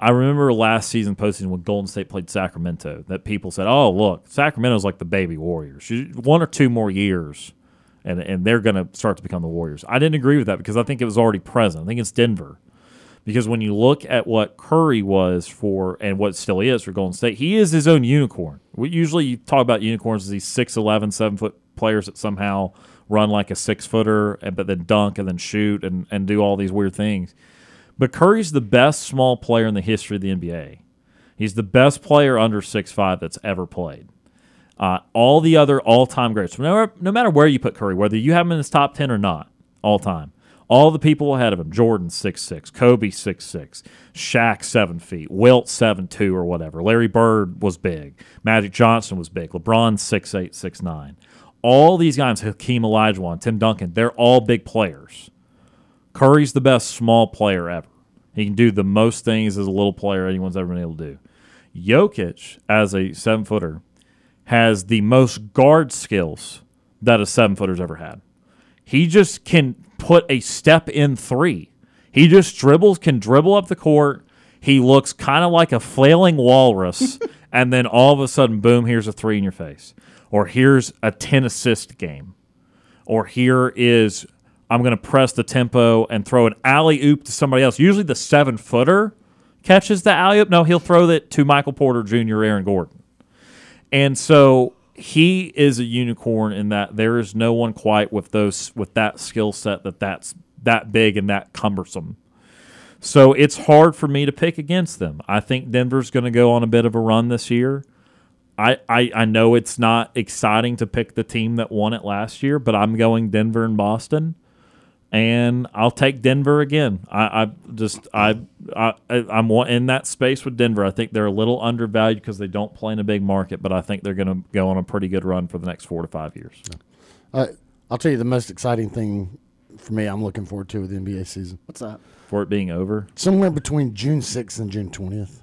I remember last season posting when Golden State played Sacramento that people said, "Oh, look, Sacramento's like the baby Warriors. One or two more years, and and they're going to start to become the Warriors." I didn't agree with that because I think it was already present. I think it's Denver. Because when you look at what Curry was for and what still is for Golden State, he is his own unicorn. We usually you talk about unicorns as these 6'11", 7 foot players that somehow run like a six footer, but then dunk and then shoot and, and do all these weird things. But Curry's the best small player in the history of the NBA. He's the best player under six five that's ever played. Uh, all the other all time greats, no, matter- no matter where you put Curry, whether you have him in his top 10 or not, all time, all the people ahead of him Jordan, 6'6, Kobe, 6'6, Shaq, 7 feet, Wilt, 7'2 or whatever. Larry Bird was big. Magic Johnson was big. LeBron, 6'8, 6'9. All these guys, Hakeem Olajuwon, Tim Duncan, they're all big players. Curry's the best small player ever. He can do the most things as a little player anyone's ever been able to do. Jokic, as a seven footer, has the most guard skills that a seven footer's ever had. He just can put a step in three. He just dribbles, can dribble up the court. He looks kind of like a flailing walrus, and then all of a sudden, boom, here's a three in your face. Or here's a 10 assist game. Or here is, I'm going to press the tempo and throw an alley oop to somebody else. Usually the seven footer catches the alley oop. No, he'll throw that to Michael Porter Jr., Aaron Gordon. And so he is a unicorn in that there is no one quite with those with that skill set that that's that big and that cumbersome. So it's hard for me to pick against them. I think Denver's going to go on a bit of a run this year. I, I, I know it's not exciting to pick the team that won it last year, but I'm going Denver and Boston, and I'll take Denver again. I, I just I, I I'm in that space with Denver. I think they're a little undervalued because they don't play in a big market, but I think they're going to go on a pretty good run for the next four to five years. Uh, I'll tell you the most exciting thing for me. I'm looking forward to with the NBA season. What's that? For it being over, Somewhere between June 6th and June 20th.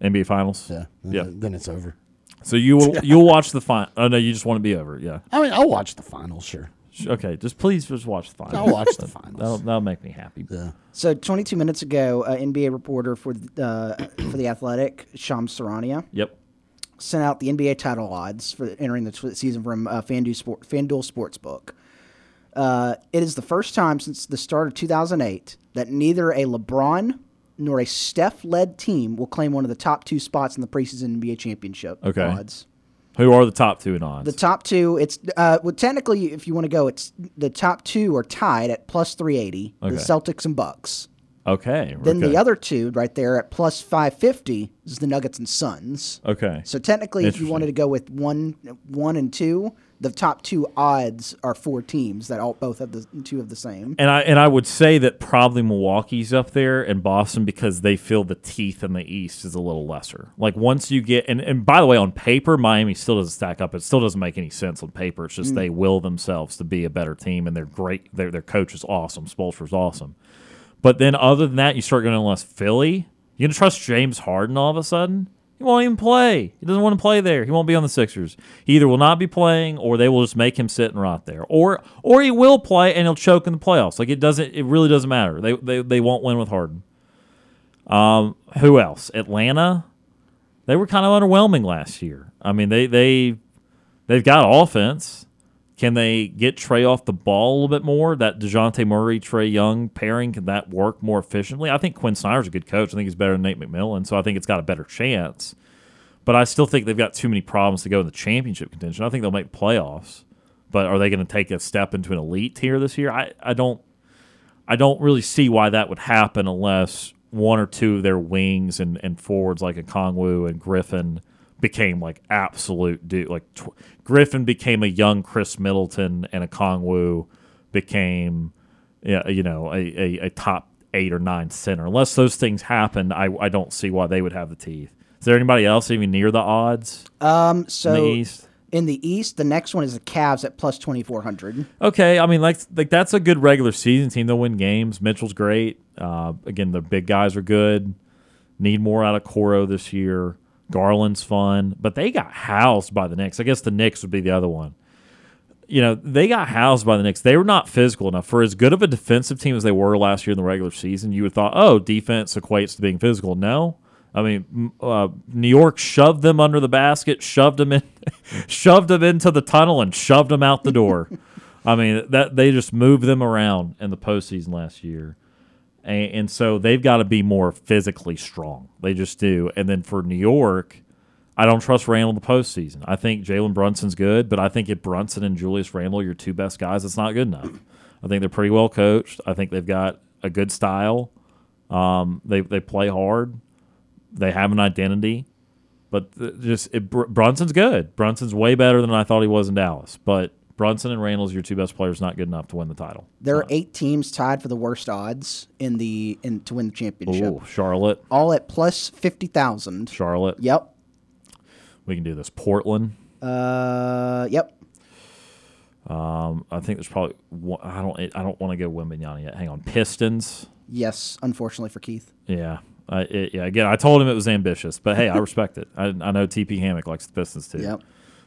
NBA Finals. Yeah. Then, Yeah. Then it's over. So you will you'll watch the final. Oh no, you just want to be over. Yeah. I mean, I'll watch the finals, sure. Sh- Okay, just please just watch the finals. I'll watch the That'll, finals. that'll make me happy. Yeah. So 22 minutes ago, uh, NBA reporter for the, uh, for the Athletic, Shams Charania, Yep. sent out the NBA title odds for entering the tw- season from uh, FanDuel, Sport, FanDuel Sportsbook. Uh, it is the first time since the start of 2008 that neither a LeBron nor a Steph-led team will claim one of the top two spots in the preseason NBA championship Okay. odds. Who are the top two in odds? The top two, it's uh, well, technically, if you want to go, it's the top two are tied at plus 380, Okay. the Celtics and Bucks. okay. Then okay. the other two right there at plus 550 is the Nuggets and Suns. Okay. So technically, if you wanted to go with one, one and two, the top two odds are four teams that all both have the two of the same. And I and I would say that probably Milwaukee's up there and Boston because they feel the teeth in the East is a little lesser. Like once you get and, and by the way, on paper, Miami still doesn't stack up. It still doesn't make any sense on paper. It's just mm. they will themselves to be a better team and they're great. Their their coach is awesome. Spoelstra's awesome. But then other than that, you start going unless Philly. You gonna trust James Harden all of a sudden? He won't even play. He doesn't want to play there. He won't be on the Sixers. He either will not be playing, or they will just make him sit and rot there, or or he will play and he'll choke in the playoffs. Like it doesn't. It really doesn't matter. They they they won't win with Harden. Um, who else? Atlanta. They were kind of underwhelming last year. I mean, they they they've got offense. Can they get Trae off the ball a little bit more? That Dejounte Murray, Trae Young pairing, can that work more efficiently? I think Quin Snyder's a good coach. I think he's better than Nate McMillan, so I think it's got a better chance. But I still think they've got too many problems to go in the championship contention. I think they'll make playoffs, but are they going to take a step into an elite tier this year? I, I don't I don't really see why that would happen unless one or two of their wings and, and forwards like Okongwu and Griffin became like absolute dude. Like tw- Griffin became a young Khris Middleton, and Okongwu became, yeah, you know, a, a, a top eight or nine center. Unless those things happen, I, I don't see why they would have the teeth. Is there anybody else even near the odds Um, in the so East? in the East, the next one is the Cavs at plus 2400. Okay, I mean, like, like that's a good regular season team. They'll win games. Mitchell's great. Uh, again, the big guys are good. Need more out of Coro this year. Garland's fun, but they got housed by the Knicks. I guess the Knicks would be the other one. You know, they got housed by the Knicks. They were not physical enough for as good of a defensive team as they were last year in the regular season. You would have thought, oh, defense equates to being physical. No, I mean, uh, New York shoved them under the basket, shoved them in, shoved them into the tunnel, and shoved them out the door. I mean, that they just moved them around in the postseason last year, and, and so they've got to be more physically strong. They just do. And then for New York, I don't trust Randle in the postseason. I think Jalen Brunson's good, but I think if Brunson and Julius Randle your two best guys, it's not good enough. I think they're pretty well coached. I think they've got a good style. Um, they they play hard. They have an identity, but just it, Brunson's good. Brunson's way better than I thought he was in Dallas. But Brunson and Randle's your two best players, not good enough to win the title. There are eight teams tied for the worst odds in the in to win the championship. Ooh, Charlotte, All at plus fifty thousand. Charlotte. Yep. We can do this. Portland. Uh. Yep. Um, I think there's probably one, I don't I don't want to go Wimbignani yet. Hang on, Pistons. Yes. Unfortunately for Keith. Yeah, I, it, yeah. Again, I told him it was ambitious, but hey, I respect it. I, I know TP Hammock likes the Pistons too. Yep.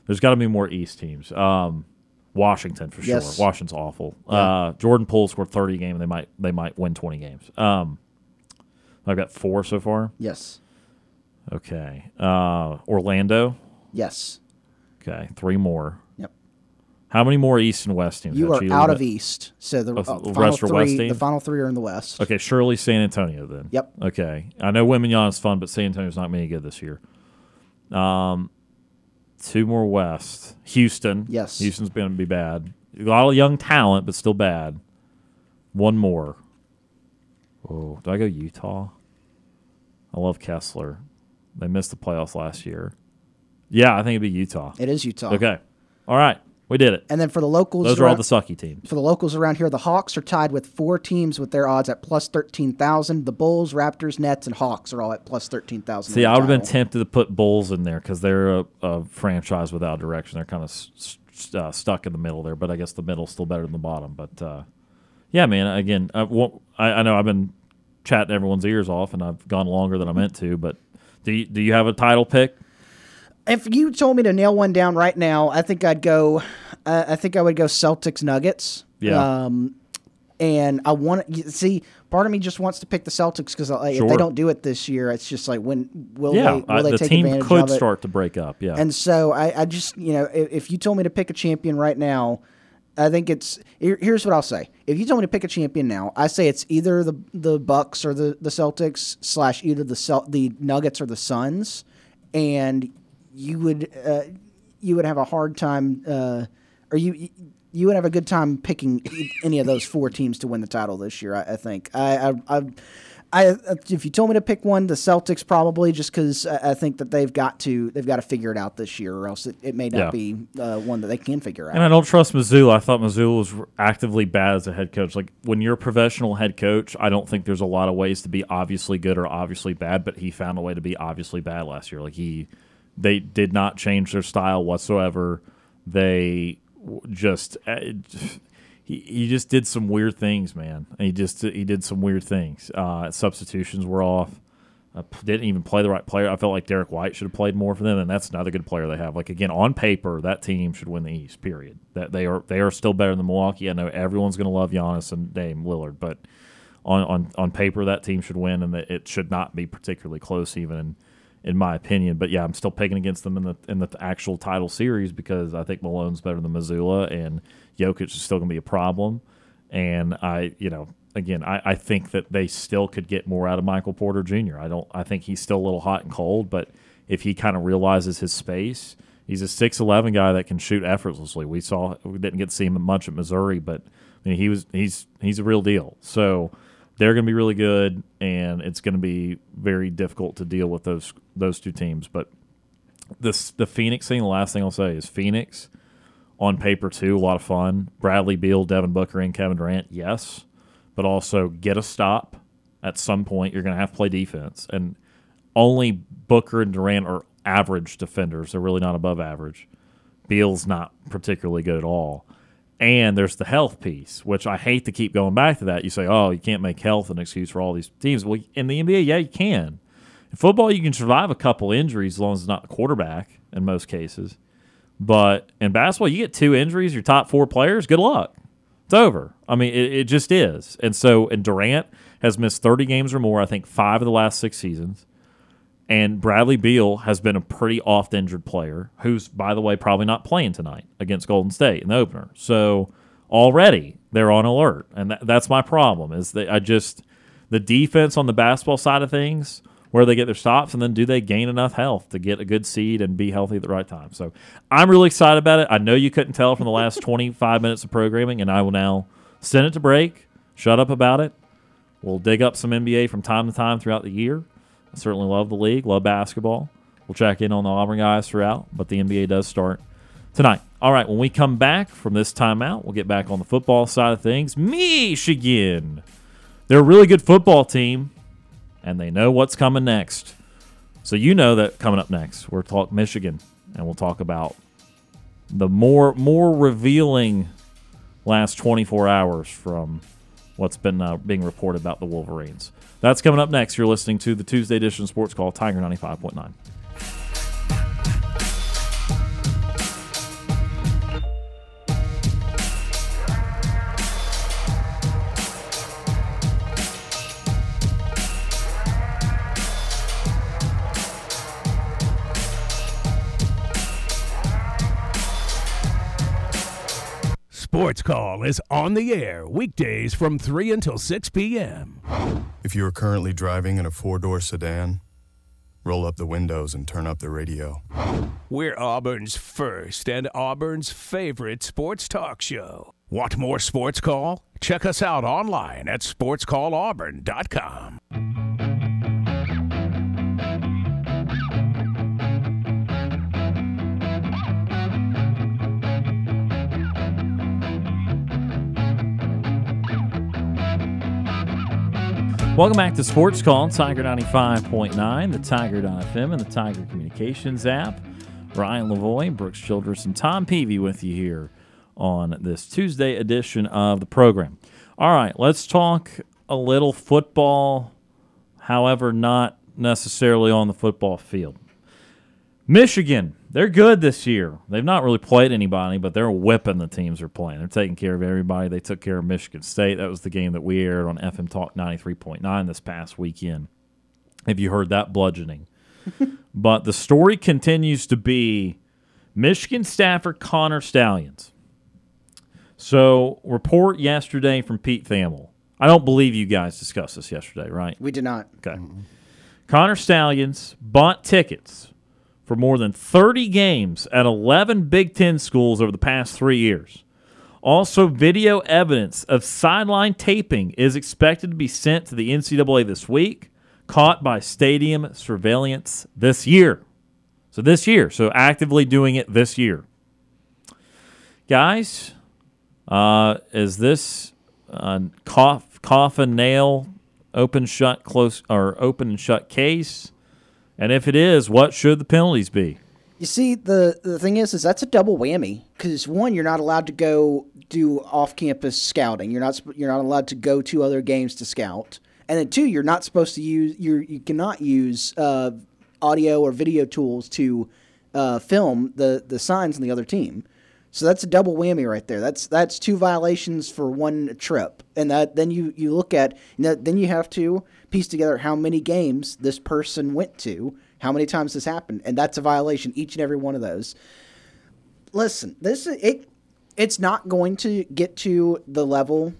There's got to be more East teams. Um, Washington for Yes. sure. Washington's awful. Uh, Jordan Poole scored 30 a game, and they might they might win 20 games. Um, I've got four so far. Yes. Okay. Uh, Orlando. Yes. Okay, three more. Yep. How many more East and West teams? You are out of it? East, so the, Oh, uh, the final rest are three. West the final three are in the West. Okay, surely San Antonio then. Yep. Okay, I know Wimignon is fun, but San Antonio's not any good this year. Um, two more West. Houston. Yes. Houston's going to be bad. A lot of young talent, but still bad. One more. Oh, do I go Utah? I love Kessler. They missed the playoffs last year. Yeah, I think it'd be Utah. It is Utah. Okay. All right. We did it. And then for the locals, Those are all the sucky teams. For the locals around here, the Hawks are tied with four teams with their odds at plus thirteen thousand. The Bulls, Raptors, Nets, and Hawks are all at plus thirteen thousand. See, I would have been tempted to put Bulls in there because they're a, a franchise without direction. They're kind of s- s- uh, stuck in the middle there, but I guess the middle's still better than the bottom. But uh, yeah, man, again, I, won't- I, I know I've been chatting everyone's ears off, and I've gone longer than I meant to. But do you, do you have a title pick? If you told me to nail one down right now, I think I'd go. Uh, I think I would go Celtics Nuggets. Yeah. Um, and I want to see. Part of me just wants to pick the Celtics because like, if they don't do it this year, it's just like when will yeah, they? Will I- they the take team advantage could of it? start to break up. Yeah, And so I, I just, you know, if, if you told me to pick a champion right now, I think it's here, here's what I'll say. If you told me to pick a champion now, I say it's either the the Bucks or the the Celtics slash either the Cel- the Nuggets or the Suns, and you would uh, you would have a hard time, uh, or you you would have a good time picking any of those four teams to win the title this year. I, I think I I. I I, if you told me to pick one, the Celtics probably, just because I think that they've got to they've got to figure it out this year, or else it, it may not Yeah. be uh, one that they can figure out. And I don't trust Mazzulla. I thought Mazzulla was actively bad as a head coach. Like when you're a professional head coach, I don't think there's a lot of ways to be obviously good or obviously bad. But he found a way to be obviously bad last year. Like he, they did not change their style whatsoever. They just. uh, He, he just did some weird things, man. He just he did some weird things. Uh, substitutions were off. Uh, didn't even play the right player. I felt like Derrick White should have played more for them, and that's another good player they have. Like again, on paper, that team should win the East. Period. That they are they are still better than Milwaukee. I know everyone's going to love Giannis and Dame Lillard, but on on on paper, that team should win, and it should not be particularly close, even in in my opinion. But yeah, I'm still picking against them in the in the actual title series because I think Malone's better than Mazzulla, and Jokic is still going to be a problem. And I, you know, again, I, I think that they still could get more out of Michael Porter Jr. I don't. I think he's still a little hot and cold, but if he kind of realizes his space, he's a six eleven guy that can shoot effortlessly. We saw we didn't get to see him much at Missouri, but I mean, he was he's he's a real deal. So they're going to be really good, and it's going to be very difficult to deal with those those two teams. But this the Phoenix thing. The last thing I'll say is Phoenix on paper too, a lot of fun. Bradley Beal, Devin Booker, and Kevin Durant, yes, but also get a stop at some point. You're going to have to play defense, and only Booker and Durant are average defenders. They're really not above average. Beal's not particularly good at all. And there's the health piece, which I hate to keep going back to that. You say, oh, you can't make health an excuse for all these teams. Well, in the NBA, yeah, you can. In football, you can survive a couple injuries as long as it's not the quarterback in most cases. But in basketball, you get two injuries, your top four players, good luck. It's over. I mean, it, it just is. And so, and Durant has missed 30 games or more, I think five of the last six seasons. And Bradley Beal has been a pretty oft injured player, who's, by the way, probably not playing tonight against Golden State in the opener. So already they're on alert, and that, that's my problem. Is that I just the defense on the basketball side of things, where they get their stops, and then do they gain enough health to get a good seed and be healthy at the right time? So I'm really excited about it. I know you couldn't tell from the last 25 minutes of programming, and I will now send it to break. Shut up about it. We'll dig up some NBA from time to time throughout the year. I certainly love the league, love basketball. We'll check in on the Auburn guys throughout, but the NBA does start tonight. All right, when we come back from this timeout, we'll get back on the football side of things. Michigan. They're a really good football team, and they know what's coming next. So you know that coming up next, we're talk Michigan, and we'll talk about the more more revealing last 24 hours from what's been uh, being reported about the Wolverines. That's coming up next. You're listening to the Tuesday edition of Sports Call Tiger 95.9. Sports Call is on the air weekdays from 3 until 6 p.m. If you are currently driving in a four door sedan, roll up the windows and turn up the radio. We're Auburn's first and Auburn's favorite sports talk show. Want more Sports Call? Check us out online at sportscallauburn.com. Welcome back to Sports Call, Tiger 95.9, the Tiger.fm, and the Tiger Communications app. Ryan Lavoie, Brooks Childress, and Tom Peavy with you here on this Tuesday edition of the program. All right, let's talk a little football, however, not necessarily on the football field. Michigan, they're good this year. They've not really played anybody, but they're whipping the teams they're playing. They're taking care of everybody. They took care of Michigan State. That was the game that we aired on FM Talk 93.9 this past weekend. Have you heard that bludgeoning? but the story continues to be Michigan Stafford Connor Stalions. So, report yesterday from Pete Thamel. I don't believe you guys discussed this yesterday, right? We did not. Okay. Connor Stalions bought tickets for more than 30 games at 11 Big Ten schools over the past three years. Also, video evidence of sideline taping is expected to be sent to the NCAA this week, caught by stadium surveillance this year. So, this year. So, actively doing it this year. Guys, uh, is this uh, cough, coffin nail, open, shut, close, or open and shut case? And if it is, what should the penalties be? You see, the the thing is, is that's a double whammy because one, you're not allowed to go do off-campus scouting. You're not you're not allowed to go to other games to scout, and then two, you're not supposed to use you you cannot use uh, audio or video tools to uh, film the the signs on the other team. So that's a double whammy right there. That's that's two violations for one trip, and that then you you look at then you have to piece together how many games this person went to, how many times this happened, and that's a violation each and every one of those. Listen, this it it's not going to get to the level.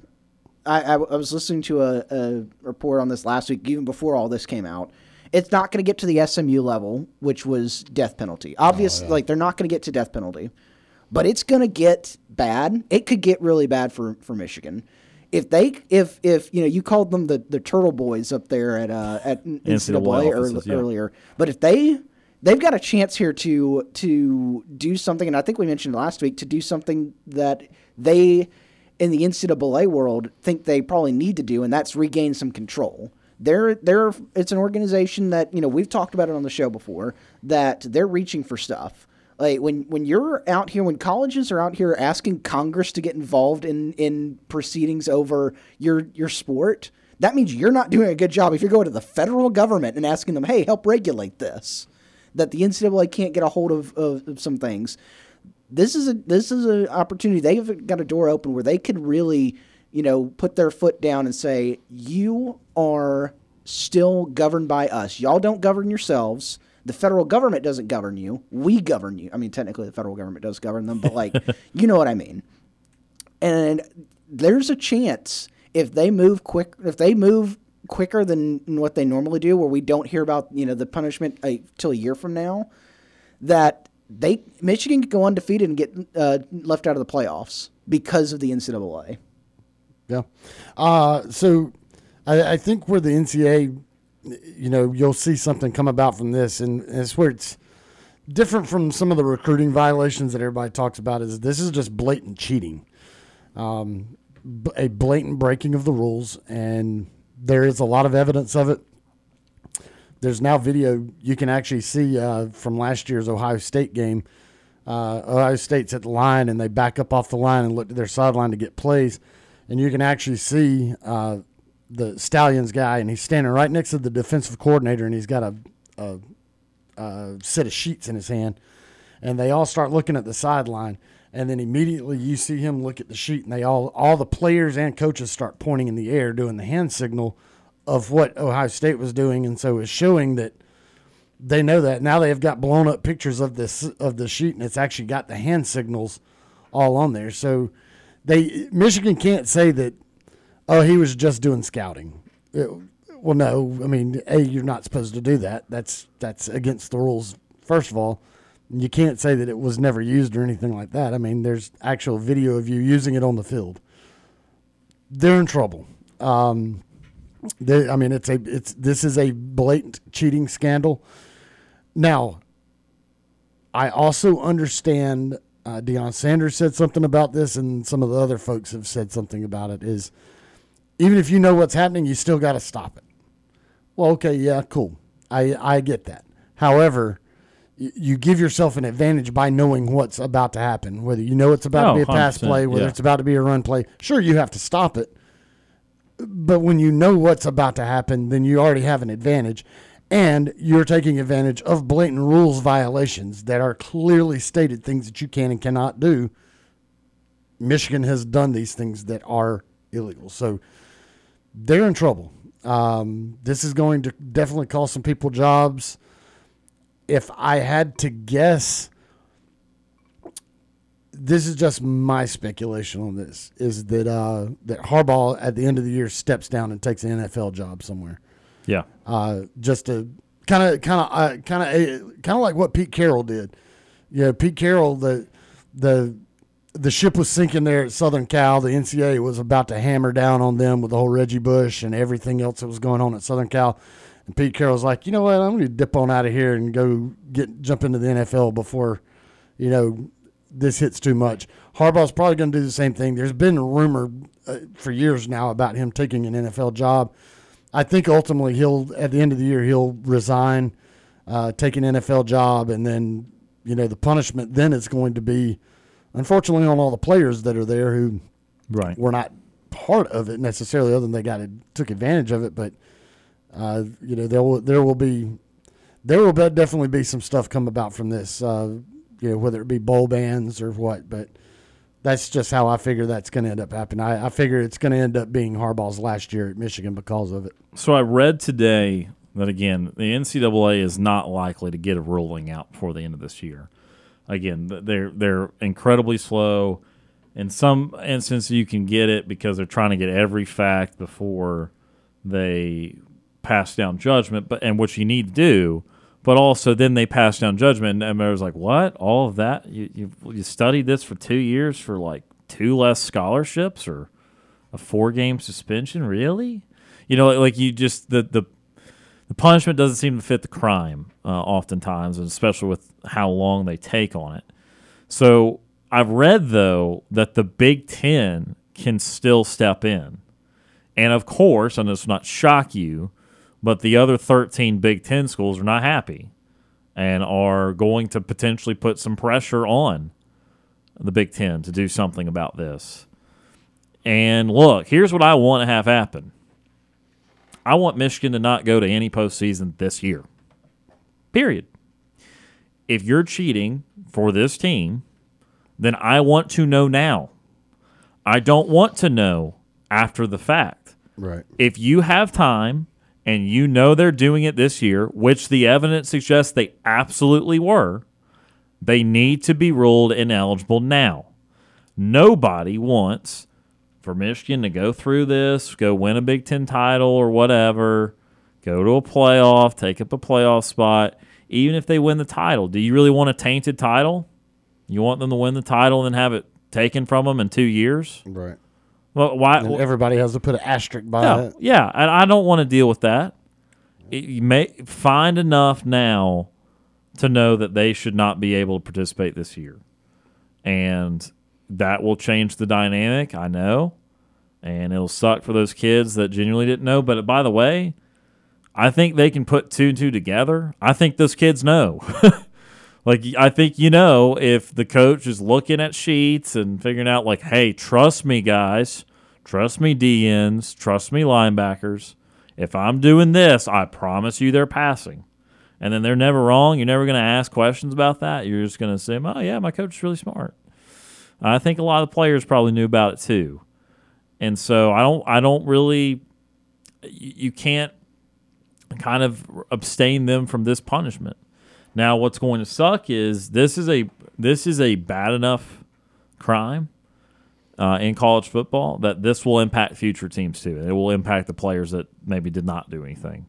I, I, I was listening to a, a report on this last week, even before all this came out. It's not going to get to the SMU level, which was death penalty. Obviously, oh, like they're not going to get to death penalty but it's going to get bad. It could get really bad for, for Michigan. If they if if you know you called them the, the turtle boys up there at uh, at NCAA offices, yeah. earlier, but if they they've got a chance here to to do something, and I think we mentioned last week to do something that they in the NCAA world think they probably need to do, and that's regain some control. They're they're it's an organization that you know we've talked about it on the show before that they're reaching for stuff. Like when when you're out here, when colleges are out here asking Congress to get involved in in proceedings over your your sport, that means you're not doing a good job. If you're going to the federal government and asking them, "Hey, help regulate this," that the NCAA can't get a hold of, of, of some things. This is a this is an opportunity. They've got a door open where they could really, you know, put their foot down and say, "You are still governed by us. Y'all don't govern yourselves. The federal government doesn't govern you. We govern you. I mean, technically, the federal government does govern them, but like, you know what I mean. And there's a chance if they move quick, if they move quicker than what they normally do, where we don't hear about you know the punishment uh, till a year from now, that they Michigan could go undefeated and get uh, left out of the playoffs because of the NCAA. Yeah. Uh, so I, I think where the NCAA, you know, you'll see something come about from this, and, it's where it's different from some of the recruiting violations that everybody talks about. Is this is just blatant cheating, um, a blatant breaking of the rules, and there is a lot of evidence of it. There's now video you can actually see uh, from last year's Ohio State game. Uh, Ohio State's at the line and they back up off the line and look to their sideline to get plays, and you can actually see uh, the Stalions guy, and he's standing right next to the defensive coordinator, and he's got a, a, a set of sheets in his hand, and they all start looking at the sideline, and then immediately you see him look at the sheet, and they all all the players and coaches start pointing in the air, doing the hand signal of what Ohio State was doing, and so it's showing that they know that now they have got blown up pictures of this of the sheet, and it's actually got the hand signals all on there. So they Michigan can't say that oh he was just doing scouting. It, well, no, I mean, a you're not supposed to do that. That's that's against the rules. First of all, you can't say that it was never used or anything like that. I mean, there's actual video of you using it on the field. They're in trouble. Um, they, I mean, it's a it's this is a blatant cheating scandal. Now, I also understand. Uh, Deion Sanders said something about this, and some of the other folks have said something about it. Is even if you know what's happening, you still got to stop it. Well, okay, yeah, cool. I I get that. However, you give yourself an advantage by knowing what's about to happen. Whether you know it's about Oh, to be a pass play, whether yeah. it's about to be a run play. Sure, you have to stop it but when you know what's about to happen, then you already have an advantage. And you're taking advantage of blatant rules violations that are clearly stated things that you can and cannot do. Michigan has done these things that are illegal. So they're in trouble. Um, this is going to definitely cost some people jobs. If I had to guess, this is just my speculation on this is that uh, that Harbaugh at the end of the year steps down and takes an NFL job somewhere. Yeah. Uh, just to kind of kind of kind of kind of like what Pete Carroll did. Yeah, Pete Carroll the the the ship was sinking there at Southern Cal. The NCAA was about to hammer down on them with the whole Reggie Bush and everything else that was going on at Southern Cal. And Pete Carroll's like, you know what? I'm going to dip on out of here and go get jump into the NFL before, you know, this hits too much. Harbaugh's probably going to do the same thing. There's been a rumor uh, for years now about him taking an NFL job. I think ultimately he'll at the end of the year he'll resign, uh, take an NFL job, and then you know the punishment then is going to be, unfortunately, on all the players that are there who right were not part of it necessarily, other than they got it, took advantage of it. But uh, you know there will there will be there will be- definitely be some stuff come about from this. Uh, you know whether it be bowl bans or what, but that's just how I figure that's going to end up happening. I, I figure it's going to end up being Harbaugh's last year at Michigan because of it. So I read today that again, the NCAA is not likely to get a ruling out before the end of this year. Again, they're they're incredibly slow. In some instances, you can get it because they're trying to get every fact before they pass down judgment. But and what you need to do, but also then they pass down judgment, and everyone's like, "What? All of that? You you you studied this for two years for like two less scholarships or a four game suspension? Really? You know, like you just the the the punishment doesn't seem to fit the crime uh, oftentimes, and especially with how long they take on it. So I've read though that the Big Ten can still step in, and of course, and this will not shock you, but the other thirteen Big Ten schools are not happy and are going to potentially put some pressure on the Big Ten to do something about this. And look, here's what I want to have happen. I want Michigan to not go to any postseason this year. Period. If you're cheating for this team, then I want to know now. I don't want to know after the fact. Right. If you have time and you know they're doing it this year, which the evidence suggests they absolutely were, they need to be ruled ineligible now. Nobody wants for Michigan to go through this, go win a Big Ten title or whatever, go to a playoff, take up a playoff spot, even if they win the title. Do you really want a tainted title? You want them to win the title and then have it taken from them in two years? Right. Well, why? And everybody has to put an asterisk by yeah, it. yeah, and I don't want to deal with that. It, you may find enough now to know that they should not be able to participate this year, and that will change the dynamic. I know, and it'll suck for those kids that genuinely didn't know. But by the way, I think they can put two and two together. I think those kids know. like I think you know if the coach is looking at sheets and figuring out like, hey, trust me, guys, trust me, DNs, trust me, linebackers. If I'm doing this, I promise you they're passing. And then they're never wrong. You're never going to ask questions about that. You're just going to say, oh, yeah, my coach is really smart. I think a lot of players probably knew about it too. And so I don't I don't really you can't kind of abstain them from this punishment. Now what's going to suck is this is a this is a bad enough crime uh, in college football that this will impact future teams too. It will impact the players that maybe did not do anything.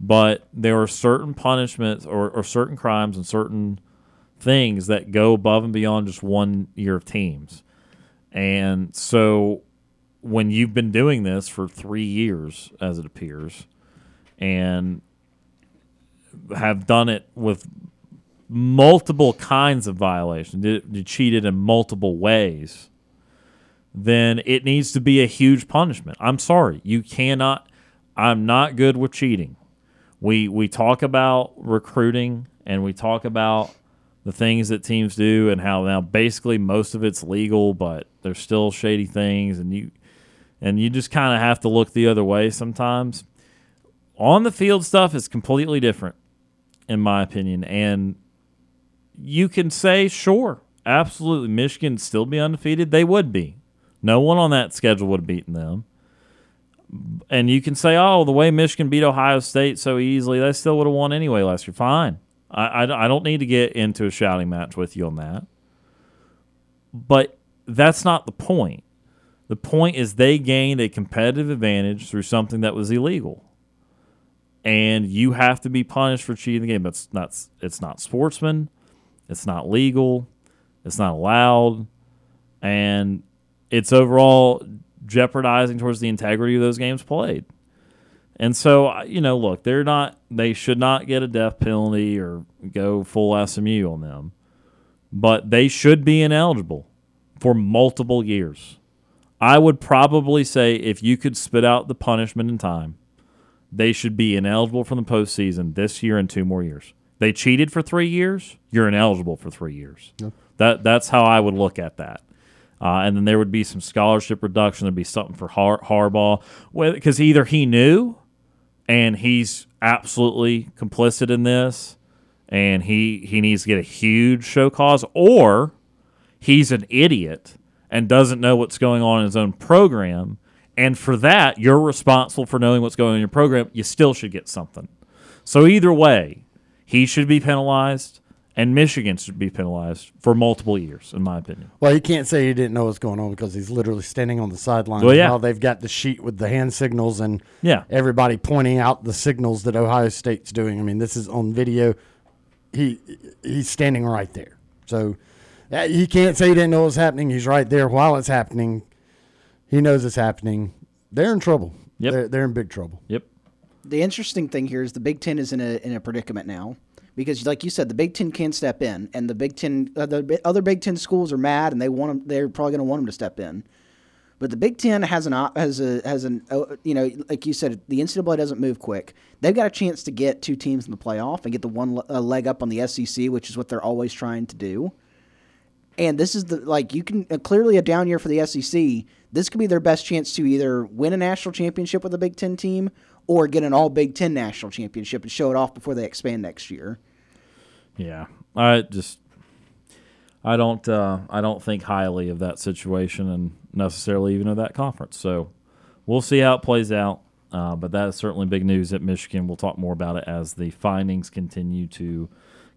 But there are certain punishments or, or certain crimes and certain things that go above and beyond just one year of teams. And so when you've been doing this for three years, as it appears, and have done it with multiple kinds of violations, you cheated in multiple ways, then it needs to be a huge punishment. I'm sorry. You cannot, I'm not good with cheating. We, we talk about recruiting and we talk about the things that teams do and how now basically most of it's legal, but there's still shady things, and you and you just kind of have to look the other way sometimes. On the field stuff is completely different, in my opinion, and you can say sure, absolutely, Michigan still be undefeated. They would be. No one on that schedule would have beaten them. And you can say, oh, the way Michigan beat Ohio State so easily, they still would have won anyway last year. Fine. I, I, I don't need to get into a shouting match with you on that. But that's not the point. The point is they gained a competitive advantage through something that was illegal. And you have to be punished for cheating the game. That's not it's not sportsman, it's not legal, it's not allowed, and it's overall jeopardizing towards the integrity of those games played. And so, you know, look, they're not, they should not get a death penalty or go full SMU on them, but they should be ineligible for multiple years. I would probably say if you could spit out the punishment in time, they should be ineligible from the postseason this year and two more years. They cheated for three years, you're ineligible for three years. Yep. That that's how I would look at that. Uh, and then there would be some scholarship reduction. There'd be something for Har- Harbaugh, because either he knew and he's absolutely complicit in this and he he needs to get a huge show cause or he's an idiot and doesn't know what's going on in his own program and for that you're responsible for knowing what's going on in your program. You still should get something. So either way he should be penalized and Michigan should be penalized for multiple years, in my opinion. Well, you can't say he didn't know what's going on because he's literally standing on the sideline well, yeah. while they've got the sheet with the hand signals and yeah. everybody pointing out the signals that Ohio State's doing. I mean, this is on video. He he's standing right there, so uh, he can't say he didn't know what's happening. He's right there while it's happening. He knows it's happening. They're in trouble. Yep. They're, they're in big trouble. Yep. The interesting thing here is the Big Ten is in a in a predicament now because, like you said, the Big Ten can't step in, and the Big Ten, uh, the other Big Ten schools are mad, and they want them. They're probably going to want them to step in. But the Big Ten has an has a has an uh, you know like you said the NCAA doesn't move quick. They've got a chance to get two teams in the playoff and get the one leg up on the SEC, which is what they're always trying to do. And this is the like you can uh, clearly a down year for the SEC. This could be their best chance to either win a national championship with a Big Ten team or get an All Big Ten national championship and show it off before they expand next year. Yeah, I just I don't uh, I don't think highly of that situation and necessarily even of that conference. So we'll see how it plays out. Uh, but that is certainly big news at Michigan. We'll talk more about it as the findings continue to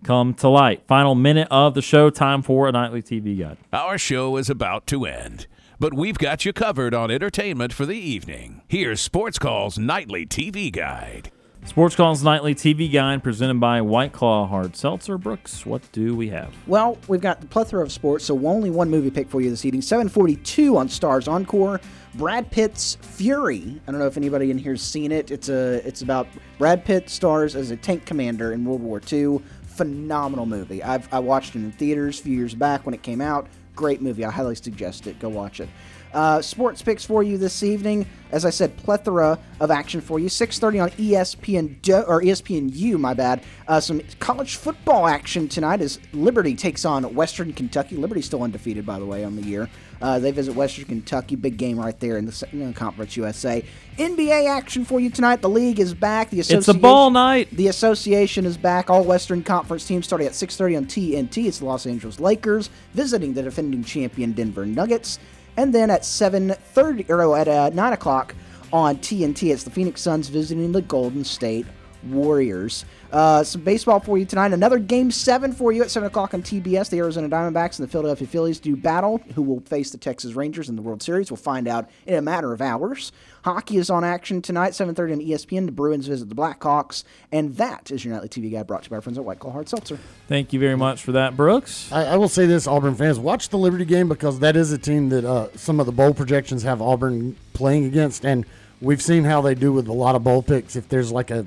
come to light. Final minute of the show. Time for a nightly TV guide. Our show is about to end, but we've got you covered on entertainment for the evening. Here's Sports Call's nightly TV guide. Sports Calls Nightly TV Guide presented by White Claw Hard Seltzer. Brooks, what do we have? Well, we've got the plethora of sports, so only one movie pick for you this evening. 742 on Starz Encore. Brad Pitt's Fury. I don't know if anybody in here's seen it. It's a it's about Brad Pitt stars as a tank commander in World War II. Phenomenal movie. I've I watched it in theaters a few years back when it came out. Great movie. I highly suggest it. Go watch it. Uh, sports picks for you this evening. As I said, plethora of action for you. 6:30 on ESPN Do- or ESPNU. My bad. Uh, some college football action tonight as Liberty takes on Western Kentucky. Liberty's still undefeated, by the way, on the year. Uh, they visit Western Kentucky. Big game right there in the you know, Conference USA. NBA action for you tonight. The league is back. The It's a association, ball night. The association is back. All Western Conference teams starting at 6:30 on TNT. It's the Los Angeles Lakers visiting the defending champion Denver Nuggets. And then at 7:30 or at uh, 9 o'clock on TNT, it's the Phoenix Suns visiting the Golden State Warriors. Uh, some baseball for you tonight. Another game seven for you at 7 o'clock on TBS. The Arizona Diamondbacks and the Philadelphia Phillies do battle. Who will face the Texas Rangers in the World Series? We'll find out in a matter of hours. Hockey is on action tonight, 7.30 on ESPN. The Bruins visit the Blackhawks. And that is your Nightly TV Guide brought to you by our friends at White Claw Hard Seltzer. Thank you very much for that, Brooks. I, I will say this, Auburn fans, watch the Liberty game because that is a team that uh, some of the bowl projections have Auburn playing against, and we've seen how they do with a lot of bowl picks. If there's like a,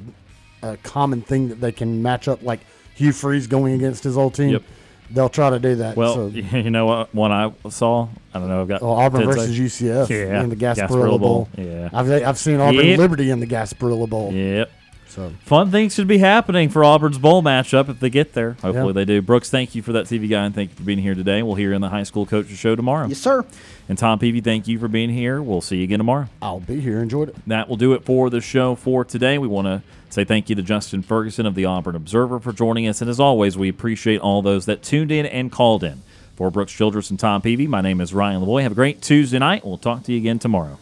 a common thing that they can match up, like Hugh Freeze going against his old team, Yep. they'll try to do that. Well, so, you know what? One I saw. I don't know. I've got well, Auburn versus UCF Yeah, in the Gasparilla, Bowl. Yeah. I've, I've seen Auburn Yep. Liberty in the Gasparilla Bowl. Yep. So Fun things should be happening for Auburn's bowl matchup if they get there. Hopefully Yeah. they do. Brooks, thank you for that TV guy, and thank you for being here today. We'll hear you in the high school coaches show tomorrow. Yes, sir. And Tom Peavy, thank you for being here. We'll see you again tomorrow. I'll be here. Enjoyed it. That will do it for the show for today. We want to say thank you to Justin Ferguson of the Auburn Observer for joining us. And as always, we appreciate all those that tuned in and called in. For Brooks Childress and Tom Peavy, my name is Ryan Lavoie. Have a great Tuesday night. We'll talk to you again tomorrow.